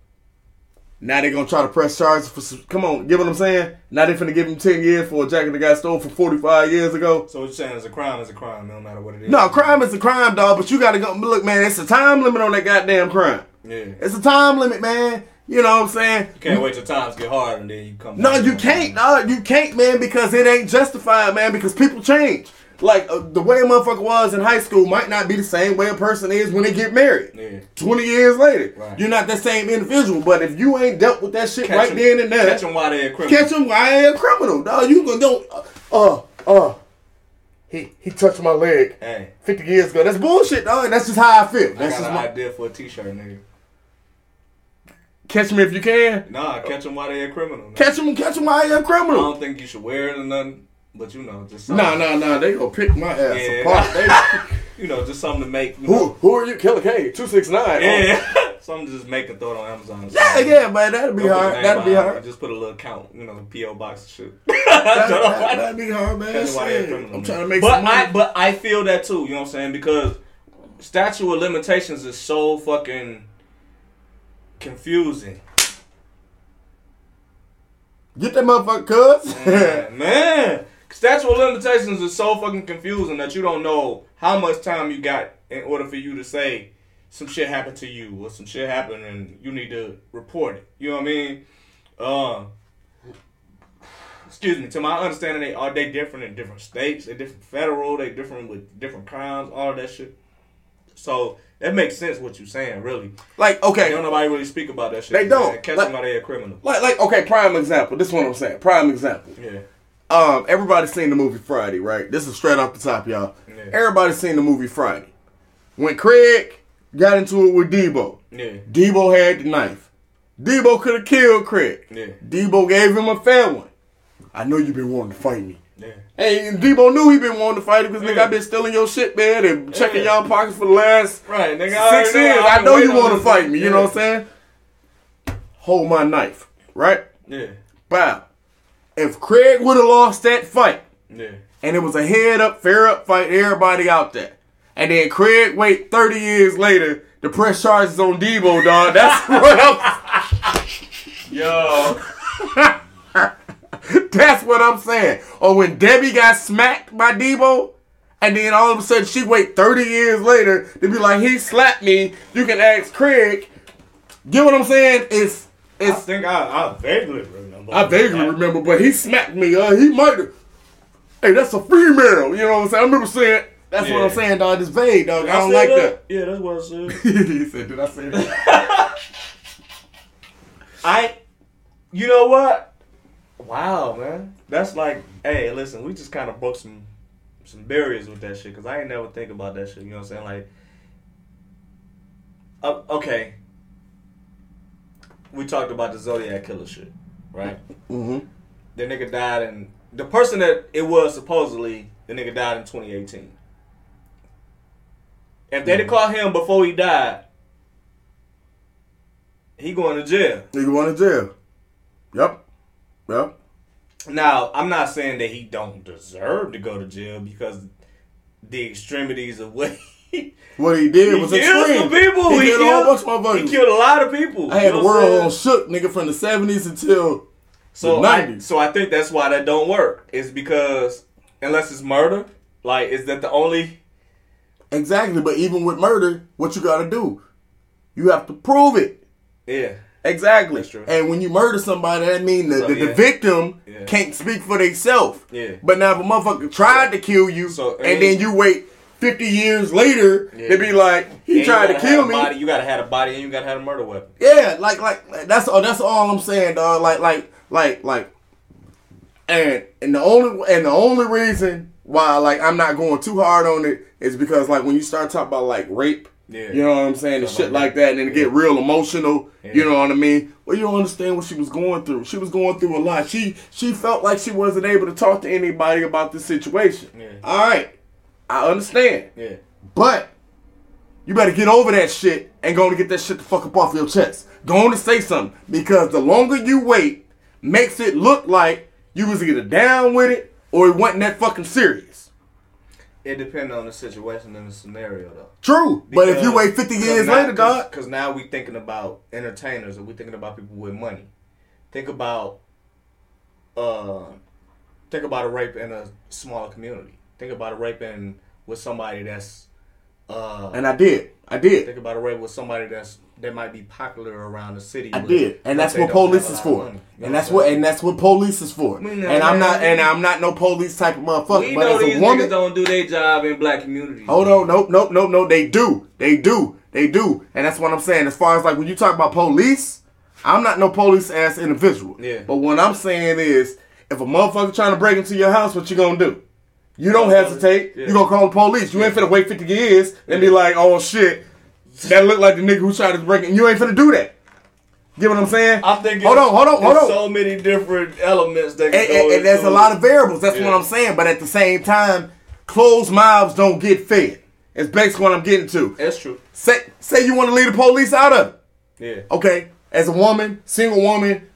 Now they're gonna try to press charges for some, come on, get what I'm saying? Now they finna give him 10 years for a jacket that got stolen from 45 years ago. So what you're saying is a crime is a crime, no matter what it is. No, crime is a crime, dog, but you gotta go, look, man, it's a time limit on that goddamn crime. Yeah. It's a time limit, man. You know what I'm saying? can't wait till times get hard and then you come. No, you can't, dog. You can't, man, because it ain't justified, man, because people change. Like, uh, the way a motherfucker was in high school might not be the same way a person is when they get married. Yeah. 20 years later. Right. You're not that same individual, but if you ain't dealt with that shit Catch right 'em- then and there, Catch them while they're criminal. catch him while a criminal, dog. You gonna don't, uh, uh, he, he touched my leg Hey, 50 years ago. That's bullshit, dog. That's just how I feel. I got just an my, idea for a t-shirt, nigga. catch me if you can. Nah, catch them while they're a criminal. nigga. Catch him, catch him while I ain't a I criminal. I don't think you should wear it or nothing, but you know, just nah, nah. no. They gonna pick my ass Yeah. apart. They- You know, just something to make. Who, know, who are you? Killa K, two six nine. yeah, oh. something to just make and throw it on Amazon. yeah, yeah, man. That'd be hard. That'd be hard. Just put a little count, you know, PO box and shit. That, that, that'd be hard, man. That's why they're Shit. criminal, I'm trying to make but some money. I but I feel that too. You know what I'm saying? Because statute of limitations is so fucking confusing. Get that motherfucker, cuz. man, man, statute of limitations is so fucking confusing that you don't know how much time you got in order for you to say some shit happened to you or some shit happened and you need to report it. You know what I mean? Uh, excuse me. To my understanding, they are they different in different states. They different federal. They different with different crimes. All of that shit. So that makes sense what you're saying, really. like, okay, Don't nobody really speak about that shit. They don't. Catch Like- somebody a criminal. like, like, okay. Prime example. This is what I'm saying. Prime example. Yeah. Um, everybody's seen the movie Friday, right? This is straight off the top, y'all. Yeah. Everybody's seen the movie Friday. When Craig got into it with Debo, Yeah. Debo had the knife. Debo could have killed Craig. Yeah. Debo gave him a fair one. I know you've been wanting to fight me. Yeah. Hey, and Debo knew he been wanting to fight him because nigga, Yeah. I been stealing your shit, man, and checking Yeah. y'all pockets for the last Right, nigga. Six already years. I've I know you want to fight me. You know what I'm saying? Hold my knife, right? Yeah. Bow. If Craig would have lost that fight, Yeah. and it was a head up, fair up fight, everybody out there, and then Craig wait 30 years later to press charges on Debo, dog. That's what I'm. Yo. That's what I'm saying. Or when Debbie got smacked by Debo, and then all of a sudden she wait 30 years later to be like, he slapped me. You can ask Craig. Get what I'm saying? It's I think I, I vaguely remember. I vaguely remember, but he smacked me. Uh, he might have. Hey, that's a female. You know what I'm saying? I remember saying That's what I'm saying, dog. It's vague, dog. I don't said like that. Yeah, that's what I said. he said, "Did I say that?" I, you know what? Wow, man, that's like, hey, listen, we just kind of broke some some barriers with that shit because I ain't never think about that shit. You know what I'm saying? Like, uh, okay, we talked about the Zodiac killer shit, right? mm-hmm. The nigga died, and the person that it was supposedly the nigga died in 2018. If they'd have caught him before he died, he going to jail. He going to jail. Yep. Yep. Now, I'm not saying that he don't deserve to go to jail because the extremities of what What he did he was killed extreme. people. He, killed a whole bunch of motherfuckers. He killed a lot of people. I had the know what I'm world on shook, nigga, from the seventies until so the I, 90s. so I think that's why that don't work. It's because unless it's murder, like is that the only? exactly. But even with murder, what you got to do? You have to prove it. Yeah, Exactly. That's true. And when you murder somebody, that means the, So, the, the yeah. victim Yeah. can't speak for themselves. Yeah. But now if a motherfucker tried to kill you, So, I and then you wait fifty years later, Yeah. they be like, he And tried to kill me. Body, you gotta have a body, and you gotta have a murder weapon. Yeah, like like like, that's all. That's all I'm saying, dog. Like like like like, and and the only and the only reason why like I'm not going too hard on it is because like when you start talking about like rape, Yeah. you know what I'm saying, and shit like like that, and then it get real emotional. Yeah. You know what I mean? Well, you don't understand what she was going through. She was going through a lot. She she felt like she wasn't able to talk to anybody about the situation. Yeah. All right, I understand. Yeah, But you better get over that shit and go on and get that shit the fuck up off your chest. Go on and say something. Because the longer you wait makes it look like you was either down with it or it wasn't that fucking serious. it depends on the situation and the scenario, though. True. but if you wait 50 years later, dog. Because now we thinking about entertainers and we thinking about people with money. Think about, uh, think about a rape in a smaller community. Think about a rape in with somebody that's, uh, And I did. I did. think about a rape with somebody that's that might be popular around the city. I did, and that's what police is for, of money. You know and that's what and that's what police is for. And I'm not, and I'm not no police type of motherfucker. we but know as these a woman, niggas don't do their job in black communities. Hold on, nope, nope, nope, nope. They do, they do, they do, and that's what I'm saying. As far as like when you talk about police, I'm not no police ass individual. Yeah. But what I'm saying is, if a motherfucker trying to break into your house, what you gonna do? You don't hesitate. Yeah. You gonna call the police. You ain't finna wait 50 years and be like, oh shit, that look like the nigga who tried to break in. You ain't finna do that. Get what I'm saying? I'm thinking. Hold on, hold on, hold on. So many different elements that. and, go and- and there's a lot of variables. That's Yeah. what I'm saying. But at the same time, closed mouths don't get fed. It's basically what I'm getting to. That's true. Say say you want to leave the police out of it. Yeah. Okay, as a woman, single woman,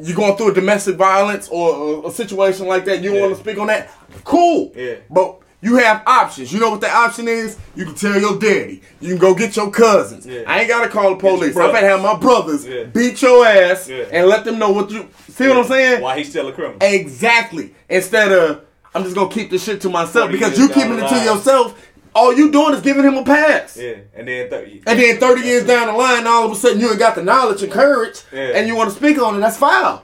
you going through a domestic violence or a, a situation like that. You Yeah. want to speak on that? Cool. Yeah. But you have options. You know what the option is? You can tell your daddy. You can go get your cousins. Yeah. I ain't gotta call the police. I'm gonna have my brothers Yeah. beat your ass Yeah. and let them know what you see. What I'm saying? Why he's still a criminal? Exactly. Instead of I'm just gonna keep this shit to myself because you keeping it to yourself. All you doing is giving him a pass. Yeah. And then. Th- And then 30 years down the line, all of a sudden you ain't got the knowledge and courage, Yeah. and you want to speak on it. That's foul.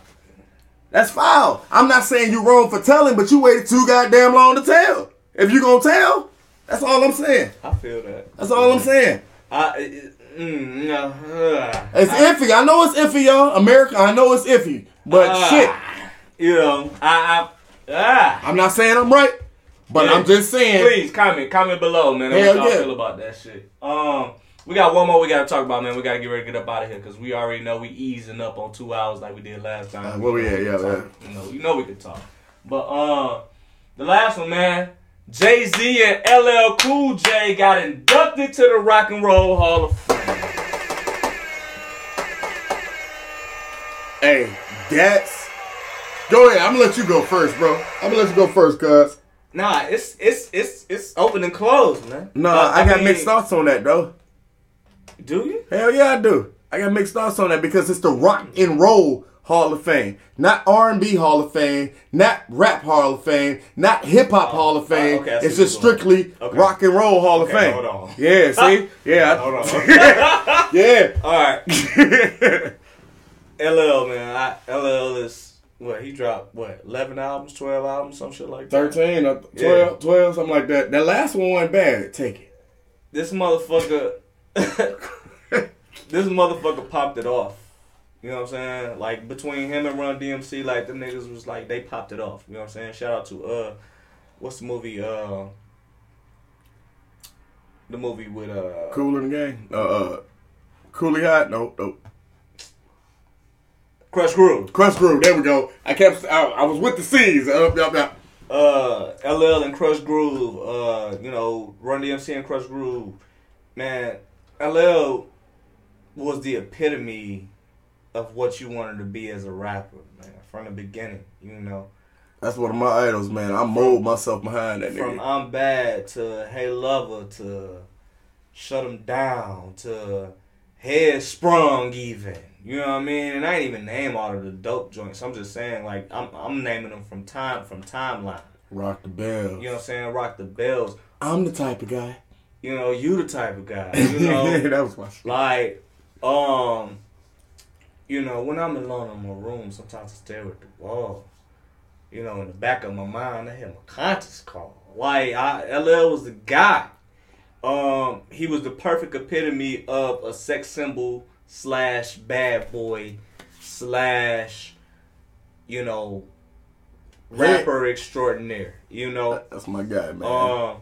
That's foul. I'm not saying you're wrong for telling, but you waited too goddamn long to tell. If you gonna tell, that's all I'm saying. I feel that. That's all I'm saying. I. Mm, no. uh, It's iffy. I know it's iffy, y'all. America, I know it's iffy. But Ah. shit, You know. I. I ah. I'm not saying I'm right, but Yeah. I'm just saying. Please comment, comment below, man. Hell what y'all yeah. feel about that shit. Um, we got one more we gotta talk about, man. We gotta get ready to get up out of here because we already know we easing up on two hours like we did last time. Uh, where we at? Yeah, talk- You know, you know we could talk. But um, the last one, man. Jay Z and LL Cool J got inducted to the Rock and Roll Hall of Fame. Hey, that's. Go ahead. I'm gonna let you go first, bro. I'm gonna let you go first, cuz. Nah, it's it's it's it's open and closed, man. No, Uh, I, got mean, mixed thoughts on that, though. Do you? Hell yeah, I do. I got mixed thoughts on that because it's the Rock and Roll Hall of Fame, not R and B Hall of Fame, not Rap Hall of Fame, not Hip Hop Hall of Fame. Oh, okay, it's just strictly Okay. Rock and Roll Hall of Fame. hold on. Yeah, see, yeah, Hold on. yeah. All right. LL man, I, LL is what he dropped what eleven albums, twelve albums, some shit like that. 13 or 12, Yeah. 12, something like that. That last one wasn't bad. Take it. This motherfucker, this motherfucker popped it off. You know what I'm saying? Like between him and Run DMC, like them niggas was like they popped it off. You know what I'm saying? Shout out to uh, what's the movie? Uh, the movie with uh, Cool in the game. Uh, uh, Coolie Hot. Nope, nope. Krush Groove. Krush Groove. There we go. I kept. I, I was with the C's. Up, up, up. uh, LL and Krush Groove, uh, you know, Run DMC and Krush Groove, man, LL was the epitome of what you wanted to be as a rapper, man, from the beginning, you know. That's one of my idols, man. I mold myself behind that From nigga. I'm Bad to Hey Lover to Shut 'em Down to Head Sprung even. You know what I mean? And I ain't even name all of the dope joints. I'm just saying like I'm I'm naming them from time from timeline. Rock the bell. You know what I'm saying? Rock the bells. I'm the type of guy. You know, you the type of guy. You know, that was my shit. like, um, you know, when I'm alone in my room, sometimes I stare at the wall. You know, in the back of my mind, I hear my conscience call. Like, I, LL was the guy. Um, he was the perfect epitome of a sex symbol slash bad boy slash, you know, rapper extraordinaire. You know, That's my guy, man. um,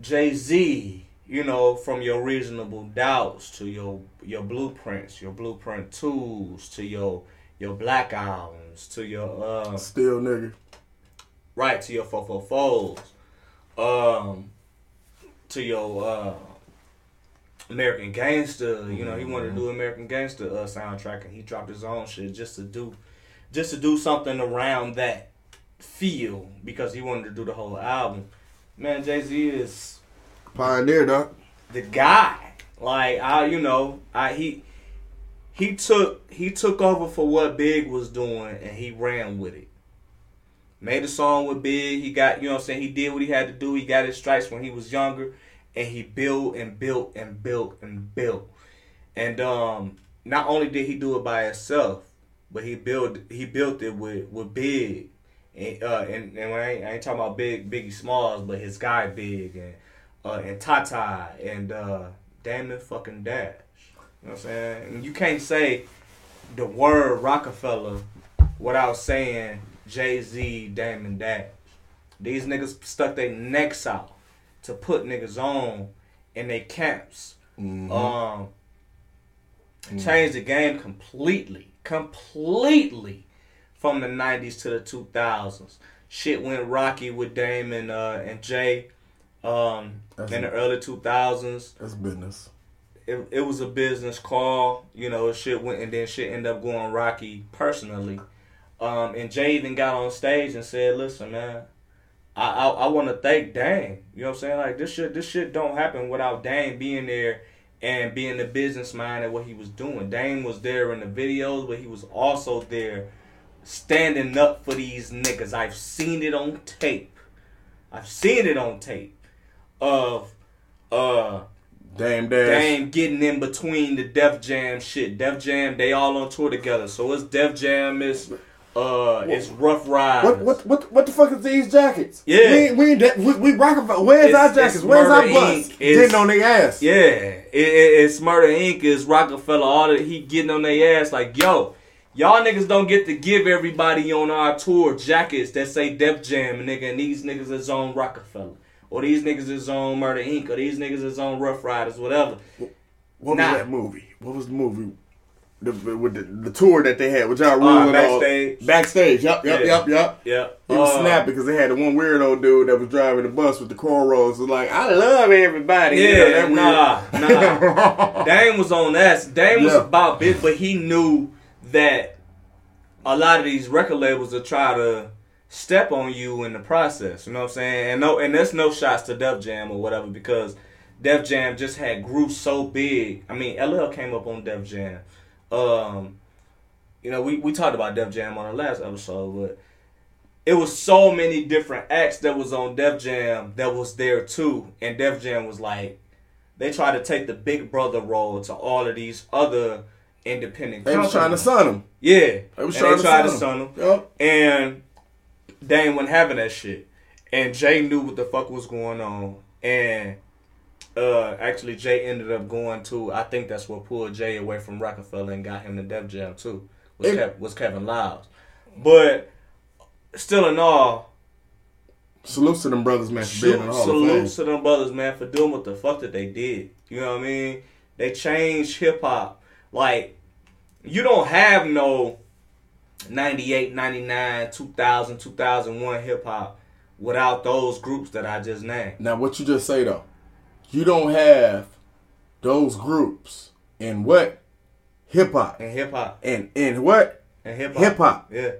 Jay Z, you know, from your reasonable doubts to your your blueprints, your blueprint tools to your your black albums to your uh Still nigga. right to your four four fours, um, to your uh American Gangster. You know, he wanted to do American Gangster uh, soundtrack, and he dropped his own shit just to do just to do something around that feel because he wanted to do the whole album. Man, Jay Z is Pioneer, dog. the guy. Like I, you know, I he he took he took over for what Big was doing and he ran with it. Made a song with Big. He got you know what I'm saying. He did what he had to do. He got his stripes when he was younger, and he built and built and built and built. And um, not only did he do it by himself, but he built he built it with with Big. And, uh, and, and I, ain't, I ain't talking about Big Biggie Smalls, but his guy Big and uh, and Tata and uh, Damon fucking Dash. You know what I'm saying? And you can't say the word Rockefeller without saying Jay Z, Damon Dash. These niggas stuck their necks out to put niggas on in their camps. Mhm. Um, changed the game completely, completely from the '90s to the 2000s. Shit went rocky with Dame and uh, and Jay. Um, That's in the early 2000s, That's business. it, it was a business call. You know, shit went and then shit ended up going rocky personally. Um, and Jay even got on stage and said, "Listen, man, I I, I want to thank Dame. You know what I'm saying? Like this shit, this shit don't happen without Dame being there and being the business mind at what he was doing. Dame was there in the videos, but he was also there standing up for these niggas. I've seen it on tape. I've seen it on tape of uh Dame Dash. Dame getting in between the Def Jam shit. Def Jam, they all on tour together. So it's Def Jam, it's uh, it's Ruff Ryders. What what what what the fuck is these jackets? Yeah. we ain't- we ain't we, we Where's It's- our jackets? Where's our bus? Getting on their ass. Yeah, it, it, it's Murder Inc. is Rockefeller. All that he getting on their ass like, yo, y'all niggas don't get to give everybody on our tour jackets that say Def Jam, nigga, and these niggas is on Rockefeller, or these niggas is on Murder Inc. or these niggas is on Ruff Ryders, whatever. What Nah. was that movie? What was the movie? The, with the, the tour that they had, which y'all Uh, Backstage. all backstage. Yup, yup, Yeah. yup, yup. Yeah, It was Uh, snappy because they had the one weirdo dude that was driving the bus with the cornrows. Was like, I love everybody. You know, Yeah, that nah, weird- nah. Dame was on that. Dame was Yeah. about big, but he knew that a lot of these record labels will try to step on you in the process. You know what I'm saying? And no, and there's no shots to Def Jam or whatever because Def Jam just had grew so big. I mean, LL came up on Def Jam. Um, you know, we, we talked about Def Jam on the last episode, but it was so many different acts that was on Def Jam that was there too, and Def Jam was like, they tried to take the big brother role to all of these other independent. They was trying to son him. Yeah, They was trying they to tried to son son him. him, Yup. and Dame wasn't having that shit. And Jay knew what the fuck was going on, and uh, actually Jay ended up going to. I think that's what pulled Jay away from Rockefeller and got him to Def Jam too. Was, It- Kev, was Kevin Liles, but still in all, Salute to them brothers, man, for being in the Hall of salutes to them brothers, man, for doing what the fuck that they did. You know what I mean? They changed hip hop. Like, you don't have no 98, 99, 2000, 2001 hip hop without those groups that I just named. Now, what you just say though, you don't have those groups in what hip hop And hip hop. and in what And hip hop. hip hop. Yeah.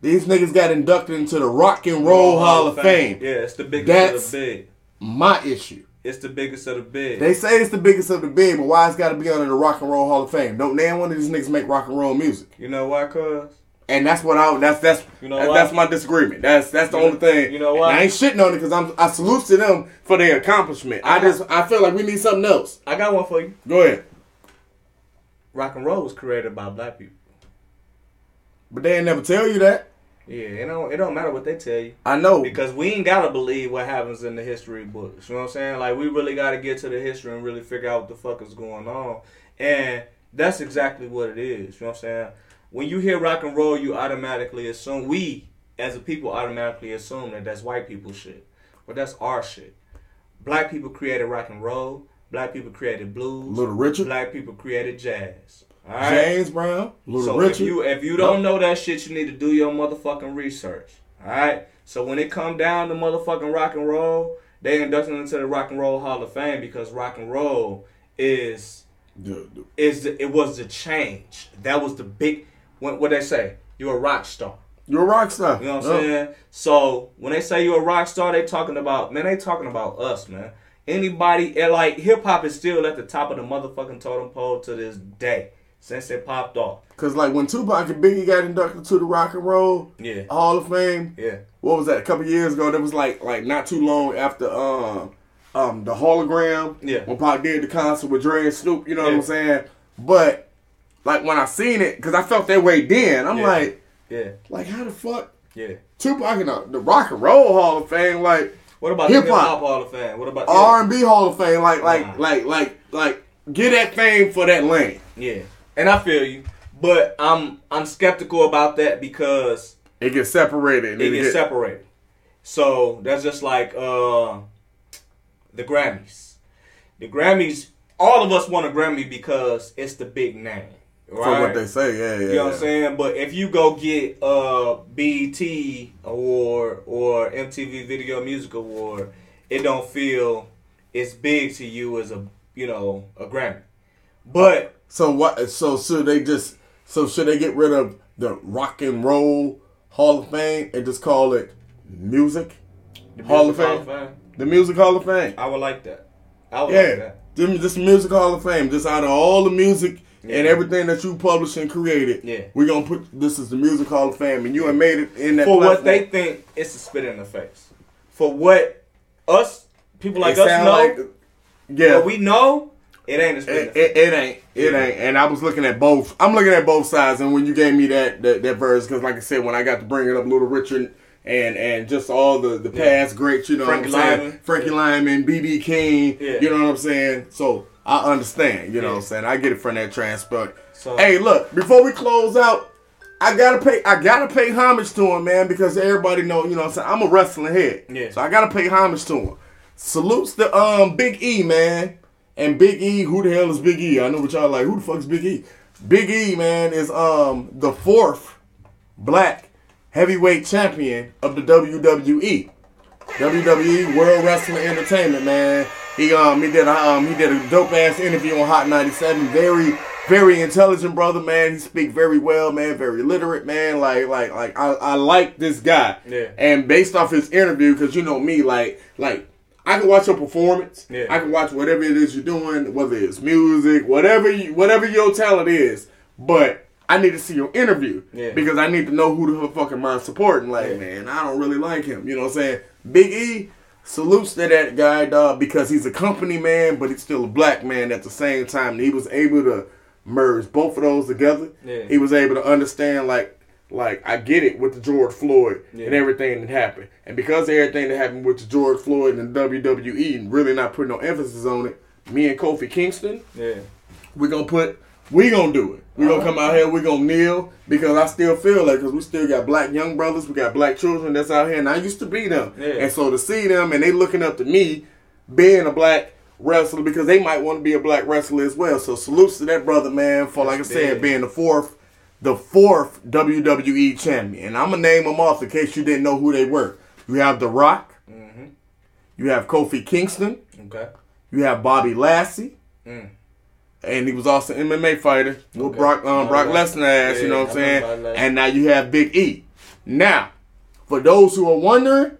These niggas got inducted into the Rock and Roll Hall of Fame. Yeah, it's the biggest That's- of the big. My issue. It's the biggest of the big. They say it's the biggest of the big, but why it's got to be under the Rock and Roll Hall of Fame? Don't name one of these niggas make rock and roll music, you know why, cuz? And that's what I that's that's You know that's, that's my disagreement. That's that's the You know- only thing. you know And? I ain't shitting on it because I'm I salute to them for their accomplishment. I I just I feel like we need something else. I got one for you. Go ahead, Rock and roll was created by black people. but they ain't never tell you that. Yeah, it don't it don't matter what they tell you. I know. Because we ain't gotta believe what happens in the history books. You know what I'm saying? Like we really gotta get to the history and really figure out what the fuck is going on. And that's exactly what it is. You know what I'm saying? When you hear rock and roll, you automatically assume we as a people automatically assume that that's white people shit. But that's our shit. Black people created rock and roll. Black people created blues. Little Richard, Black people created jazz. All right. James Brown, Little So Richard. if you if you don't know that shit, you need to do your motherfucking research. All right. So when it come down to motherfucking rock and roll, they inducted into the Rock and Roll Hall of Fame because rock and roll is The- the- is the, it was the change. That was the big. What what they say? You're a rock star. you're a rock star. You know what I'm saying? So when they say you're a rock star, they talking about man. They talking about us, man. Anybody like hip hop is still at the top of the motherfucking totem pole to this day since it popped off. Cause like when Tupac and Biggie got inducted to the Rock and Roll Yeah. Hall of Fame, Yeah. what was that? A couple years ago, that was like like not too long after um um the hologram. Yeah. When Pac did the concert with Dre and Snoop, you know what I'm saying? But like when I seen it, cause I felt that way then. I'm Yeah. like, Yeah. like how the fuck Yeah. Tupac in the, the Rock and Roll Hall of Fame, like What about Hip hop. Hall of Fame? What about R and B Hall of Fame, like like Nah. like like like get that fame for that lane. Yeah, and I feel you, but I'm I'm skeptical about that because It gets separated. and it then gets separated. So that's just like uh, the Grammys. The Grammys, all of us want a Grammy because it's the big name, right? for what they say. Yeah, yeah. You know what. I'm saying? But if you go get a BET award or MTV Video Music Award, it don't feel as big to you as a you know a Grammy. But So what? So should they just? So should they get rid of the Rock and Roll Hall of Fame and just call it Music the Hall of Music Fame? The Music Hall of Fame. I would like that. I would like Yeah, that. Them- just Music Hall of Fame. Just out of all the music and everything that you published and created, Yeah. we're gonna put this is the Music Hall of Fame, and you have made it in that For what they think, it's a spit in the face. For what us people like It us know, like- yeah, what we know, it ain't a spit in It, it, it ain't. It ain't. And I was looking at both. I'm looking at both sides. And when you gave me that that, that verse, because like I said, when I got to bring it up, Little Richard and and just all the the Yeah. past greats, you know Frankie what I'm saying? Lymon. Frankie Lymon, BB King, Yeah. you know what I'm saying? So I understand. You know Yeah. what I'm saying? I get it from that transport. So- hey, look, before we close out. I gotta pay. I gotta pay homage to him, man, because everybody know. You know, what I'm saying I'm a wrestling head, Yeah. so I gotta pay homage to him. Salutes the um Big E, man. And Big E, who the hell is Big E? I know what y'all like. Who the fuck is Big E? Big E, man, is um the fourth black heavyweight champion of the WWE. WWE World Wrestling Entertainment, man. He um he did a um he did a dope ass interview on Hot 97. Very very intelligent brother, man. He speak very well, man. Very literate, man. Like like like I, I like this guy. Yeah. And based off his interview, because you know me, like like I can watch your performance. Yeah. I can watch whatever it is you're doing, whether it's music, whatever you, whatever your talent is. But I need to see your interview Yeah. because I need to know who the fuck am I supporting. Like, Yeah. man, I don't really like him. You know what I'm saying? Big E salutes to that guy, dog, because he's a company man, but he's still a black man at the same time. And he was able to merge both of those together. Yeah. He was able to understand like like I get it with the George Floyd Yeah. and everything that happened. And because of everything that happened with the George Floyd and the WWE and really not putting no emphasis on it, me and Kofi Kingston, Yeah. we're gonna put we gonna do it. We gonna come out here, we gonna kneel because I still feel like because we still got black young brothers, we got black children that's out here, and I used to be them. Yeah. And so to see them and they looking up to me being a black wrestler because they might want to be a black wrestler as well. So salutes to that brother, man, for like I said, being the fourth, the fourth WWE champion. And I'm gonna name them off in case you didn't know who they were. You have The Rock, Mm-hmm. you have Kofi Kingston, Okay. you have Bobby Lashley. Mm. And he was also an MMA fighter with Okay. Brock um, Brock Okay. Lesnar ass, you know what I'm saying? And now you have Big E. Now, for those who are wondering,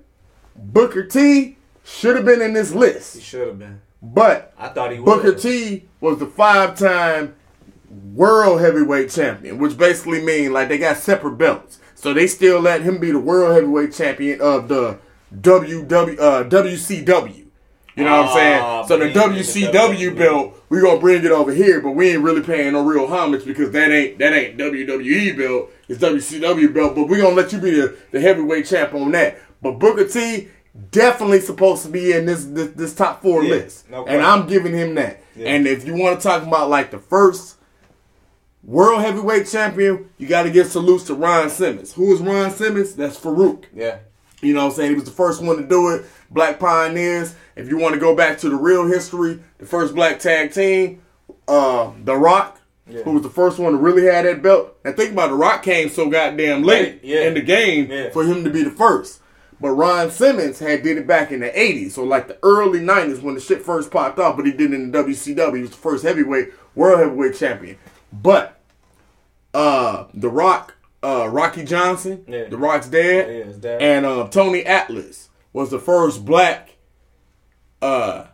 Booker T should have been in this list. He should have been. But I thought he was. Booker T was the five time world heavyweight champion, which basically means like they got separate belts. So they still let him be the world heavyweight champion of the WW uh, WCW. You know what I'm saying? So the but he ain't WCW the belt, we gonna bring it over here, but we ain't really paying no real homage because that ain't that ain't WWE belt. It's WCW belt, but we gonna let you be the, the heavyweight champ on that. But Booker T definitely supposed to be in this this, this top four Yeah, list, no and. I'm giving him that. Yeah. And if you want to talk about like the first world heavyweight champion, you got to give salutes to Ron Simmons. Who is Ron Simmons? That's Faarooq. Yeah. You know what I'm saying? He was the first one to do it. Black Pioneers. If you want to go back to the real history, the first black tag team, uh, The Rock, Yeah. who was the first one to really have that belt. And think about it, The Rock came so goddamn late yeah. in the game Yeah. for him to be the first. But Ron Simmons had did it back in the 80s, so like the early 90s when the shit first popped off, but he did it in the WCW. He was the first heavyweight, world heavyweight champion. But uh The Rock, uh Rocky Johnson, Yeah. The Rock's dad, Yeah, and uh, Tony Atlas was the first black uh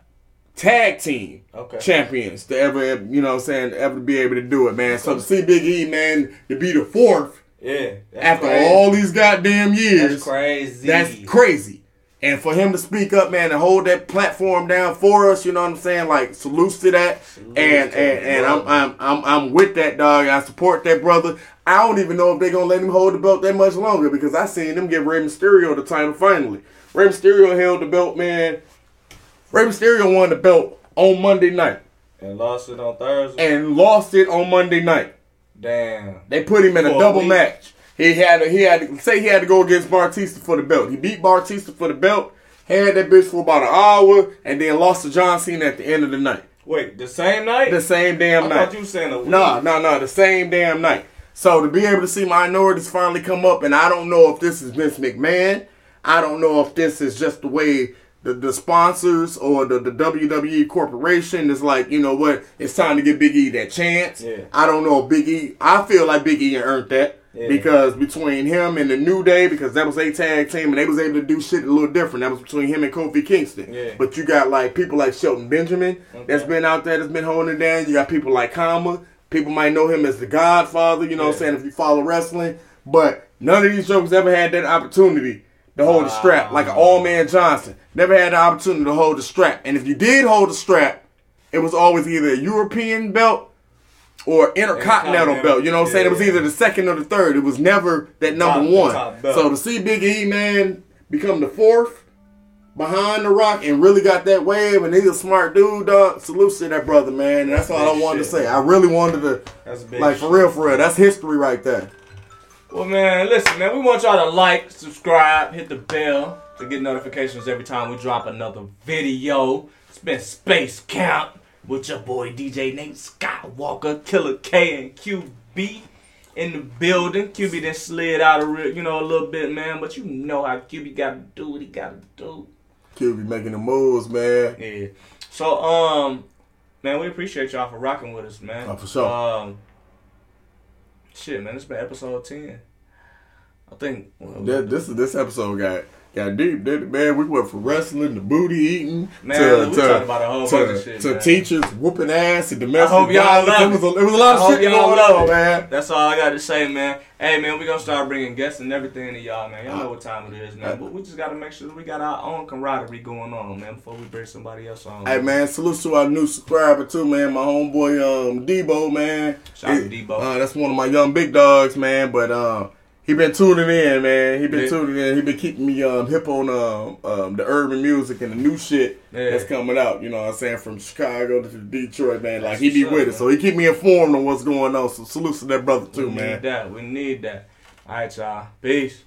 tag team Okay. champions to ever you know what I'm saying ever be able to do it, man. So to see Big E man to be the fourth Yeah. After crazy. all these goddamn years. That's crazy. That's crazy. And for him to speak up, man, and hold that platform down for us, you know what I'm saying? Like salutes to that. Salutes and to and, and I'm. I'm I'm I'm with that dog. I support that brother. I don't even know if they're gonna let him hold the belt that much longer because I seen them give Rey Mysterio the title finally. Rey Mysterio held the belt, man. Rey Mysterio won the belt on Monday night And lost it on Thursday. and lost it on Monday night. Damn. They put him in a For a double week. match. He had to, he had to, say he had to go against Batista for the belt. He beat Batista for the belt, had that bitch for about an hour, and then lost to John Cena at the end of the night. Wait, the same night? The same damn I night. thought you were saying a week. No, no, no, the same damn night. So to be able to see minorities finally come up, and I don't know if this is Vince McMahon. I don't know if this is just the way the, the sponsors or the, the WWE corporation is like, you know what, it's time to give Big E that chance. Yeah. I don't know if Big E, I feel like Big E earned that. Yeah. Because between him and the New Day, because that was a tag team and they was able to do shit a little different. That was between him and Kofi Kingston. Yeah. But you got like people like Shelton Benjamin that's been out there that's been holding it down. You got people like Kama. People might know him as the Godfather, you know what I'm saying, if you follow wrestling. But none of these jokers ever had that opportunity to hold the strap. Ah. Like an all man Johnson. Never had the opportunity to hold the strap. And if you did hold the strap, it was always either a European belt or intercontinental Intercontinental, belt. You know what I'm saying? It was either the second or the third. It was never that number Top- one. top belt. So to see Big E man become the fourth behind the rock and really got that wave and he's a smart dude, dog. Salutes to that brother, man. And that's all I wanted to say. I really wanted to That's like for shit. real, for real. That's history right there. Well, man, listen, man, we want y'all to like, subscribe, hit the bell to get notifications every time we drop another video. It's been Space Camp with your boy DJ Nate Skyywalker, Killa K, and Cubie in the building. Cubie then slid out a real, you know, a little bit, man, but you know how Cubie got to do what he got to do. Cubie making the moves, man. Yeah. So, um, man, we appreciate y'all for rocking with us, man. Oh, for sure. Um, shit, man, it's been episode ten. I think. Well, That, this this episode got got deep, did it, man. We went from wrestling to booty eating Man, to we to, about a whole to, bunch of shit, to teachers whooping ass and domestic I hope y'all violence. love It was a, it was a lot of shit going on, man. That's all I got to say, man. Hey, man, we gonna start bringing guests and everything to y'all, man. Y'all know what time it is, man. But we just gotta make sure that we got our own camaraderie going on, man, before we bring somebody else on. Hey man, salute to our new subscriber too, man. My homeboy um Debo, man. Shout out to Debo. Uh, that's one of my young big dogs, man. But uh, he been tuning in, man. He been Yeah. tuning in. He been keeping me um hip on um, um the urban music and the new shit Yeah. that's coming out. You know what I'm saying from Chicago to Detroit, man. Like he be what's with up, it, so he keep me informed on what's going on. So salute to that brother too, we too, need that. We need that. All right, y'all. Peace.